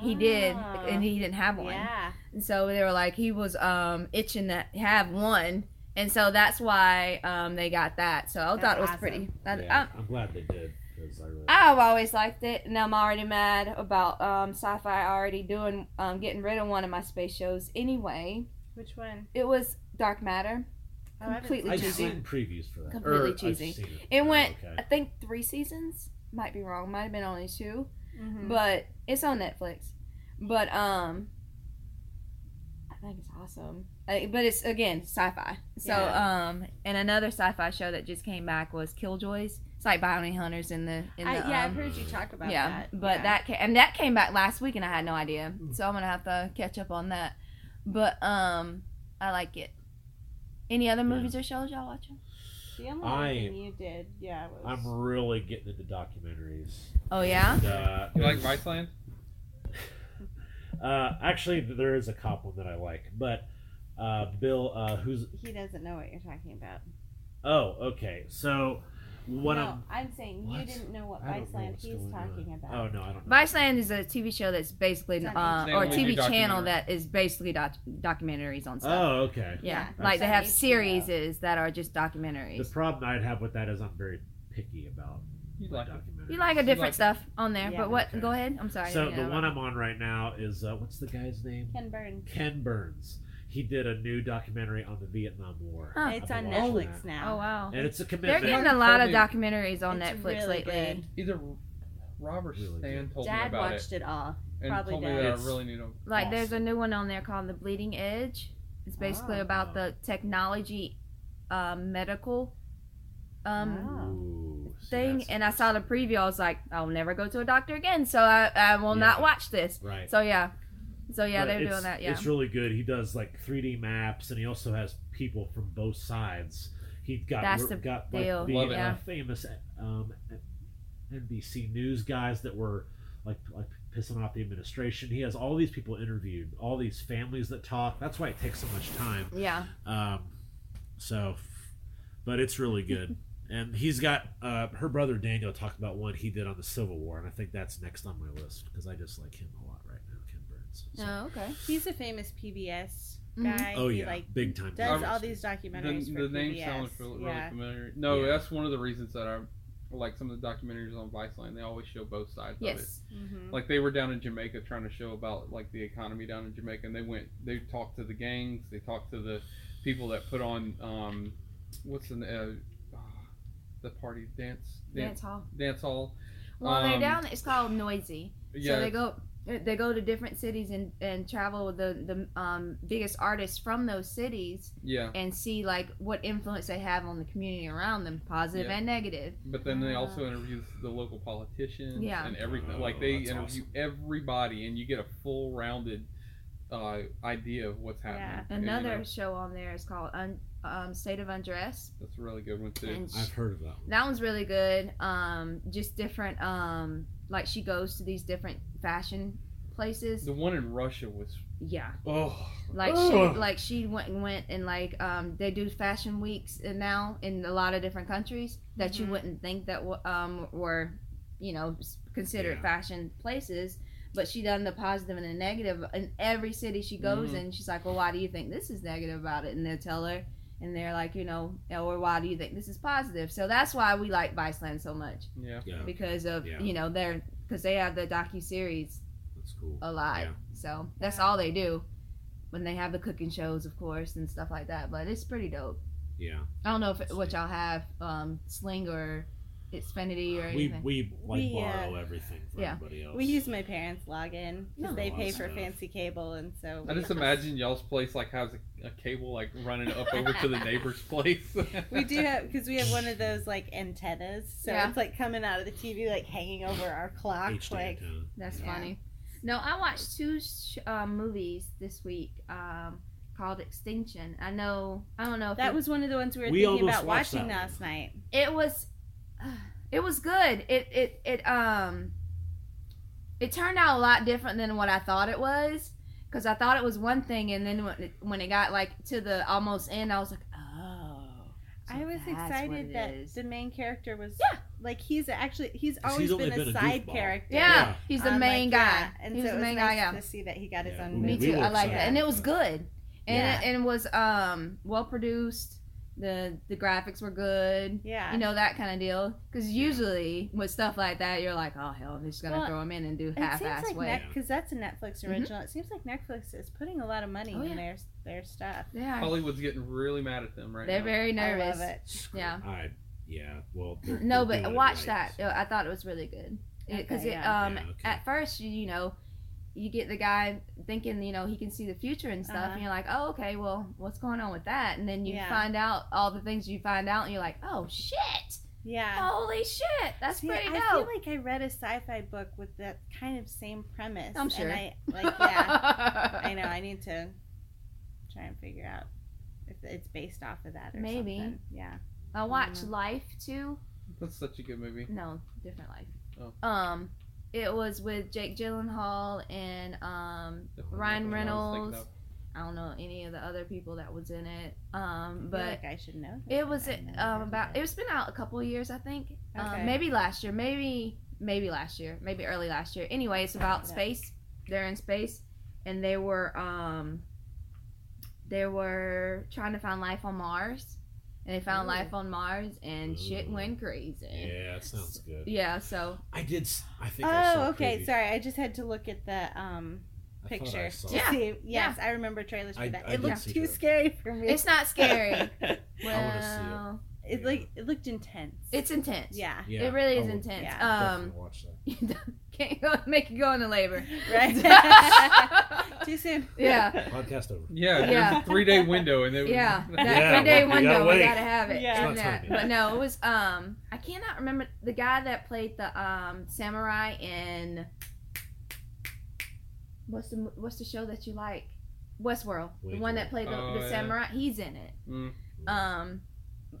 He did, Oh. and he didn't have one. Yeah. And so they were like, he was um itching to have one, and so that's why um they got that. So I That's thought it was awesome. pretty. That, Yeah, I'm glad they did because I really. I, I've always liked it, and I'm already mad about um sci-fi already doing um getting rid of one of my space shows anyway. Which one? It was Dark Matter. Oh, I haven't Completely I've seen cheesy. seen previews for that. Completely Or I've cheesy. seen it. It Oh, went, okay. I think, three seasons. Might be wrong. Might have been only two, one. Mhm. but it's on Netflix. But um, I think it's awesome. Uh, but it's again sci-fi. So Yeah. um, and another sci-fi show that just came back was Killjoys. It's like bounty hunters in the in the I, yeah, I've um, heard you talk about yeah. that. But yeah. that came, and that came back last week, and I had no idea. Hmm. So I'm gonna have to catch up on that. But um, I like it. Any other Yeah. movies or shows y'all watching? the only I- thing you did, yeah, was I'm really getting into documentaries. Oh yeah. And, uh, You like Viceland? <laughs> Uh, actually, there is a cop one that I like, but uh, Bill, uh, who's he doesn't know what you're talking about. oh, okay. So what no, I'm I'm saying you What? didn't know what I don't know Viceland what's he's going on. talking about. oh no, I don't. know. Viceland is a TV show that's basically, It's uh, HBO. or a They only TV do channel documentary. that is basically doc- documentaries on stuff. Oh, okay. yeah, Yeah, like it's they on have HBO. series that are just documentaries. The documentaries. problem I'd have with that is I'm very picky about You like it. documentaries. You like a different like- stuff on there, Yeah. but what? Okay. Go ahead. I'm sorry. So Yeah, the one I'm on right now is uh, what's the guy's name? Ken Burns. Ken Burns. He did a new documentary on the Vietnam War. Huh. It's on Netflix that. now. Oh wow. And it's a commitment. They're getting a lot of documentaries on It's Netflix really lately. good. Either Rob or Really Stan good. told me Dad about watched it it, all. and probably told me that It's- I really need to. Like there's a new one on there called The Bleeding Edge. It's basically Oh. about the technology, um, medical, um, Wow. Ooh, thing. that's- And I saw the preview. I was like, I'll never go to a doctor again, so I, I will not watch this. right. So yeah, so yeah, But they're it's- doing that. Yeah. It's really good. He does like 3D maps, and he also has people from both sides. He got That's the got deal. like the Love it. uh, Yeah. famous um, NBC News guys that were like like pissing off the administration. He has all these people interviewed, all these families that talk. That's why it takes so much time. Yeah. Um, so, but it's really good. <laughs> And he's got uh, her brother Daniel talked about one he did on the Civil War, and I think that's next on my list because I just like him a lot right now, Ken Burns. So- Oh, okay. He's a famous PBS Mhm. guy. Oh he yeah, like big time. does all these documentaries The, for the name PBS. sounds really, really yeah. familiar. No, Yeah. that's one of the reasons that I like some of the documentaries on Viceland, they always show both sides of it. Yes. Mm-hmm. Like they were down in Jamaica trying to show about like the economy down in Jamaica, and they went, they talked to the gangs, they talked to the people that put on, um, what's the uh, the party dance Dance hall. dance hall. Well, they're Um, down. It's called Noisy. Yeah, So they go they go to different cities and, and travel with the the um, biggest artists from those cities yeah. and see like what influence they have on the community around them, positive Yeah. and negative. But then they also interview the local politicians Yeah. and everything. Oh, like they that's interview everybody, and you get a full rounded uh, idea of what's happening. And, you Another know, show on there is called Un, um, State of Undress. that's a really good one too. And I've heard of that one. that one's really good. Um, just different. Um, like she goes to these different fashion places. The one in Russia was Yeah. Oh, like Ugh. she like she went and went and like um they do fashion weeks now in a lot of different countries that you Mhm. wouldn't think that w- um were you know considered Yeah. fashion places but she done the positive and the negative in every city she goes Mhm. in she's like well why do you think this is negative about it and they'll tell her and they're like you know or why do you think this is positive so that's why we like Viceland so much yeah. yeah, because of Yeah. you know they're because they have the docu series that's cool. a lot. Yeah. So that's all they do. When they have the cooking shows, of course, and stuff like that. But it's pretty dope. Yeah, I don't know if it, what y'all have, um, Sling or Xfinity or we anything. we like We, uh, borrow everything from yeah. everybody else. We use my parents' login because No. they pay for stuff. fancy cable, and so I just imagine y'all's place like has a, a cable like running up over to the neighbor's <laughs> place. We do have because we have one of those like antennas, so Yeah. it's like coming out of the TV, like hanging over our clock. HD Like, antenna. that's Yeah. funny. No, I watched two sh- um, movies this week um, called Extinction. I know. I don't know if that you- was one of the ones we were We thinking about watching last night. it was it was good it it it um it turned out a lot different than what i thought it was because i thought it was one thing and then when it, when it got like to the almost end i was like oh so I was excited it that is. the main character was Yeah. like he's actually he's always he's only been, been a a side goofball. character. yeah, Yeah. he's the on, main like, guy yeah, and he so was it the was main nice guy yeah to see that he got his Yeah, own. me movie. we too i like that and it was good and Yeah. it, and it was um well produced the the graphics were good Yeah, you know that kind of deal because usually with stuff like that you're like oh hell they're just gonna Well, throw them in and do half-ass seems like way because that's a Netflix Mhm. original. It seems like Netflix is putting a lot of money Oh, in yeah. their their stuff. yeah Hollywood's getting really mad at them right they're now. very I nervous love it. Screw- Yeah. I, yeah. Well, they're- no they're but watch right. that i thought it was really good because Okay, yeah. um Yeah, okay. at first you, you know you get the guy thinking you know he can see the future and stuff Uh-huh. and you're like oh okay well what's going on with that and then you Yeah. find out all the things you find out and you're like oh shit Yeah. holy shit that's See, pretty I feel like I read a sci-fi book with that kind of same premise. I'm sure. And I like <laughs> yeah. I know. I need to try and figure out if it's based off of that or Maybe. something. Yeah. i watched life too That's such a good movie. No, different life. Oh. Um, it was with Jake Gyllenhaal and um Ryan not I Reynolds. I don't know any of the other people that was in it. Um, I feel but like I should know. it was I've um about it's been out a couple of years I think. Okay. Um, maybe last year, maybe maybe last year, maybe early last year. Anyway, it's about Yeah. space. They're in space, and they were um they were trying to find life on Mars, and they found Ooh. life on Mars, and shit went crazy. Yeah, it sounds good. Yeah, so I did. I think. I saw Oh, a okay. preview. Sorry, I just had to look at the um I I picture saw to Yeah. see. Yes, I remember trailers for I- that. I it did looked too trailers. scary for me. it's not scary. <laughs> I wanna see it. Well, it like it looked intense. it's intense. yeah. Yeah, it really I is will intense. Yeah. Um, definitely watch that. <laughs> you can't go <laughs> make you go into labor. <laughs> Right. Too <laughs> soon. yeah, Podcast over. Yeah, there's Yeah. a three day window, and it yeah. That Yeah, three day you gotta window, we gotta have it. Yeah. It's not that. But no, it was um, I cannot remember the guy that played the um samurai in. What's the what's the show that you like? Westworld. The one wait. that played the, Oh, the yeah. samurai. He's in it. Mm, Um,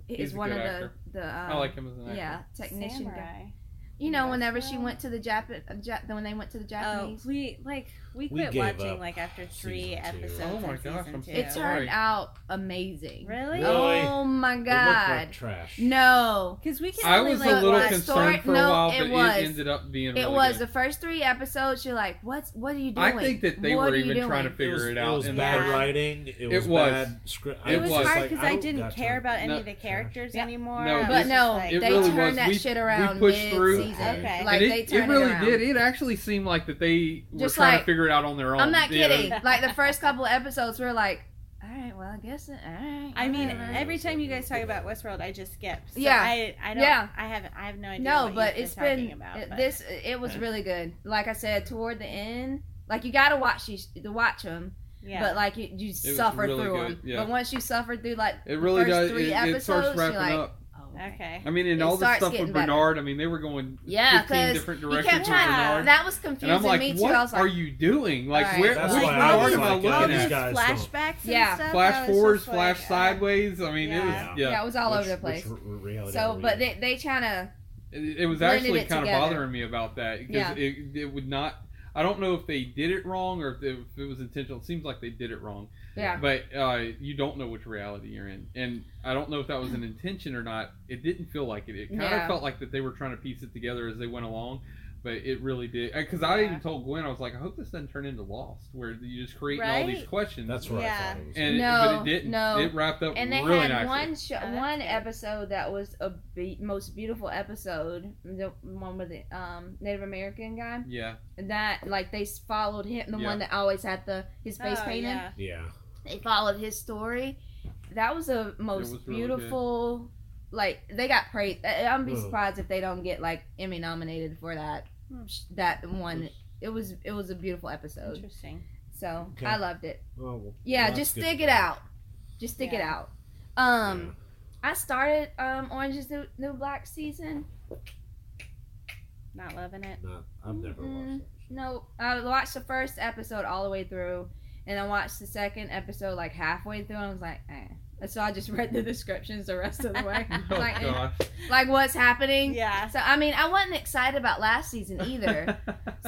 He's is one good of actor. the the um, I like him as an actor. yeah technician guy. You know, whenever she went to the Japan, uh, Jap when they went to the Oh, Japanese, we like we We quit gave watching up like after three season two. episodes. Oh my gosh, I'm so two. it turned out amazing. Really? Oh really? Oh my It looked god! like trash. No, Because we can I only was like a little watch- concerned story- for a no, while, it but it, ended up being. Really it was good. the first three episodes. You're like, what's what are you doing? I think that they What were are you even trying to figure it was, it out. It was in bad the- writing. It, It was, was. bad script. It It was was. hard like, because I, didn't care about any of the characters anymore. No, But no, they turned that shit around we pushed through. Okay. Like and they it, turned it really did. It actually seemed like that they were trying to figure it out on their own. I'm not you know? kidding. like the first couple of episodes, we are like, all right, well, I guess it. All right. I mean, whatever." every time you guys talk about Westworld, I just skip. So Yeah. I, I don't. Yeah. I haven't. I have no idea. no, what but you've it's been, been about. but- this. It was really good. Like I said, toward the end, like you got to watch these to watch them. Yeah. But like you, you suffer really through good, them. yeah. But once you suffer through like It really first does. three It, it starts wrapping like, up. Oh, okay. I mean, and It all the stuff getting with better. Bernard. I mean, they were going Yeah, 15 different you directions kept with trying. Bernard. That was and confusing I'm like, me too. what I was like, are you doing? Like, Alright, where, That's which why I Bernard was am I like, looking all these these at? guys flashbacks. And Yeah. stuff, Flash was forwards, flash like, uh, sideways. I mean, Yeah. it was yeah, yeah. it was all Which- over the place. which r- reality So, but they they trying to It, it was actually it kind together. of bothering me about that because Yeah. it, it would not. I don't know if they did it wrong or if it, if it was intentional. It seems like they did it wrong, yeah. but uh, you don't know which reality you're in, and I don't know if that was an intention or not. It didn't feel like it. It kind of Yeah. felt like that they were trying to piece it together as they went along, but it really did. Because I Yeah. even told Gwen, I was like, I hope this doesn't turn into Lost, where you just create all these questions. That's where Yeah. I thought it was. and No, but it didn't. no. It wrapped up and they really had nicely. one show, Oh, that's one good. episode that was a be- most beautiful episode, the one with the um, Native American guy. Yeah, That like they followed him, the Yeah. one that always had the his face Oh, painted. yeah. Yeah. They followed his story. That was the most was really beautiful. Like they got praised. I- I'm be Ugh. surprised if they don't get like Emmy nominated for that. Hmm. That one. It was it was a beautiful episode. Interesting. So Okay. I loved it. Oh, well, Yeah, well, just stick it out. Just stick it out. Um, I started um Orange is the New Black season. Not loving it. Not, I've never Mm-mm. watched it. No, I watched the first episode all the way through, and I watched the second episode like halfway through, and I was like, eh. So I just <laughs> read the descriptions the rest of the way, <laughs> oh <laughs> like, eh, gosh. like what's happening. Yeah. So I mean, I wasn't excited about last season either.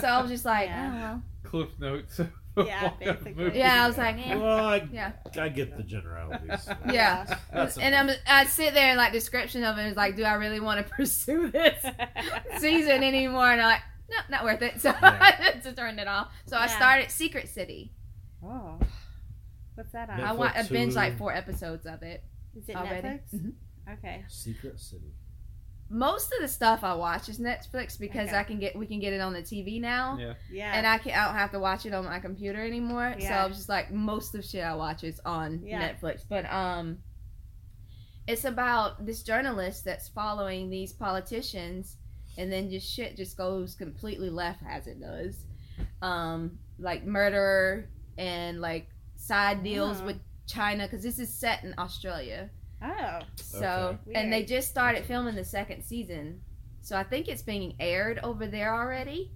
so I was just like, Yeah. Cliff notes. Yeah, basically. oh. Yeah, I was like, eh. Well, I, Yeah. I get the generalities. Yeah. And I'm, I sit there and like description of it is like, do I really want to pursue this season anymore? And I'm like, no, not worth it. So Yeah. I just turned it off. So I started Secret City. Oh. What's that on? I, wa- I Netflix, binged Hulu. like four episodes of it Is it already. Netflix? Mhm. Okay. Secret City. Most of the stuff I watch is Netflix because Okay. I can get we can get it on the TV now. Yeah. Yeah. And I can I don't have to watch it on my computer anymore. So Yeah. I was just like most of shit I watch is on Yeah. Netflix. But um it's about this journalist that's following these politicians and then just shit just goes completely left as it does. Um like murder and like side deals Oh. with China cuz this is set in Australia. oh. So Okay. and they just started filming the second season. So I think it's being aired over there already.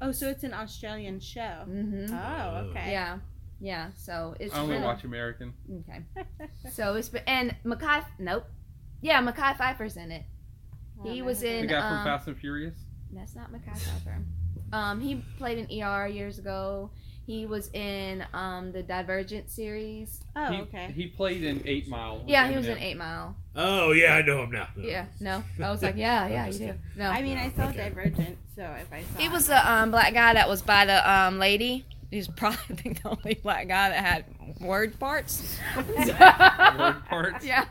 Oh, so it's an Australian show. Mhm. Oh, okay. Yeah, yeah. So it's I only really watch American. okay. <laughs> So it's and Mekhi. Nope. Yeah, Mekhi Phifer's in it. Oh, He man. was The in. guy from um, Fast and Furious. That's not Mekhi Phifer. Um, he played in ER years ago. He was in um the Divergent series. Oh, he, okay. He played in Eight Mile. Yeah, he was in Eight Mile. Oh yeah, I know him now. Yeah, no. <laughs> I was like, yeah, yeah, you do. No, I mean, I saw Okay. Divergent, so if I saw he was the um black guy that was by the um lady. He's probably <laughs> the only black guy that had word parts. <laughs> Word parts. Yeah.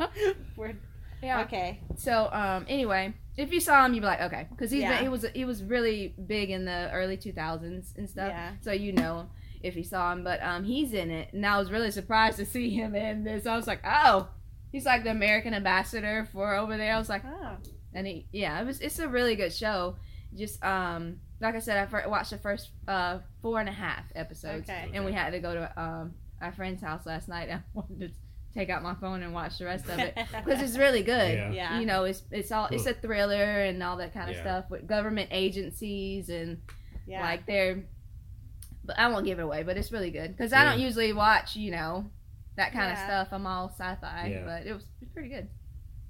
Word- Yeah. Okay. So um anyway, if you saw him, you'd be like, okay, because he's Yeah. been, he was he was really big in the early two thousands and stuff. Yeah. So you know him if you saw him, but um he's in it, and I was really surprised to see him in this. I was like, oh, he's like the American ambassador for over there. I was like, Oh. and he yeah, it was it's a really good show. Just um like I said, I fir- watched the first uh four and a half episodes, Okay. and we had to go to um our friend's house last night. <laughs> I wanted to take out my phone and watch the rest of it <laughs> because it's really good. Yeah. Yeah. You know, it's it's all it's a thriller and all that kind of Yeah. stuff with government agencies and yeah. like they're. But I won't give it away. But it's really good because I don't usually watch you know that kind of stuff. I'm all sci-fi, Yeah. but it was it's pretty good.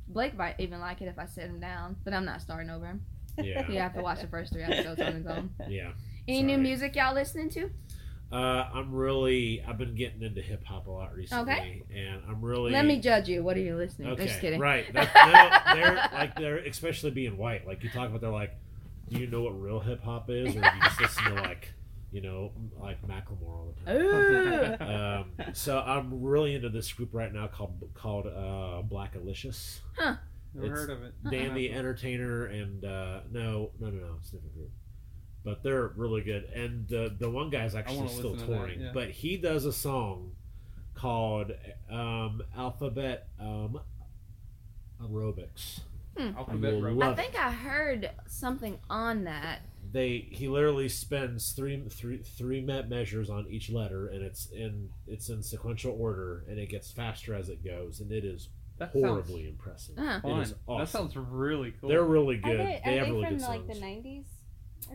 Blake might even like it if I sit him down, but I'm not starting over him. Yeah. You have to watch the first three episodes on its own. <laughs> Yeah. Any new music y'all listening to? Uh, I'm really. I've been getting into hip hop a lot recently, and I'm really. Let me judge you. What are you listening? Okay, Just kidding. right. That, <laughs> no, they're like they're especially being white. Like you talk about, they're like, do you know what real hip hop is, or do you just listen to like, you know, like Macklemore all the time? Um, so I'm really into this group right now called called uh, Blackalicious. Never It's heard of it. Dan the Entertainer and uh, no, no, no, no, it's a different group. But they're really good, and the the one guy's actually still listen to that, touring. yeah. But he does a song called um, Alphabet um, Aerobics. Alphabet will Road. I think I heard something on that. They he literally spends three three three met measures on each letter, and it's in it's in sequential order, and it gets faster as it goes, and it is That horribly sounds impressive. It fun. is That sounds really cool. They're really good. they, they are have they really from good like songs. the nineties?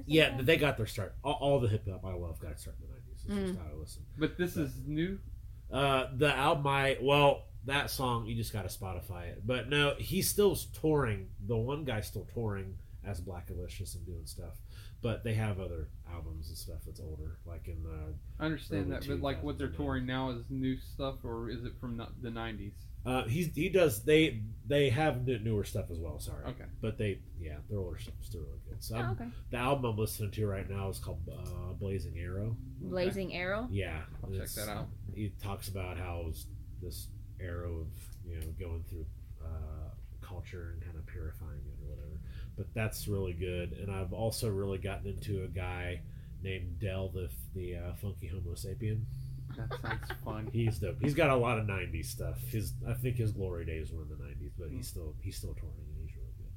Yeah, they got their start. All, all the hip hop I love got started in the nineties. It's Mm. just how I listen. but this is new. Uh, the album, I well, that song you just got to Spotify it. But no, he's still touring. The one guy's still touring as Blackalicious and doing stuff. But they have other albums and stuff that's older, like in the. I understand Early that, but like what they're touring now is new stuff, or is it from the '90s? Uh, he's he does they they have n- newer stuff as well. Sorry, Okay. but they yeah their older stuff is still really good. So Oh, okay. the album I'm listening to right now is called uh, Blazing Arrow. Blazing Arrow. Yeah, I'll check that out. he talks about how s- this arrow of you know going through uh, culture and kind of purifying it or whatever. But that's really good, and I've also really gotten into a guy named Del, the the uh, funky Homo sapien. That sounds fun. He's dope. He's got a lot of '90s stuff. His I think his glory days were in the '90s, but Hmm. he's still he's still touring and he's really good.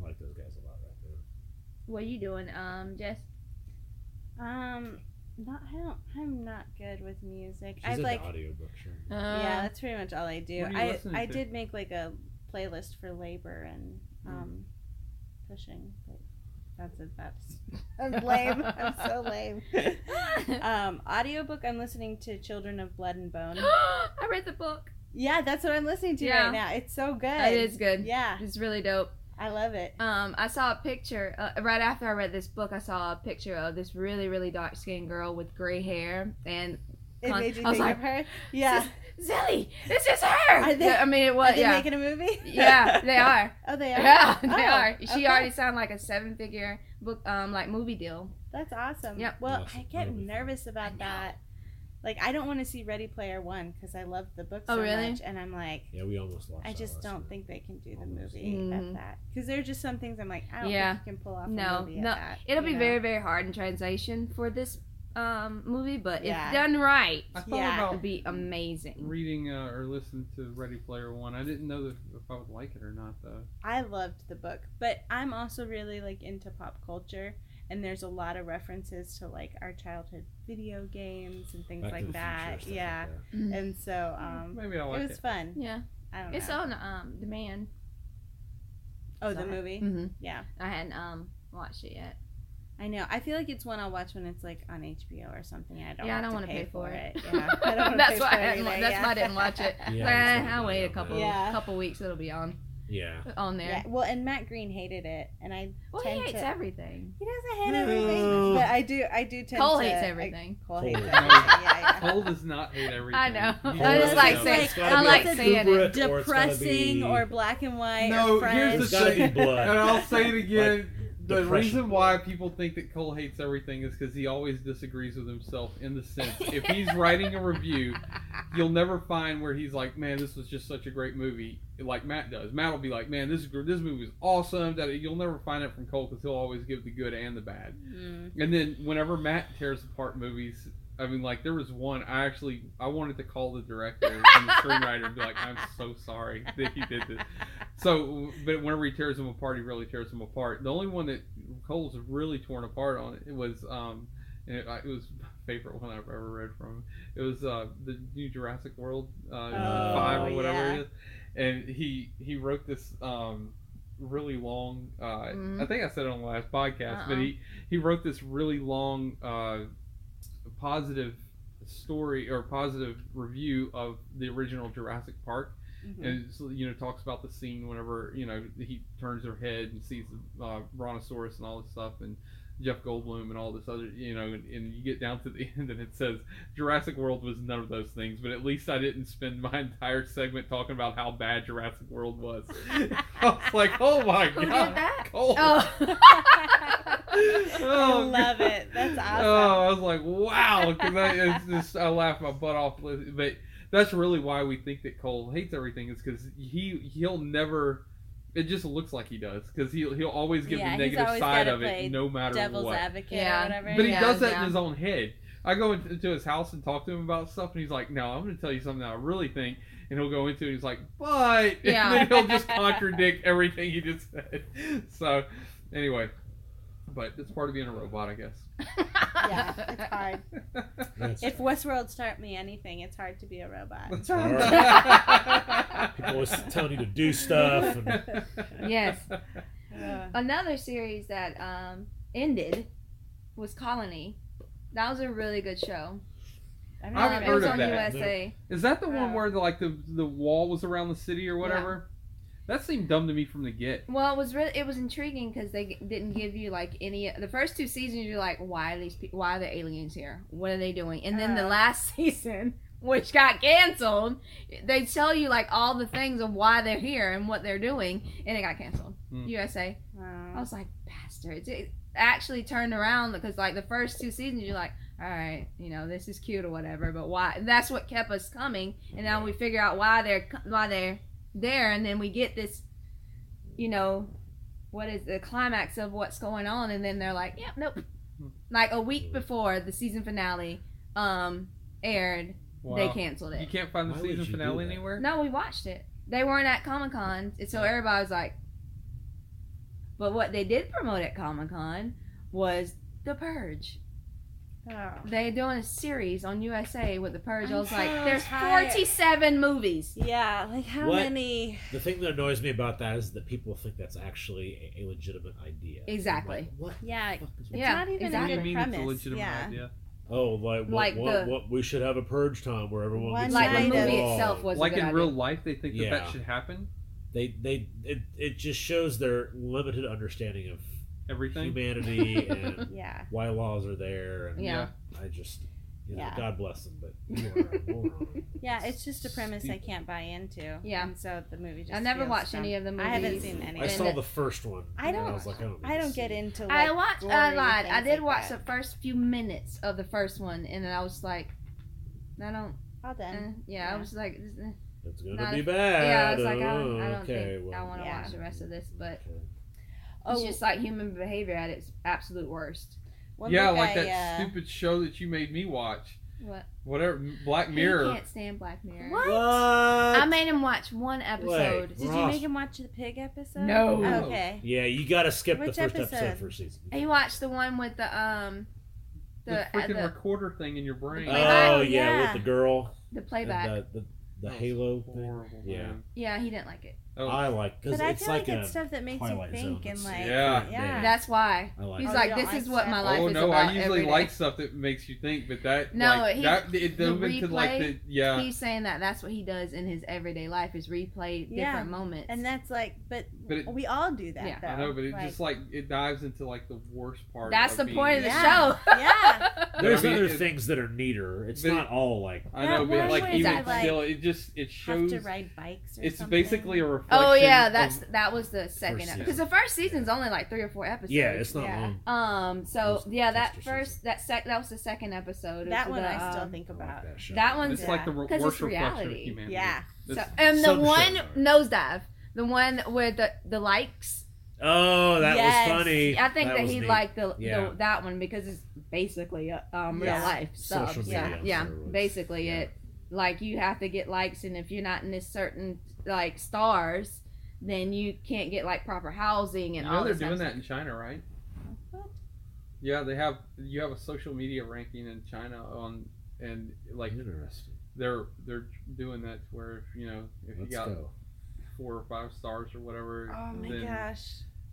I like those guys a lot right now. What are you doing, um, Jess? Um, not I don't. I'm not good with music. She's I into like. audiobook, sure. yeah, that's pretty much all I do. Uh, what are you I listening I to? did make like a playlist for labor and Hmm. um pushing, but that's it. That's <laughs> I'm lame. I'm so lame. <laughs> um, audiobook. I'm listening to Children of Blood and Bone. <gasps> I read the book. Yeah, that's what I'm listening to Yeah. right now. It's so good. It is good. Yeah, It's really dope. I love it. Um, I saw a picture uh, right after I read this book. I saw a picture of this really, really dark skinned girl with gray hair, and It Con- made you I was think like, of her. Yeah. Zilly, this is her. Are they- I mean, it Are was they yeah, making a movie? yeah, <laughs> they are. oh, they are. Yeah, they Oh, are. She okay. already signed like a seven figure book, um, like movie deal. That's awesome. Yep. Well, Awesome. I get That'll be fun. nervous about that. Like, I don't want to see Ready Player One because I love the book so Oh, really? much, and I'm like, Yeah, we almost lost. I just don't night. think they can do the Almost. movie Mhm. at that. Because there are just some things I'm like, I don't Yeah. think you can pull off No, a movie no, at that. It'll be know? very, very hard in translation for this um movie, but Yeah. if done right, I thought Yeah. it'll be amazing. reading uh, or listening to Ready Player One. I didn't know that if I would like it or not, though. I loved the book, but I'm also really like into pop culture, and there's a lot of references to like our childhood video games and things Back like that. Future, stuff yeah, Like that. Mhm. and so um, Maybe I'll it like was it. fun. Yeah, I don't it's know. on um demand. oh, the Sorry. movie. Mm-hmm. Yeah, I hadn't um watched it yet. I know. I feel like it's one I'll watch when it's like on HBO or something. I don't. Yeah, I don't wanna pay for it. Yeah, I don't <laughs> That's pay why for I it hadn't- either, that's yeah. why I didn't watch it. Yeah, Like, it's not I'll wait a couple. Yeah. couple weeks. It'll be on Yeah. on there. Yeah, well, and Matt Green hated it, and I Well, he hates to. everything. He doesn't hate No. everything, but I do. I do tend Cole to. hates I- everything. Cole Cole hates hates everything. Yeah, yeah. <laughs> Cole does not hate everything. I know. You I just know like saying- It's I gotta like be saying it. Kubrick or depressing be- or black and white. No, or here's the friends. be thing, blood. and I'll say it again. The reason why people think that Cole hates everything is because he always disagrees with himself. In the sense, if he's writing a review, you'll never find where he's like, "Man, this was just such a great movie," like Matt does. Matt will be like, "Man, this is this movie is awesome." That you'll never find it from Cole because he'll always give the good and the bad. Mm. And then whenever Matt tears apart movies, I mean, like there was one I actually I wanted to call the director and the <laughs> screenwriter and be like, "I'm so sorry that he did this." So, but whenever he tears them apart, he really tears them apart. The only one that Cole's really torn apart on it was, um, and it, it was my favorite one I've ever read from him. It was uh, the new Jurassic World uh, Oh, five or whatever yeah. it is, and he he wrote this um, really long. Uh, Mhm. I think I said it on the last podcast, but Uh-uh. he he wrote this really long uh, positive story or positive review of the original Jurassic Park. Mhm. and you know talks about the scene whenever you know he turns her head and sees the uh, brontosaurus and all this stuff and Jeff Goldblum and all this other you know and, and you get down to the <laughs> end and it says Jurassic World was none of those things but at least I didn't spend my <laughs> entire segment talking about how bad Jurassic World was <laughs> I was like oh my Who god did that? Cole. Oh. I Oh, love it. That's oh, awesome. Oh, I was like, wow, because I it's just I laughed my butt off. But that's really why we think that Cole hates everything is because he he'll never. It just looks like he does because he'll he'll always give Yeah, the negative side of it, no matter Devil's what. advocate Yeah. or whatever. But he Yeah, does that yeah. in his own head. I go into his house and talk to him about stuff, and he's like, "No, I'm going to tell you something that I really think." And he'll go into it. And He's like, "But," <laughs> Yeah. and then he'll just contradict everything he just said. <laughs> So, anyway, but it's part of being a robot, I guess. <laughs> Yeah, it's hard. That's- If Westworld taught me anything, it's hard to be a robot. That's People always telling you to do stuff. And, Yes. Uh, Another series that um, ended was Colony. That was a really good show. I've I've Um, never it was heard of that. USA. Is that the one where the, like the the wall was around the city or whatever? That seemed dumb to me from the get. Well, it was really it was intriguing because they didn't give you like any. The first two seasons, you're like, why are these? pe- Why are the aliens here? What are they doing? And then the Uh. last <laughs> season, which got canceled, they tell you like all the things of why they're here and what they're doing, and it got canceled. Hmm. USA. I Oh. was like, bastards. It actually turned around because like the first two seasons, you're like, all right, you know, this is cute or whatever, but why? That's what kept us coming, and now we figure out why they're why they're there, and then we get this, you know, what is the climax of what's going on, and then they're like, yep, nope. <laughs> Like a week before the season finale um aired, they canceled it You can't find the Why season finale anywhere. No, we watched it. They weren't at Comic Con, so everybody was like. But what they did promote at Comic Con was The Purge. Oh. They're doing a series on USA with The Purge. I I'm was like, there's tired. 47 movies. Yeah, like how What? many? the thing that annoys me about that is that people think that's actually a, a legitimate idea. Exactly. Like, what? Yeah, the fuck is It's Yeah, not even exactly. A good premise. it's a legitimate yeah. idea? Oh, like what? Like what, the- what? We should have a purge time where everyone One gets Like the movie of- itself was Like a good in idea. real life, they think that Yeah. that should happen. They they it, it just shows their limited understanding of Everything. humanity <laughs> and Yeah. why laws are there. And Yeah. I just, you know, Yeah. God bless them, but you are a <laughs> moron. Yeah, it's just a premise I can't buy into. Yeah. And so the movie just I never watched dumb. any of the movies. I haven't seen any I saw the first one. I don't- I was like, I don't. I don't get into like I watched. I gory lied. I did like watch that. the first few minutes of the first one, and then I was like, I don't. All done. Eh, yeah, I was like, eh. It's gonna Not be bad. yeah, I was like, I don't, I don't okay, think I want to Yeah. watch the rest of this, but okay. Oh, it's just like human behavior at its absolute worst. one yeah, like I, that uh, stupid show that you made me watch. What? Whatever, Black He Mirror. can't stand Black Mirror. What? I made him watch one episode. Wait. Did you make him watch the pig episode? No. Oh, okay. Yeah, you gotta skip Which the first episode episode? for season. He watched the one with the um, the, the uh, freaking the, recorder thing in your brain. Uh, Oh yeah, yeah. with the girl. the playback. The, the, the That was Halo thing. horrible, Yeah. man. yeah, he didn't like it. Oh, I like because But I it's feel like, like, a. it's stuff that makes Twilight you think Zone. and like Yeah. yeah. That's why. I like. He's Oh, like, you this is what my stuff? life oh is no, about I usually like stuff that makes you think, but that No, like, he- that it the dove into like the yeah. He's saying that that's what he does in his everyday life is replay Yeah. different moments. And that's like, but, But it- we all do that Yeah. though. I know, but it like, just like it dives into like the worst part. that's of the point of the Yeah. show. Yeah. <laughs> There's I mean, other it- things that are neater. It's not all like. I know, but like where even they, like, still, it just it have shows. to ride bikes or It's something. basically a reflection. oh yeah, that's of- that was the second season. because the first season's only like three or four episodes. Yeah, it's not Yeah. long. Um. So Most yeah, that first that sec that was the second episode. that one the, I still um, think about. that show. that one's it's like the worst reflection of reality. humanity. Yeah. So, and the Some one shows nosedive, the one with the the likes. Oh, that Yes. was funny. I think that, was he neat. liked the, Yeah. the that one because it's basically uh, um real Yeah. life stuff. Social yeah, media yeah, steroids. basically Yeah. it. Like you have to get likes, and if you're not in this certain like stars, then you can't get like proper housing You and know all they're doing that in China, right? What? Yeah, they have. You have a social media ranking in China on, and like Interesting. they're they're doing that where you know if Let's you got go. Four or five stars or whatever, Oh my then gosh.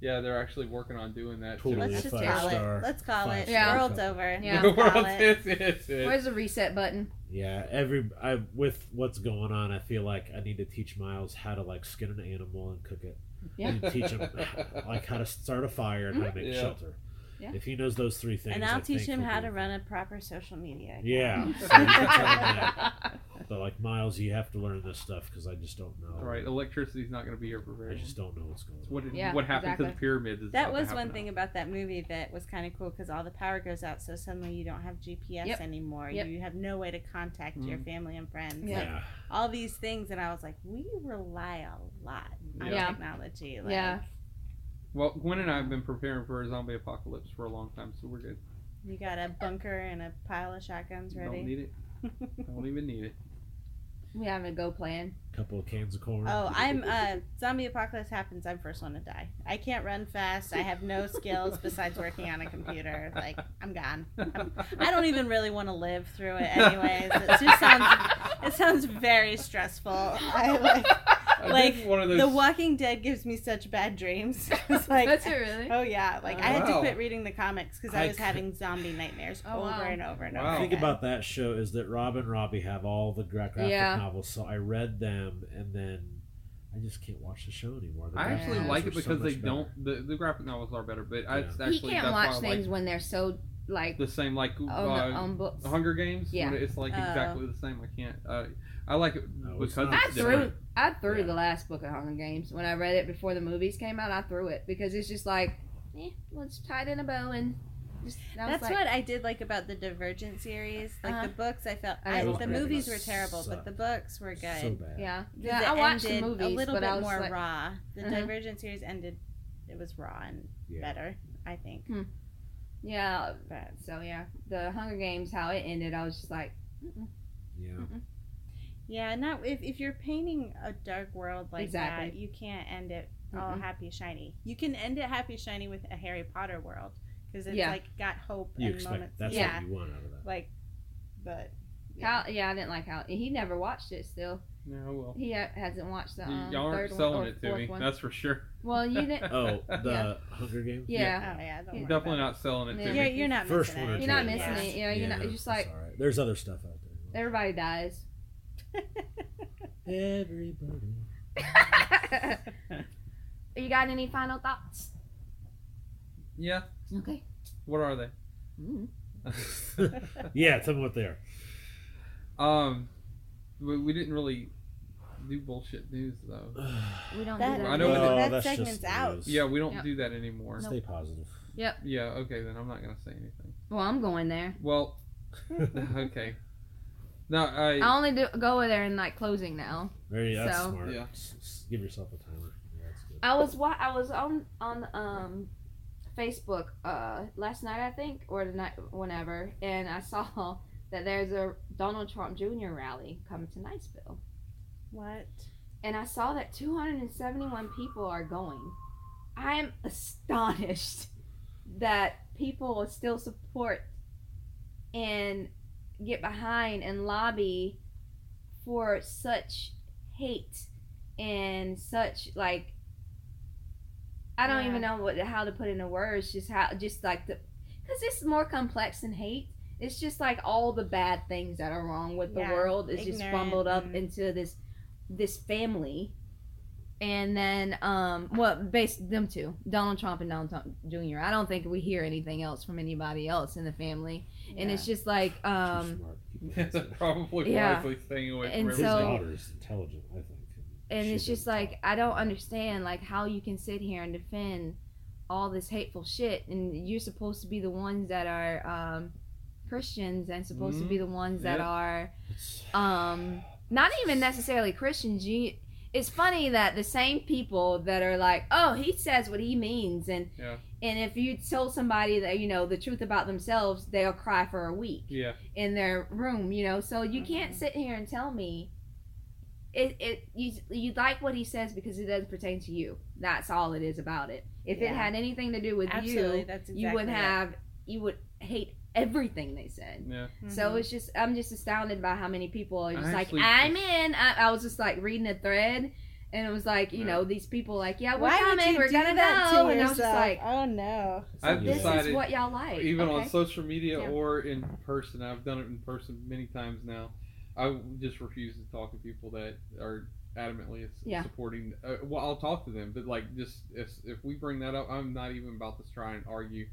Yeah, they're actually working on doing that. too. Totally. Let's just call star- it. Let's call it. Yeah. World's over. Yeah. The Let's <laughs> call world it. is, is, is. Where's the reset button? Yeah, every I with what's going on, I feel like I need to teach Miles how to like skin an animal and cook it. Yeah. And teach him <laughs> like how to start a fire and how to make Yeah. shelter. Yeah. If he knows those three things, And I I'll teach think him how be- to run a proper social media. account. Yeah, <laughs> so you can tell him that. But like Miles, you have to learn this stuff because I just don't know. All right, electricity's not going to be here for very I just don't know what's going on. What, did, Yeah, what happened to the pyramids? Is That was happen one now. thing about that movie that was kind of cool because all the power goes out, so suddenly you don't have GPS Yep. anymore. Yep. You have no way to contact your Mm. family and friends. Yeah. Yeah, all these things, and I was like, we rely a lot on Yeah. technology. Like, Yeah. Well, Gwen and I have been preparing for a zombie apocalypse for a long time, so we're good. You got a bunker and a pile of shotguns ready. Don't need it. I <laughs> don't even need it. We have a go plan. couple of cans of corn. Oh, I'm uh zombie apocalypse happens, I'm first one to die. I can't run fast. I have no <laughs> skills besides working on a computer. Like I'm gone. I'm, <laughs> I don't even really want to live through it anyways. It just sounds it sounds very stressful. I like I <laughs> Like, one of those. The Walking Dead gives me such bad dreams. <laughs> <laughs> it's like That's it, really. Oh yeah, like Oh, I had to quit reading the comics because I I was cou- having zombie nightmares Oh, over wow. and over and Wow. over. The thing about that show is that Rob and Robbie have all the graphic Yeah. novels, so I read them and then I just can't watch the show anymore. The I actually Yeah. like are it so because they much don't. The, the graphic novels are better, but I, Yeah. it's actually he can't watch things like when they're so like the same like on, uh, the, on books. Hunger Games. Yeah. when it's like Oh. exactly the same. I can't. Uh, I like it No, it's because not. I threw. I threw Yeah. the last book of Hunger Games when I read it before the movies came out. I threw it because it's just like, eh, let's tie it in a bow and just. That's like, what I did like about the Divergent series. Like Uh-huh. the books, I felt I I, the movies were terrible, but the books were good. So bad. Yeah, 'Cause yeah. it I watched the movies, a little but bit I was more like, raw. The Mhm. Divergent series ended. It was raw and Yeah. better, I think. yeah. But So yeah, the Hunger Games, how it ended, I was just like, mm-mm. Yeah. Yeah, not if if you're painting a dark world like Exactly. that, you can't end it all Mm-mm. happy shiny. You can end it happy shiny with a Harry Potter world because it's Yeah. like got hope You and expect moments. that's yeah, what you want out of that. like, but yeah. how? Yeah, I didn't like how he never watched it. Still, No, well, he ha- hasn't watched the um, y'all aren't third selling one it to me. one. That's for sure. Well, you <laughs> didn't. Oh, the Yeah. Hunger Games. yeah. Oh yeah, don't Definitely about not selling it Yeah. to it. You're, me. you're not First missing one it. You're not Yeah. missing it. You know, you're not. You're just like all right. There's other stuff out there. everybody dies. Everybody. Are <laughs> you got any final thoughts? Yeah. Okay. What are they? Mm. <laughs> yeah, tell me what they are. um, we, we didn't really do bullshit news though. <sighs> We don't That, do that. I know Well, that that's segment's just out. news. Yeah, we don't Yep. do that anymore. Stay positive. Yep. Yeah. Okay, then I'm not gonna say anything. Well, I'm going there. Well, <laughs> okay. No, I. I only do go there in like closing now. Very that's So- smart. Yeah. S- s- give yourself a timer. Yeah, that's good. I was wa- I was on on um Facebook uh last night I think or the night whenever and I saw <laughs> that there's a Donald Trump Jr. rally coming to Niceville What? and I saw that 271 people are going. I am astonished <laughs> that people still support and get behind and lobby for such hate and such like I don't Yeah. even know what how to put into words just how just like the because it's more complex than hate. It's just like all the bad things that are wrong with the Yeah, world is just ignorant bumbled up and- into this this family and then um well based them two donald trump and donald trump jr i don't think we hear anything else from anybody else in the family and it's just like Too um smart. <laughs> Keep That's probably Yeah. wisely staying away And from His so- everything. daughter's intelligent, I think. and She it's just doesn't like i don't understand like how you can sit here and defend all this hateful shit and you're supposed to be the ones that are um christians and supposed to be the ones that Yep. are um not even <sighs> necessarily christians you it's funny that the same people that are like oh he says what he means and Yeah. and if you tell somebody that you know the truth about themselves they'll cry for a week Yeah. in their room you know so you can't Mhm. sit here and tell me it, it you, you like what he says because it doesn't pertain to you that's all it is about it if it had anything to do with Absolutely, you that's exactly you would it. have you would hate everything they said Yeah. so Mhm. it's just I'm just astounded by how many people are I just like actually- I'm in. I, I was just like reading a thread, and it was like you Yeah. know these people like yeah we're Why coming you we're gonna that go to and I was just like oh no. I've this decided, is what y'all like even okay. on social media Yeah. or in person. I've done it in person many times now. I just refuse to talk to people that are adamantly s- Yeah. supporting. Uh, well, I'll talk to them, but like just if, if we bring that up, I'm not even about to try and argue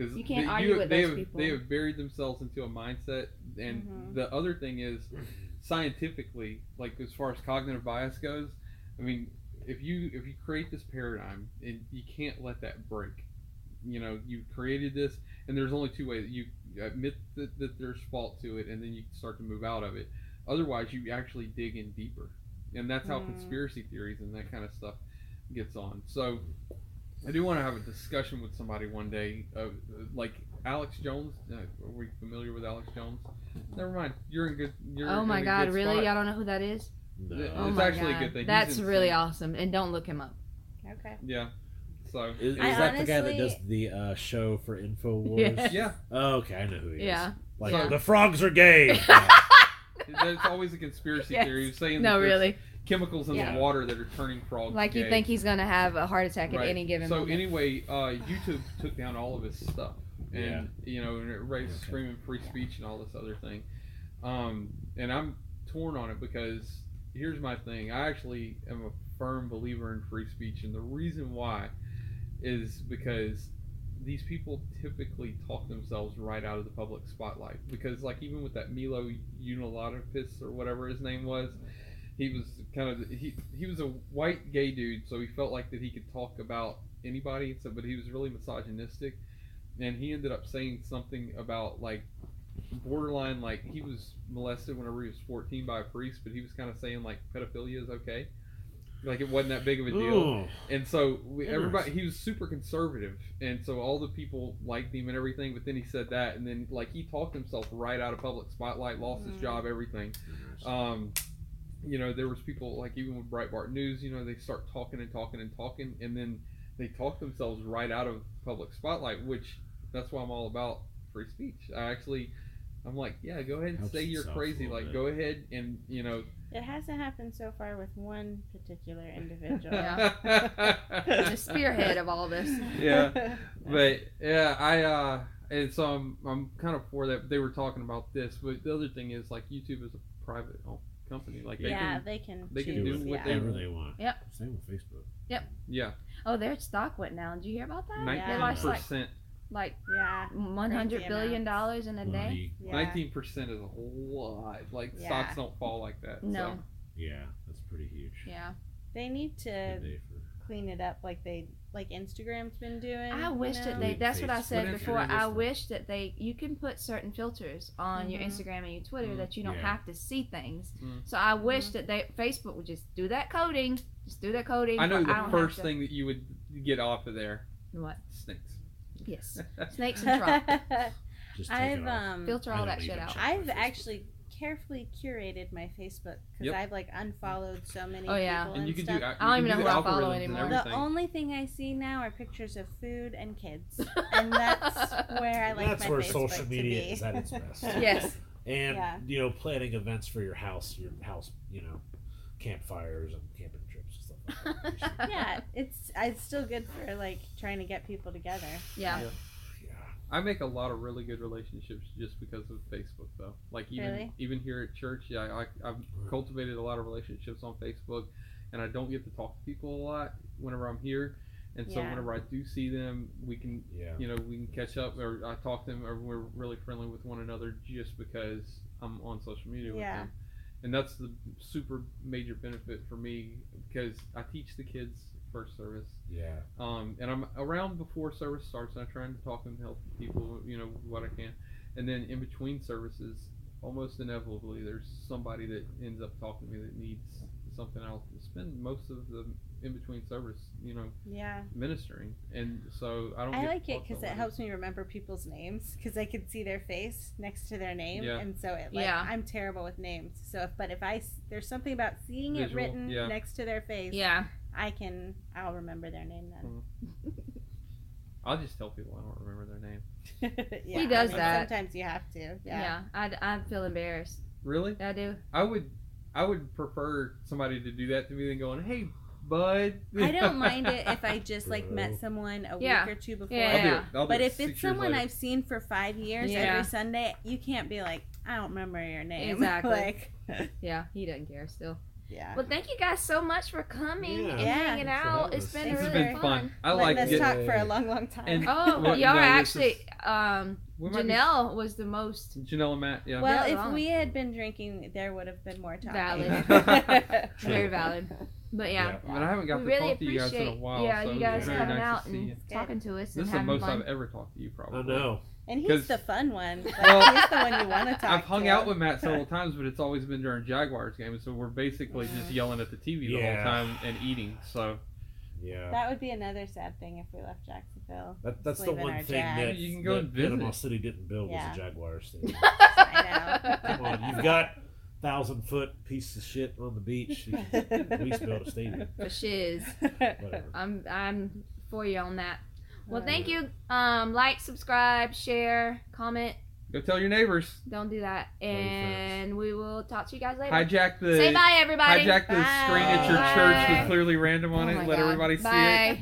because You can't argue with they those have, people. They have buried themselves into a mindset, and Mhm. the other thing is scientifically, like as far as cognitive bias goes. I mean, if you if you create this paradigm and you can't let that break, you know, you created this, and there's only two ways. You admit that, that there's fault to it, and then you start to move out of it. Otherwise, you actually dig in deeper, and that's how Mm. conspiracy theories and that kind of stuff gets on. So, I do want to have a discussion with somebody one day, uh, like Alex Jones. Uh, are we familiar with Alex Jones? Never mind. You're in good. You're oh my god really spot. y'all don't know who that is No. Yeah. oh It's my actually a good thing. That's really awesome and don't look him up Okay. Yeah. So Is, is I that the guy that does the uh, show for Infowars? Yes. yeah, Oh, okay, I know who he is. yeah Like So- the frogs are gay. <laughs> there's always a conspiracy Yes. theory saying no that there's really chemicals in Yeah. the water that are turning frogs. like you gay. think he's gonna have a heart attack at any given So moment anyway, uh, YouTube took down all of his stuff, and you know, and it raised Okay. screaming free speech and all this other thing. Um, and I'm torn on it because here's my thing. I actually am a firm believer in free speech, and the reason why is because these people typically talk themselves right out of the public spotlight. Because like even with that Milo Unilatifis or whatever his name was, he was kind of he he was a white gay dude, so he felt like that he could talk about anybody. So, but he was really misogynistic, and he ended up saying something about like borderline like he was molested whenever he was 14 by a priest, but he was kind of saying like pedophilia is okay. Like it wasn't that big of a deal. Ooh. And so we, everybody, he was super conservative, and so all the people liked him and everything. But then he said that, and then like he talked himself right out of public spotlight, lost his Mhm. job, everything. Um, you know, there was people like even with Breitbart News, you know, they start talking and talking and talking, and then they talk themselves right out of public spotlight, which that's why I'm all about free speech. I actually, I'm like, yeah, go ahead and say you're crazy. Like, bit. go ahead and you know. It hasn't happened so far with one particular individual. Yeah, the spearhead of all this yeah. <laughs> but yeah, I uh, and so I'm I'm kind of for that. They were talking about this, but the other thing is like YouTube is a private owned company. Like they yeah, can, they can. they can do what yeah. they- Whatever they want. Yep. Same with Facebook. Yep. Yeah, oh their stock went down did you hear about that nineteen lost like percent. like Yeah. one hundred billion dollars in a day Money. Yeah. Nineteen percent is a lot. Like Yeah. stocks don't fall like that. no Yeah, that's pretty huge. yeah They need to for- clean it up like they like Instagram's been doing. I you wish know? that they. That's what I said What before. I wish that they. You can put certain filters on your Mhm. Instagram and your Twitter Mhm. that you don't Yeah. have to see things. Mm. So I wish Mhm. that they Facebook would just do that coding. Just do that coding. I know the don't first to- thing that you would get off of there What? snakes. Yes. <laughs> Snakes and Trump. <laughs> Just take I've um Filter all that shit out. I've Facebook. actually carefully curated my Facebook because Yep. I've like unfollowed so many Oh, yeah. people And and, you can stuff. do. I don't even you know who I follow anymore. the only thing I see now are pictures of food and kids, <laughs> and that's where I like That's my where Facebook social media is at its best. <laughs> yes. And Yeah. you know, planning events for your house, your house, you know, campfires and camping trips and stuff like that. <laughs> yeah, it's it's still good for like trying to get people together. Yeah. Yeah. Yeah. I make a lot of really good relationships just because of Facebook, though. Like even Really? even here at church, yeah, I, I've cultivated a lot of relationships on Facebook, and I don't get to talk to people a lot whenever I'm here. And so Yeah. whenever I do see them, we can, Yeah. you know, we can catch up, or I talk to them, or we're really friendly with one another just because I'm on social media with them. And that's the super major benefit for me because I teach the kids first service. Yeah. Um, and I'm around before service starts, and I'm trying to talk and help people, you know, what I can. And then in between services, almost inevitably, there's somebody that ends up talking to me that needs something. I'll spend most of the in between service, you know, Yeah, ministering, and so I don't. I like it because it helps me remember people's names because I can see their face next to their name, Yeah. and so it like Yeah. I'm terrible with names. So if but if I there's something about seeing it written yeah. next to their face, Yeah. I can I'll remember their name then. Hmm. <laughs> I'll just tell people I don't remember their name. <laughs> yeah, He does I mean, that. Sometimes you have to. Yeah. Yeah. I, I feel embarrassed. Really? I do. I would. I would prefer somebody to do that to me than going, "Hey, bud." I don't <laughs> mind it if I just like met someone a Yeah. week or two before. Yeah, I'll do it. I'll do But it if it's someone later. I've seen for five years Yeah. every Sunday, you can't be like, I don't remember your name. Exactly. like, Yeah, he doesn't care still. Yeah. Well, thank you guys so much for coming Yeah. and Yeah. hanging Thanks out. having It's us. been Thanks really been fun. I like Letting us talk for a long, long time. And- Oh, Well, y'all no, are is- actually. Um, We might be- Janelle was the most Janelle and Matt. Yeah. well, Yeah, if long. we had been drinking, there would have been more talking. Valid. <laughs> <laughs> very valid. But yeah, Yeah. But I haven't got we to really talk to you guys in a while. yeah so you guys coming nice out and talking to us This is the most fun. I've ever talked to you, probably. I know. And he's the fun one. Like, Well, he's the one you want to talk I've hung to. out with Matt several times, but it's always been during Jaguars games, so we're basically just yelling at the TV the Yeah. whole time and eating. So Yeah. That would be another sad thing if we left Jacksonville. That, that's the one our thing that, You can go that and visit. Panama City didn't build Yeah. was a Jaguars <laughs> stadium. I know. Come on, you've got thousand foot piece of shit on the beach. You can at least build a stadium. <laughs> For shiz. <laughs> Whatever. I'm I'm for you on that. Well, thank you. Um, like, subscribe, share, comment. go tell your neighbors. Don't do that, and we will talk to you guys later. Hijack the Say bye, everybody. hijack the screen at your church with clearly random on Oh it. Let God. everybody see it. Bye.